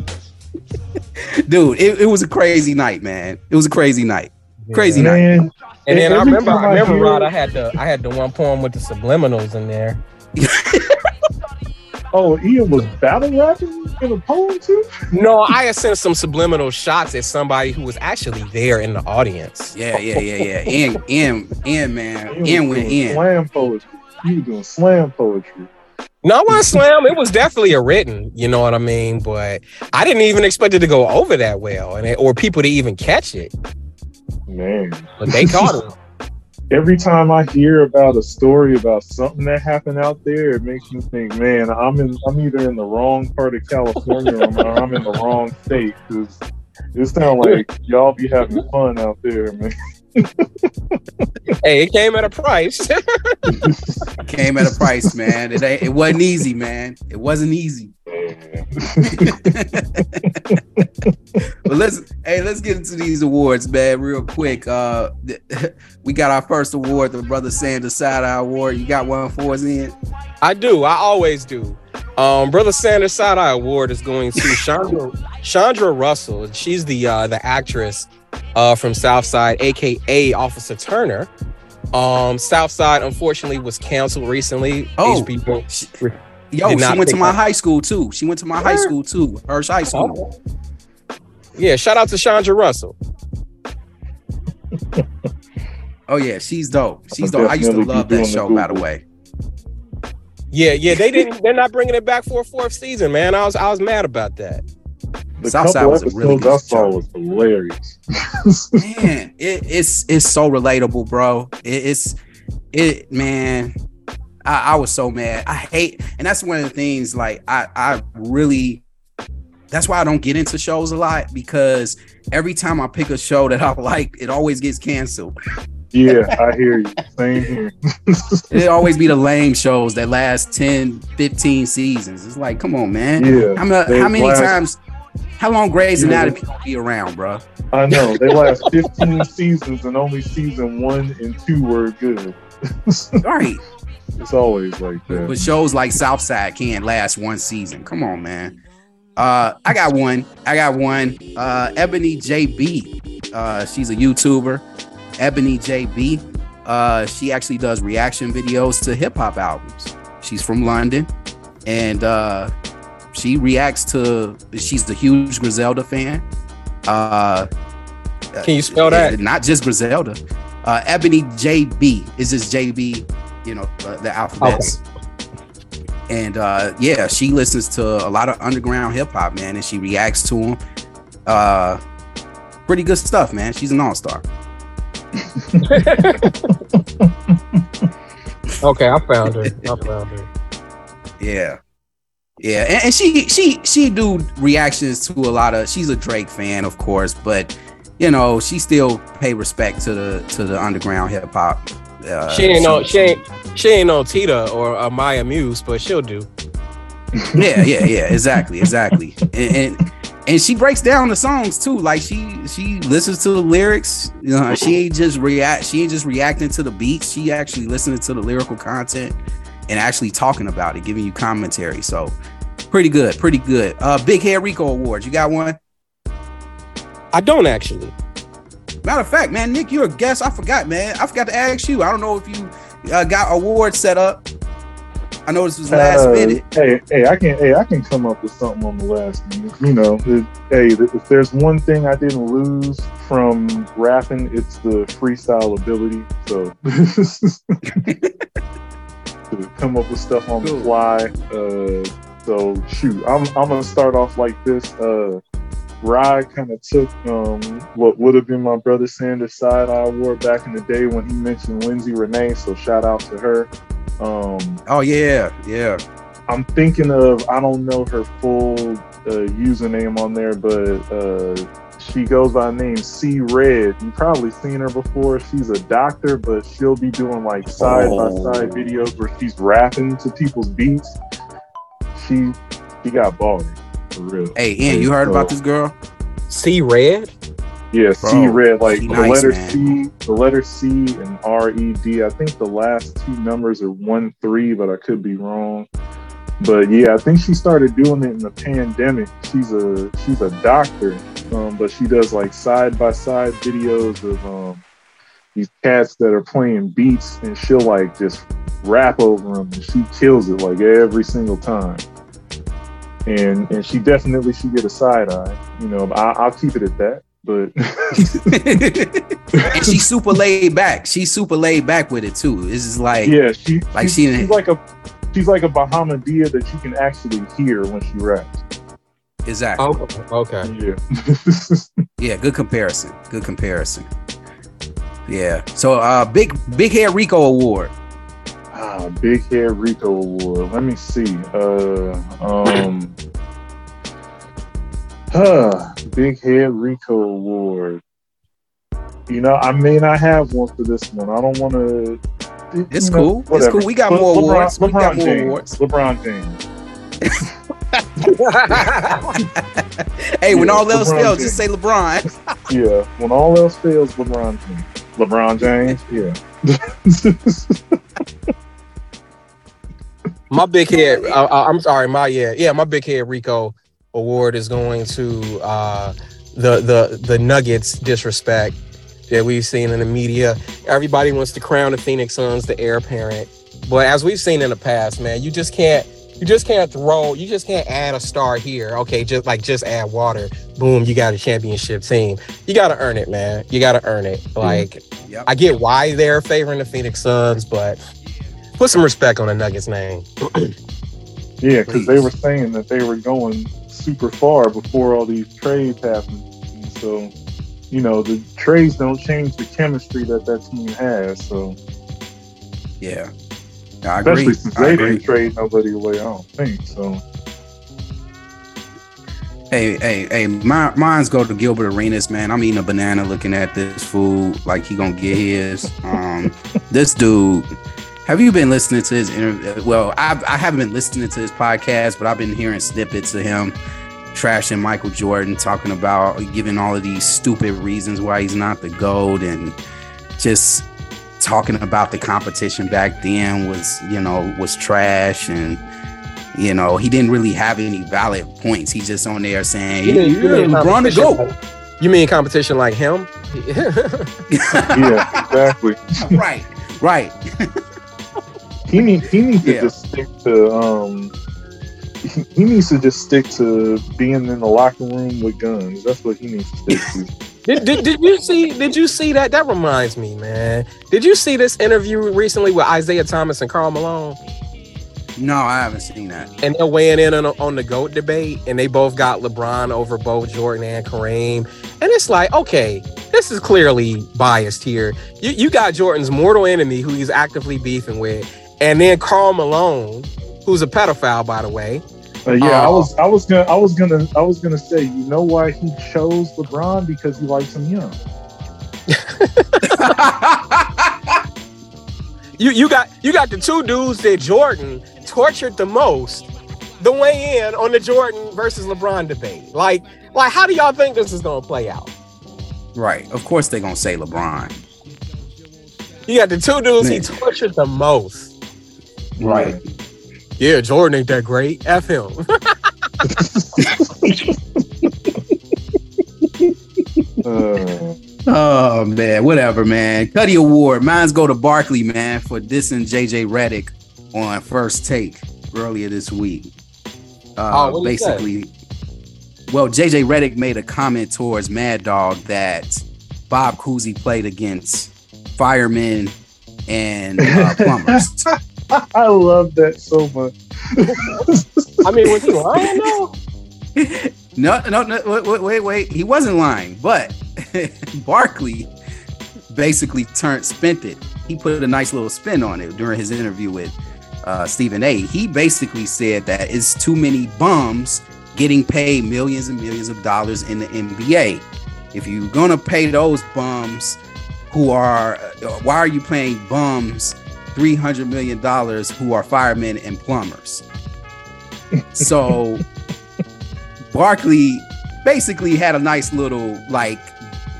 S2: Dude, it, it was a crazy night, man. It was a crazy night. Crazy night.
S4: Man,
S3: And then I remember, I
S4: I
S3: remember,
S4: hear-
S3: Rod. I had the, I had the one poem with the subliminals in there.
S4: oh, Ian was battle rapping in a poem too?
S3: No, I had sent some subliminal shots at somebody who was actually there in the audience.
S2: Yeah, yeah, yeah, yeah. In, in, in, man.
S4: Ian
S2: In went in.
S4: Slam poetry. He was doing slam poetry.
S3: No, I wasn't slam. It was definitely a written. You know what I mean? But I didn't even expect it to go over that well, and it, or people to even catch it.
S4: Man.
S3: But they caught it.
S4: Every time I hear about a story about something that happened out there, it makes me think, man, I'm in I'm either in the wrong part of California or I'm- in the wrong state. Cause it sounds like y'all be having fun out there, man.
S3: hey, it came at a price.
S2: Came at a price, man. It ain't, it wasn't easy, man. It wasn't easy. but let's hey, let's get into these awards, man, real quick. Uh we got our first award, the Brother Sanders Side Eye Award. You got one for us in?
S3: I do. I always do. Um, Brother Sanders Side Eye Award is going to Chandra Chandra Russell. She's the uh, the actress uh, from Southside, aka Officer Turner. Um, Southside unfortunately was canceled recently.
S2: Oh,
S3: HBO
S2: She- Yo, she went to my
S3: up.
S2: high school too. She went to my high school too. Hirsch High School.
S3: Yeah, shout out to Chandra Russell.
S2: Oh yeah, she's dope. She's dope. I used to love that show, by the way.
S3: Yeah, yeah, they didn't. They're not bringing it back for a fourth season, man. I was, I was mad about that.
S4: The
S2: Southside was a really good
S4: I
S2: show.
S4: was hilarious.
S2: Man, it, it's it's so relatable, bro. It, it's it, man. I, I was so mad. I hate, and that's one of the things. Like I, I really. That's why I don't get into shows a lot because every time I pick a show that I like, it always gets canceled.
S4: yeah, I hear you. Same here.
S2: It always be the lame shows that last 10, 15 seasons. It's like, come on, man.
S4: Yeah,
S2: How, mu- how many
S4: last-
S2: times? How long Grey's
S4: Yeah.
S2: Anatomy gonna be around, bro?
S4: I know they last 15 seasons, and only season one and two were good.
S2: Right.
S4: It's always like that.
S2: But shows like Southside can't last one season. Come on, man. Uh, I got one. I got one. Uh, Ebony JB. Uh, she's a YouTuber. Ebony JB. Uh, she actually does reaction videos to hip hop albums. She's from London, and uh, she reacts to. She's a huge Griselda fan. Uh,
S3: Can you spell that?
S2: Not just Griselda. Uh, Ebony JB is just JB. You know uh, the alphabets. And uh, yeah, she listens to a lot of underground hip hop, man, and she reacts to them. Uh, pretty good stuff, man. She's an all star.
S3: Okay, I found her. I found her.
S2: Yeah, yeah, and, and she she she do reactions to a lot of. She's a Drake fan, of course, but you know she still pay respect to the to the underground hip hop. Uh,
S3: She ain't no, she ain't, she ain't no Tita or uh, Maya Muse, but she'll do.
S2: yeah, yeah, yeah, exactly, exactly. And, and and she breaks down the songs too. Like she she listens to the lyrics. You know, she ain't just react. She ain't just reacting to the beats. She actually listening to the lyrical content and actually talking about it, giving you commentary. So pretty good, pretty good. Uh, Big Hair Rico Awards. You got one?
S3: I don't actually.
S2: Matter of fact, man, Nick, you're a guest. I forgot, man. I forgot to ask you. I don't know if you uh, got awards set up. I know this was last
S4: Uh,
S2: minute.
S4: Hey, hey, I can, hey, I can come up with something on the last minute. You know, it, hey, if there's one thing I didn't lose from rapping, it's the freestyle ability. So to come up with stuff on
S2: Cool.
S4: the fly. Uh, so shoot, I'm, I'm gonna start off like this. Uh, Rye kind of took um, what would have been my brother Sanders side eye award back in the day when he mentioned Lindsay Renee. So shout out to her. Um,
S2: Oh yeah, yeah.
S4: I'm thinking of I don't know her full uh, username on there, but uh, she goes by the name C Red. You probably seen her before. She's a doctor, but she'll be doing like side by side
S2: Oh.
S4: videos where she's rapping to people's beats. She she got bars for real.
S2: Hey, Ian, you heard
S4: So-
S2: about this girl?
S3: C Red.
S4: Yeah,
S2: Bro,
S4: C Red, like the
S2: nice,
S4: letter
S2: man.
S4: C, the letter C and R E D. I think the last two numbers are one three, but I could be wrong. But yeah, I think she started doing it in the pandemic. She's a she's a doctor, um, but she does like side by side videos of um, these cats that are playing beats, and she'll like just rap over them, and she kills it like every single time. And and she definitely should get a side eye. You know, I, I'll keep it at that. But
S2: and she's super laid back. She's super laid back with it too. It's just like
S4: yeah, she
S2: Like
S4: she's,
S2: she
S4: she's like a she's like a Bahamadia that you can actually hear when she raps.
S2: exactly.
S3: Oh, okay.
S4: Yeah.
S2: Yeah, good comparison. Good comparison. Yeah. So uh big big hair Rico award.
S4: Ah, Big Head Rico Award. Let me see. Uh um huh, Big Head Rico Award. You know, I may not have one for this one. I don't want to.
S2: It's cool. It's cool. We got more awards. We got more
S4: James.
S2: awards.
S4: LeBron James.
S2: Hey, when
S4: Yeah,
S2: all else
S4: LeBron
S2: fails,
S4: James.
S2: just say LeBron.
S4: Yeah. When all else fails, LeBron James. LeBron James. Yeah.
S3: My big head. Uh, I'm sorry. My yeah, yeah. My big head Rico award is going to uh, the the the Nuggets disrespect that we've seen in the media. Everybody wants to crown the Phoenix Suns the heir apparent, but as we've seen in the past, man, you just can't you just can't throw you just can't add a star here. Okay, just like just add water. Boom, you got a championship team. You got to earn it, man. You got to earn it. Like
S2: Yep.
S3: I get why they're favoring the Phoenix Suns, but put some respect on the Nuggets name.
S4: Yeah, because they were saying that they were going super far before all these trades happened. And so, you know, the trades don't change the chemistry that that team has. So,
S2: Yeah. I agree.
S4: especially since
S2: I
S4: they
S2: agree.
S4: didn't trade nobody away, I don't think so.
S2: Hey, hey, hey, my, mine's go to Gilbert Arenas, man. I'm eating a banana looking at this food like he gonna get his. Um, this dude, have you been listening to his interview? Well, I, I haven't been listening to his podcast, but I've been hearing snippets of him trashing Michael Jordan, talking about giving all of these stupid reasons why he's not the GOAT and just talking about the competition back then was, you know, was trash and you know, he didn't really have any valid points. He's just on there saying,
S3: You
S2: "Yeah,
S3: mean- you mean
S2: LeBron to
S3: competition
S2: go."
S3: like- You mean competition like him?
S4: Yeah, exactly.
S2: right, right.
S4: He need he needs to just stick to um. He, he needs to just stick to being in the locker room with guns. That's what he needs to stick to.
S3: did, did, did you see did you see that? That reminds me, man. Did you see this interview recently with Isiah Thomas and Karl Malone?
S2: No, I haven't seen that.
S3: And they're weighing in on, on the GOAT debate, and they both got LeBron over both Jordan and Kareem. And it's like, okay, this is clearly biased here. You, you got Jordan's mortal enemy who he's actively beefing with, and then Karl Malone, who's a pedophile, by the way.
S4: Uh, yeah, I
S3: Oh.
S4: was I was gonna I was gonna I was gonna say, you know why he chose LeBron because he likes him young.
S3: You you got you got the two dudes that Jordan tortured the most, the weigh in on the Jordan versus LeBron debate. Like, like how do y'all think this is gonna play out?
S2: right. Of course they're gonna say LeBron.
S3: You got the two dudes he tortured the most.
S2: Right.
S3: Yeah, Jordan ain't that great. F him.
S4: Uh,
S2: Oh man, whatever, man. Cuddy Award. Mine's go to Barkley, man, for dissing JJ Redick on first take earlier this week. Uh,
S3: Oh, what'd he
S2: basically, well, JJ Redick made a comment towards Mad Dog that Bob Cousy played against firemen and uh, plumbers.
S4: I love that so much.
S3: I mean, was he lying though?
S2: No, no, no. Wait, wait, wait, wait. He wasn't lying, but Barkley basically turned spent it. He put a nice little spin on it during his interview with uh, Stephen A. He basically said that it's too many bums getting paid millions and millions of dollars in the NBA. If you're gonna pay those bums who are, uh, why are you paying bums three hundred million dollars who are firemen and plumbers? So Barkley basically had a nice little like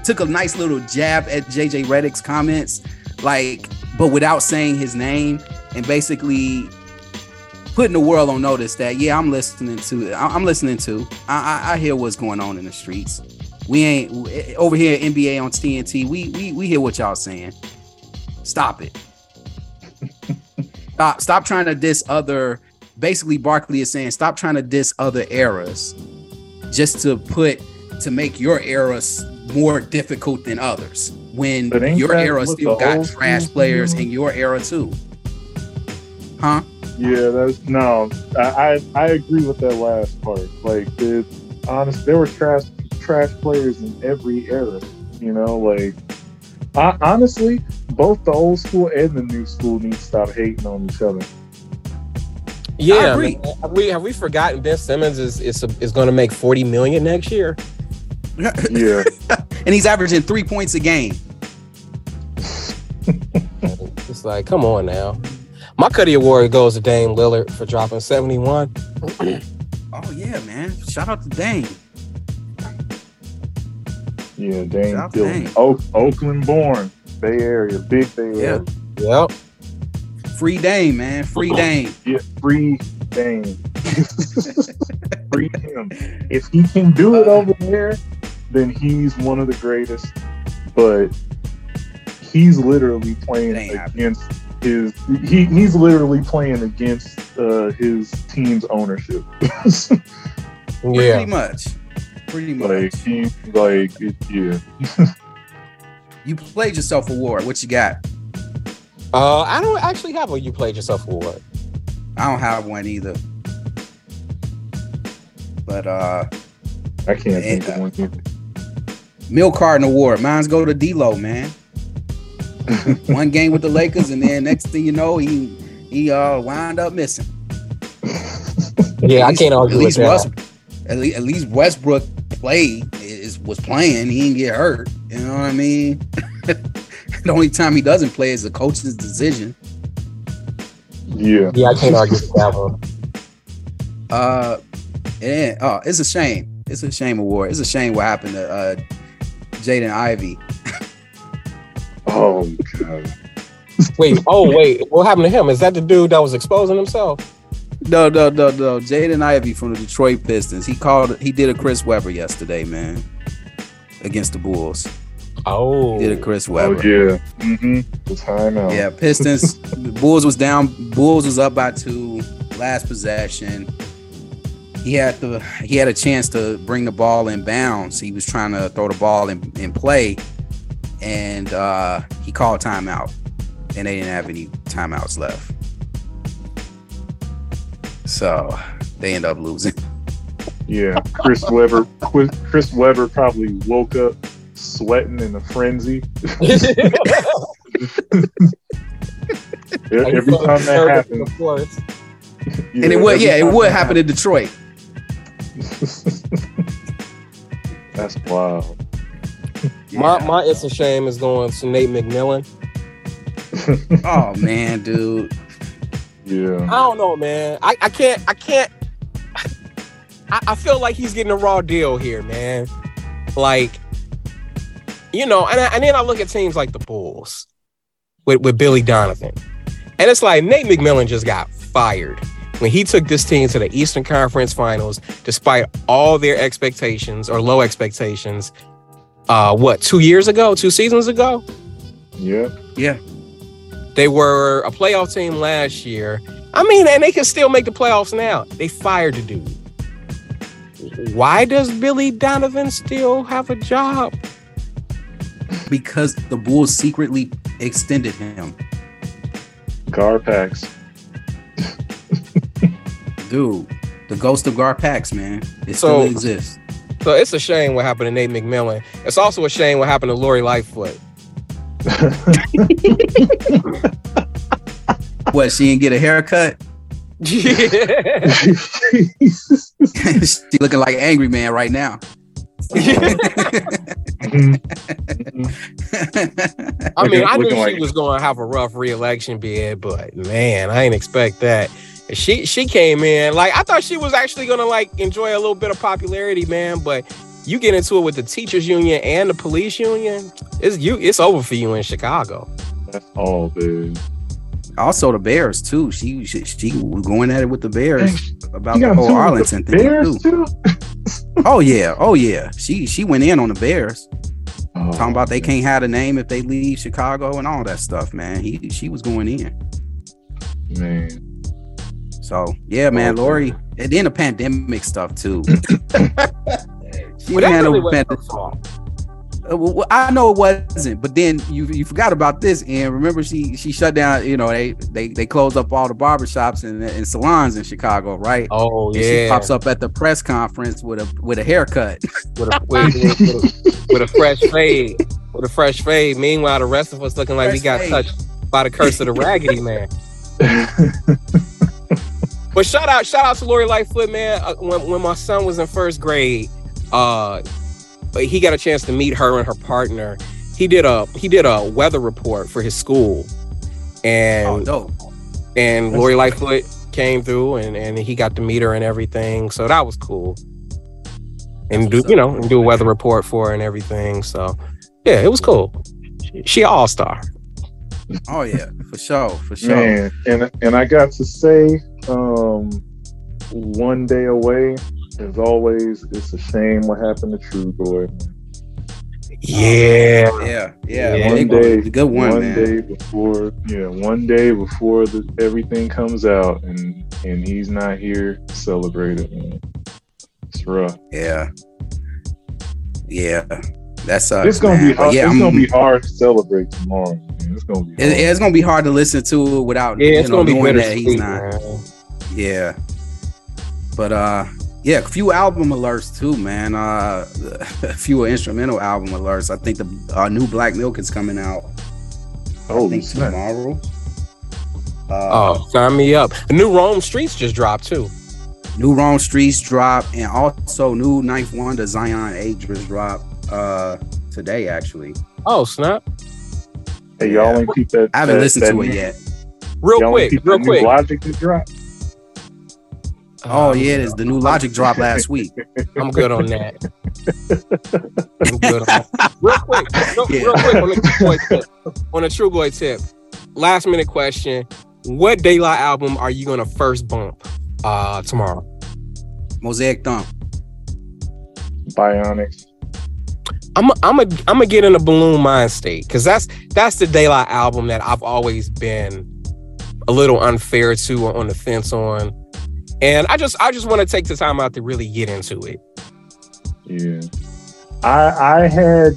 S2: took a nice little jab at JJ Redick's comments, like, but without saying his name, and basically putting the world on notice that yeah, I'm listening to, I'm listening to, I, I, I hear what's going on in the streets. We ain't over here NBA on TNT. We we we hear what y'all saying. Stop it. Stop stop trying to diss other. Basically, Barkley is saying stop trying to diss other eras just to put to make your era s- more difficult than others when your era still got trash
S4: school
S2: players in your era too huh
S4: Yeah, that's no. I, I I agree with that last part. Like, it, honest, there were trash trash players in every era. You know, like I, honestly, both the old school and the new school need to stop hating on each other.
S3: Yeah,
S2: agree.
S3: man. Have we have we forgotten Ben Simmons is is is going to make forty million next year?
S4: Yeah,
S2: and he's averaging three points a game
S3: It's like, come on now. My Cuddy Award goes to Dame Lillard for dropping seventy one.
S2: oh yeah man shout out to Dame
S4: yeah. Dame
S2: South
S4: Dillon,
S2: Dame.
S4: Oak, Oakland born, Bay Area, big Bay Area.
S3: Yep.
S2: free Dame man free Dame
S4: Yeah, free Dame. free him. If he can do it over there, then he's one of the greatest. But he's literally playing
S2: It
S4: against his. He, he's literally playing against uh, his team's ownership.
S3: Yeah.
S2: Pretty much. Pretty much.
S4: like he, like it, yeah.
S2: you played your self award. What you got?
S3: Uh, I don't actually have a you played yourself award.
S2: I don't have one either. But uh
S4: I can't think
S2: Yeah.
S4: of one. either.
S2: Milk Carton Award. Mine's go to D-Lo, man. one game with the Lakers, and then next thing you know, he he uh wound up missing.
S3: Yeah,
S2: At
S3: I can't argue
S2: at
S3: with that.
S2: West, at, least, at least Westbrook played is was playing. He didn't get hurt. You know what I mean? the only time he doesn't play is the coach's decision.
S4: Yeah.
S3: Yeah, I can't argue with that one.
S2: Uh, and oh, it's a shame. It's a shame award. It's a shame what happened to uh Jaden Ivey.
S4: Oh god.
S3: Wait, oh wait, what happened to him? Is that the dude that was exposing himself?
S2: No, no, no, no. Jaden Ivey from the Detroit Pistons. He called. He did a Chris Webber yesterday, man, against the Bulls.
S3: Oh,
S2: He did a Chris
S4: Oh
S2: Webber.
S4: yeah. Mm-hmm. The timeout.
S2: Yeah, Pistons. the Bulls was down. Bulls was up by two. Last possession. He had the he had a chance to bring the ball in bounds. He was trying to throw the ball in, in play, and uh, he called timeout, and they didn't have any timeouts left. So they end up losing.
S4: Yeah. Chris Webber. Chris Chris Webber probably woke up sweating in a frenzy. Every time that happens,
S3: of course.
S2: and it would yeah, it would happen in Detroit.
S4: That's wild.
S3: My my it's a shame is going to Nate McMillan.
S2: Oh man, dude.
S4: Yeah.
S3: I don't know, man. I, I can't I can't I, I feel like he's getting a raw deal here, man. Like, you know, and, I, and then I look at teams like the Bulls with, with Billy Donovan. And it's like Nate McMillan just got fired when he took this team to the Eastern Conference Finals, despite all their expectations or low expectations. Uh, what two years ago, two seasons ago?
S4: Yeah.
S2: Yeah.
S3: They were a playoff team last year. I mean, and they can still make the playoffs now. They fired the dude. Why does Billy Donovan still have a job?
S2: Because the Bulls secretly extended him.
S4: Garpax.
S2: Dude, the ghost of Garpax, man. It
S3: So-
S2: still exists.
S3: So it's a shame what happened to Nate McMillan. It's also a shame what happened to Lori Lightfoot.
S2: What, she didn't get a haircut? she looking like angry man right now. Mm-hmm.
S3: I mean,
S4: Looking-
S3: I knew
S4: looking
S3: she was going to have a rough reelection bid, but man, I didn't expect that. She she came in like I thought she was actually going to like enjoy a little bit of popularity, man. But you get into it with the teachers union and the police union, it's you. It's over for you in Chicago.
S4: That's all, dude.
S2: also the Bears too. She, she she was going at it with the Bears about the whole Arlington
S4: the
S2: thing
S4: Bears
S2: too.
S4: too.
S2: Oh yeah, oh yeah. She she went in on the Bears,
S4: Oh,
S2: talking about they can't have a name if they leave Chicago and all that stuff, man. He she was going in.
S4: Man.
S2: So yeah, man,
S4: oh,
S2: Lori, and then the pandemic stuff too. she
S3: Well, that
S2: handled
S3: really wasn't her fault.
S2: Uh, well, well, I know it wasn't, but then you you forgot about this. And remember, she she shut down. You know, they they they closed up all the barbershops and, and salons in Chicago, right?
S3: Oh
S2: And she pops up at the press conference with a with a haircut.
S3: with a, with, with, with a, with a fresh fade, with a fresh fade. Meanwhile, the rest of us looking like we got
S2: fade.
S3: touched by the curse of the Raggedy Man. But shout out, shout out to Lori Lightfoot, man. Uh, when when my son was in first grade, uh, he got a chance to meet her and her partner. He did a he did a weather report for his school,
S2: oh,
S3: and
S2: dope.
S3: and Lori Lightfoot came through, and and he got to meet her and everything. So that was cool. And do you know and do a weather report for her and everything. So yeah, it was cool. She, she all star.
S2: Oh yeah, for sure, for sure.
S4: Man, and and I got to say, um, one day away. As always, it's a shame what happened to Trugoy.
S3: Yeah.
S2: Yeah, yeah,
S3: Yeah.
S2: Big
S4: One day,
S2: one. good one,
S4: one
S2: man.
S4: day before, yeah, one day before the, everything comes out, and and he's not here to celebrate it. Man. It's rough.
S2: Yeah, yeah, that's uh,
S4: it's gonna be hard.
S2: Yeah,
S4: it's
S2: I'm-
S4: gonna be hard to celebrate tomorrow. Man. It's gonna be.
S2: It,
S4: hard.
S2: it's gonna be hard to listen to without
S3: Yeah, it's
S2: you know,
S3: gonna be
S2: knowing that he's not.
S3: man.
S2: Yeah, but uh, yeah, a few album alerts too, man. Uh, a few instrumental album alerts. I think the uh, new Black Milk is coming out. I
S4: Holy
S2: think
S4: snap.
S2: tomorrow. Uh,
S3: Oh, sign me up. The new Rome Streetz just dropped too.
S2: New Rome Streetz drop, and also new Ninth Wonder Zion Adris drop uh today actually.
S3: Oh, snap.
S4: Hey, y'all ain't peep that.
S2: I haven't
S4: that-
S2: listened
S4: that
S2: to it
S4: new-
S2: yet.
S3: Real
S4: y'all ain't
S3: quick, real
S4: that new
S3: quick.
S4: Logic that dropped.
S2: Oh
S3: Um,
S2: yeah, it's the new Logic drop last week.
S3: I'm good on that. I'm good on that. Real quick, no,
S2: Yeah.
S3: real quick on the Trugoy tip. On the Trugoy tip, last minute question: What De La album are you gonna first bump uh tomorrow?
S2: Mosaic Thump.
S4: Bionix.
S3: I'm a, I'm a, I'm gonna get in a Buhloone Mindstate because that's that's the De La album that I've always been a little unfair to or on the fence on, and I just I just want to take the time out to really get into it.
S4: Yeah. I I had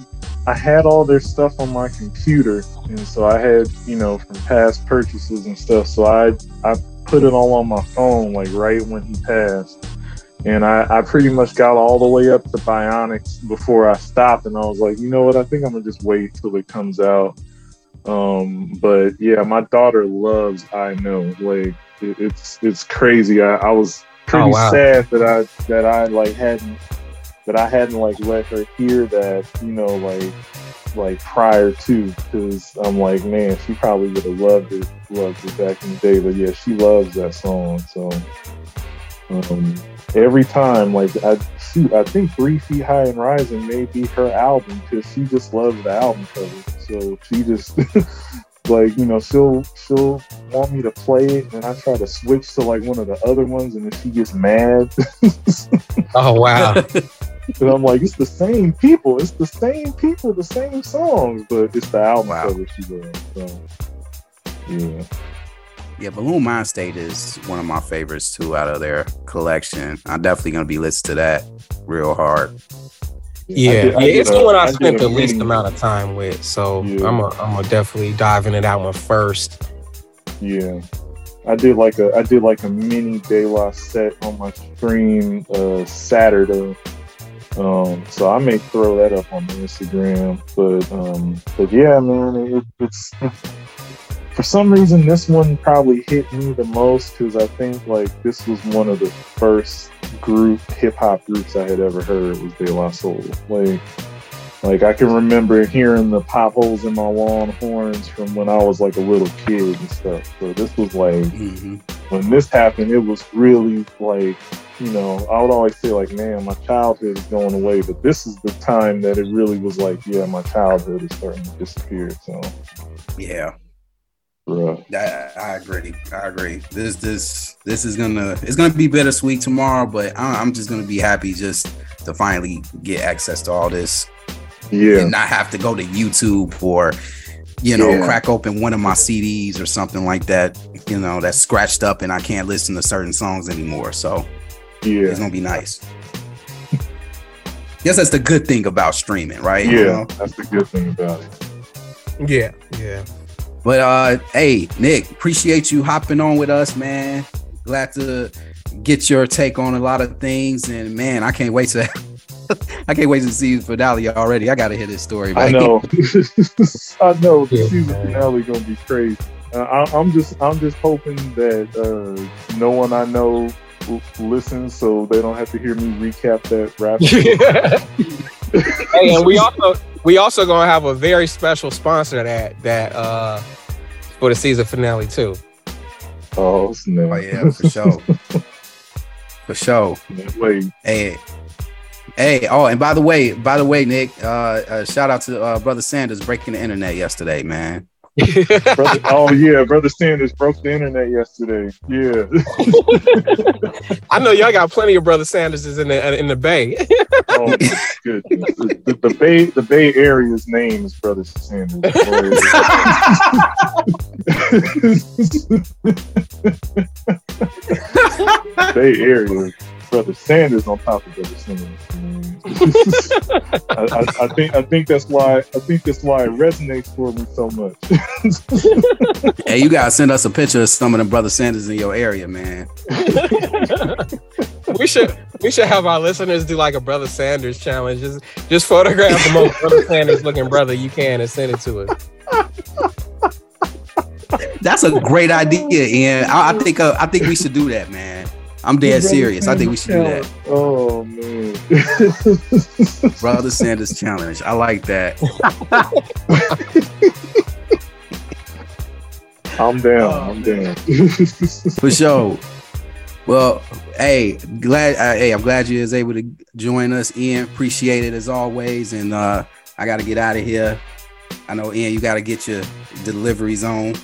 S4: I had all their stuff on my computer and so I had, you know, from past purchases and stuff. So I I put it all on my phone like right when he passed. And I, I pretty much got all the way up to Bionix before I stopped and I was like, you know what, I think I'm gonna just wait till it comes out. Um, but yeah, my daughter loves I know. Like it, it's it's crazy. I, I was pretty
S3: Oh, wow.
S4: sad that I that I like hadn't that I hadn't like let her hear that, you know, like like prior to, because I'm like, man, she probably would have loved it, loved it back in the day. But yeah, she loves that song. So um, every time, like I shoot, I think Three Feet High and Rising may be her album because she just loves the album cover. So she just like you know she'll she'll want me to play it, and I try to switch to like one of the other ones, and then she gets mad.
S3: Oh wow!
S4: And I'm like, it's the same people, it's the same people, the same songs, but it's the album
S2: Wow.
S4: cover she loves. So, yeah,
S2: Yeah, Buhloone Mindstate is one of my favorites too out of their collection. I'm definitely gonna be listening to that real hard.
S3: Yeah,
S4: I did- I
S3: yeah,
S4: did
S3: it's the one I,
S4: I
S3: spent the least
S4: mini-
S3: amount of time with. So
S4: Yeah.
S3: I'm a, I'm gonna definitely dive into that one first.
S4: Yeah, I did like a I did like a mini De La set on my stream uh, Saturday. Um, so I may throw that up on the Instagram, but um, but yeah, man, it, it's for some reason this one probably hit me the most because I think like this was one of the first group hip hop groups I had ever heard was De La Soul. Like like I can remember hearing the potholes in my lawn horns from when I was like a little kid and stuff. So this was like
S2: hmm
S4: when this happened, it was really like, you know, I would always say like, man, my childhood is going away, but this is the time that it really was like, yeah, my childhood is starting to disappear. So,
S2: Yeah,
S4: bruh.
S2: I, I agree. I agree. This this this is gonna it's gonna be bittersweet tomorrow, but I, I'm just gonna be happy just to finally get access to all this
S4: yeah,
S2: and not have to go to YouTube or you know
S4: Yeah.
S2: crack open one of my CDs or something like that. You know that's scratched up and I can't listen to certain songs anymore. So
S4: yeah, it's
S2: gonna be nice. Yes, that's the good thing about streaming, right? You
S4: yeah.
S2: know?
S4: That's the good thing about it.
S3: Yeah, yeah.
S2: But uh hey, Nick, appreciate you hopping on with us, man. Glad to get your take on a lot of things. And man, I can't wait to I can't wait to see Fidalia already. I gotta hear this story.
S4: I know, I know. The season
S3: man.
S4: finale gonna be crazy. Uh, I, I'm just, I'm just hoping that uh, no one I know l- listens, so they don't have to hear me recap that rap.
S3: hey, and we also we also gonna have a very special sponsor that that uh for the season finale too.
S4: oh snap!
S2: Oh yeah, for sure. for sure.
S4: Wait,
S2: Hey, hey. Oh, and by the way, by the way, Nick, uh, uh shout out to uh, brother Sanders breaking the internet yesterday, man.
S4: Brother, oh yeah, brother Sanders broke the internet yesterday. Yeah.
S3: I know y'all got plenty of brother Sanderses in the in the Bay.
S4: oh. The, the, the Bay the Bay Area's name is Brother Sanders. Bay Area, Brother Sanders on top of Brother Sanders. I, I, I think I think that's why I think that's why it resonates for me so much.
S2: Hey, you gotta send us a picture of some of the brother Sanders in your area, man.
S3: we should we should have our listeners do like a brother Sanders challenge. Just just photograph the most brother Sanders looking brother you can and send it to us.
S2: That's a great idea, Ian. I, I think uh, I think we should do that, man. I'm dead serious. I think we should do that.
S4: Oh man.
S2: Brother Sanders challenge. I like that.
S4: I'm down. I'm down.
S2: For sure. Well, hey, glad uh, hey, I'm glad you was able to join us, Ian. Appreciate it as always. And uh I gotta get out of here. I know Ian, you gotta get your deliveries on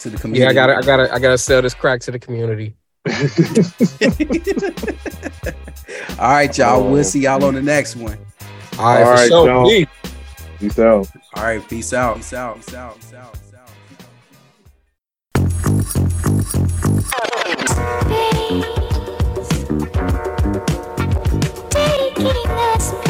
S2: to the community.
S3: Yeah, I gotta I gotta I gotta sell this crack to the community.
S2: All right, y'all. We'll oh. see y'all on the next one.
S3: All right,
S4: All
S3: for sure.
S4: y'all.
S3: Peace.
S4: Peace out.
S2: All right, peace out. Peace out. Peace out. Peace out. Peace out.
S6: Taking us pace.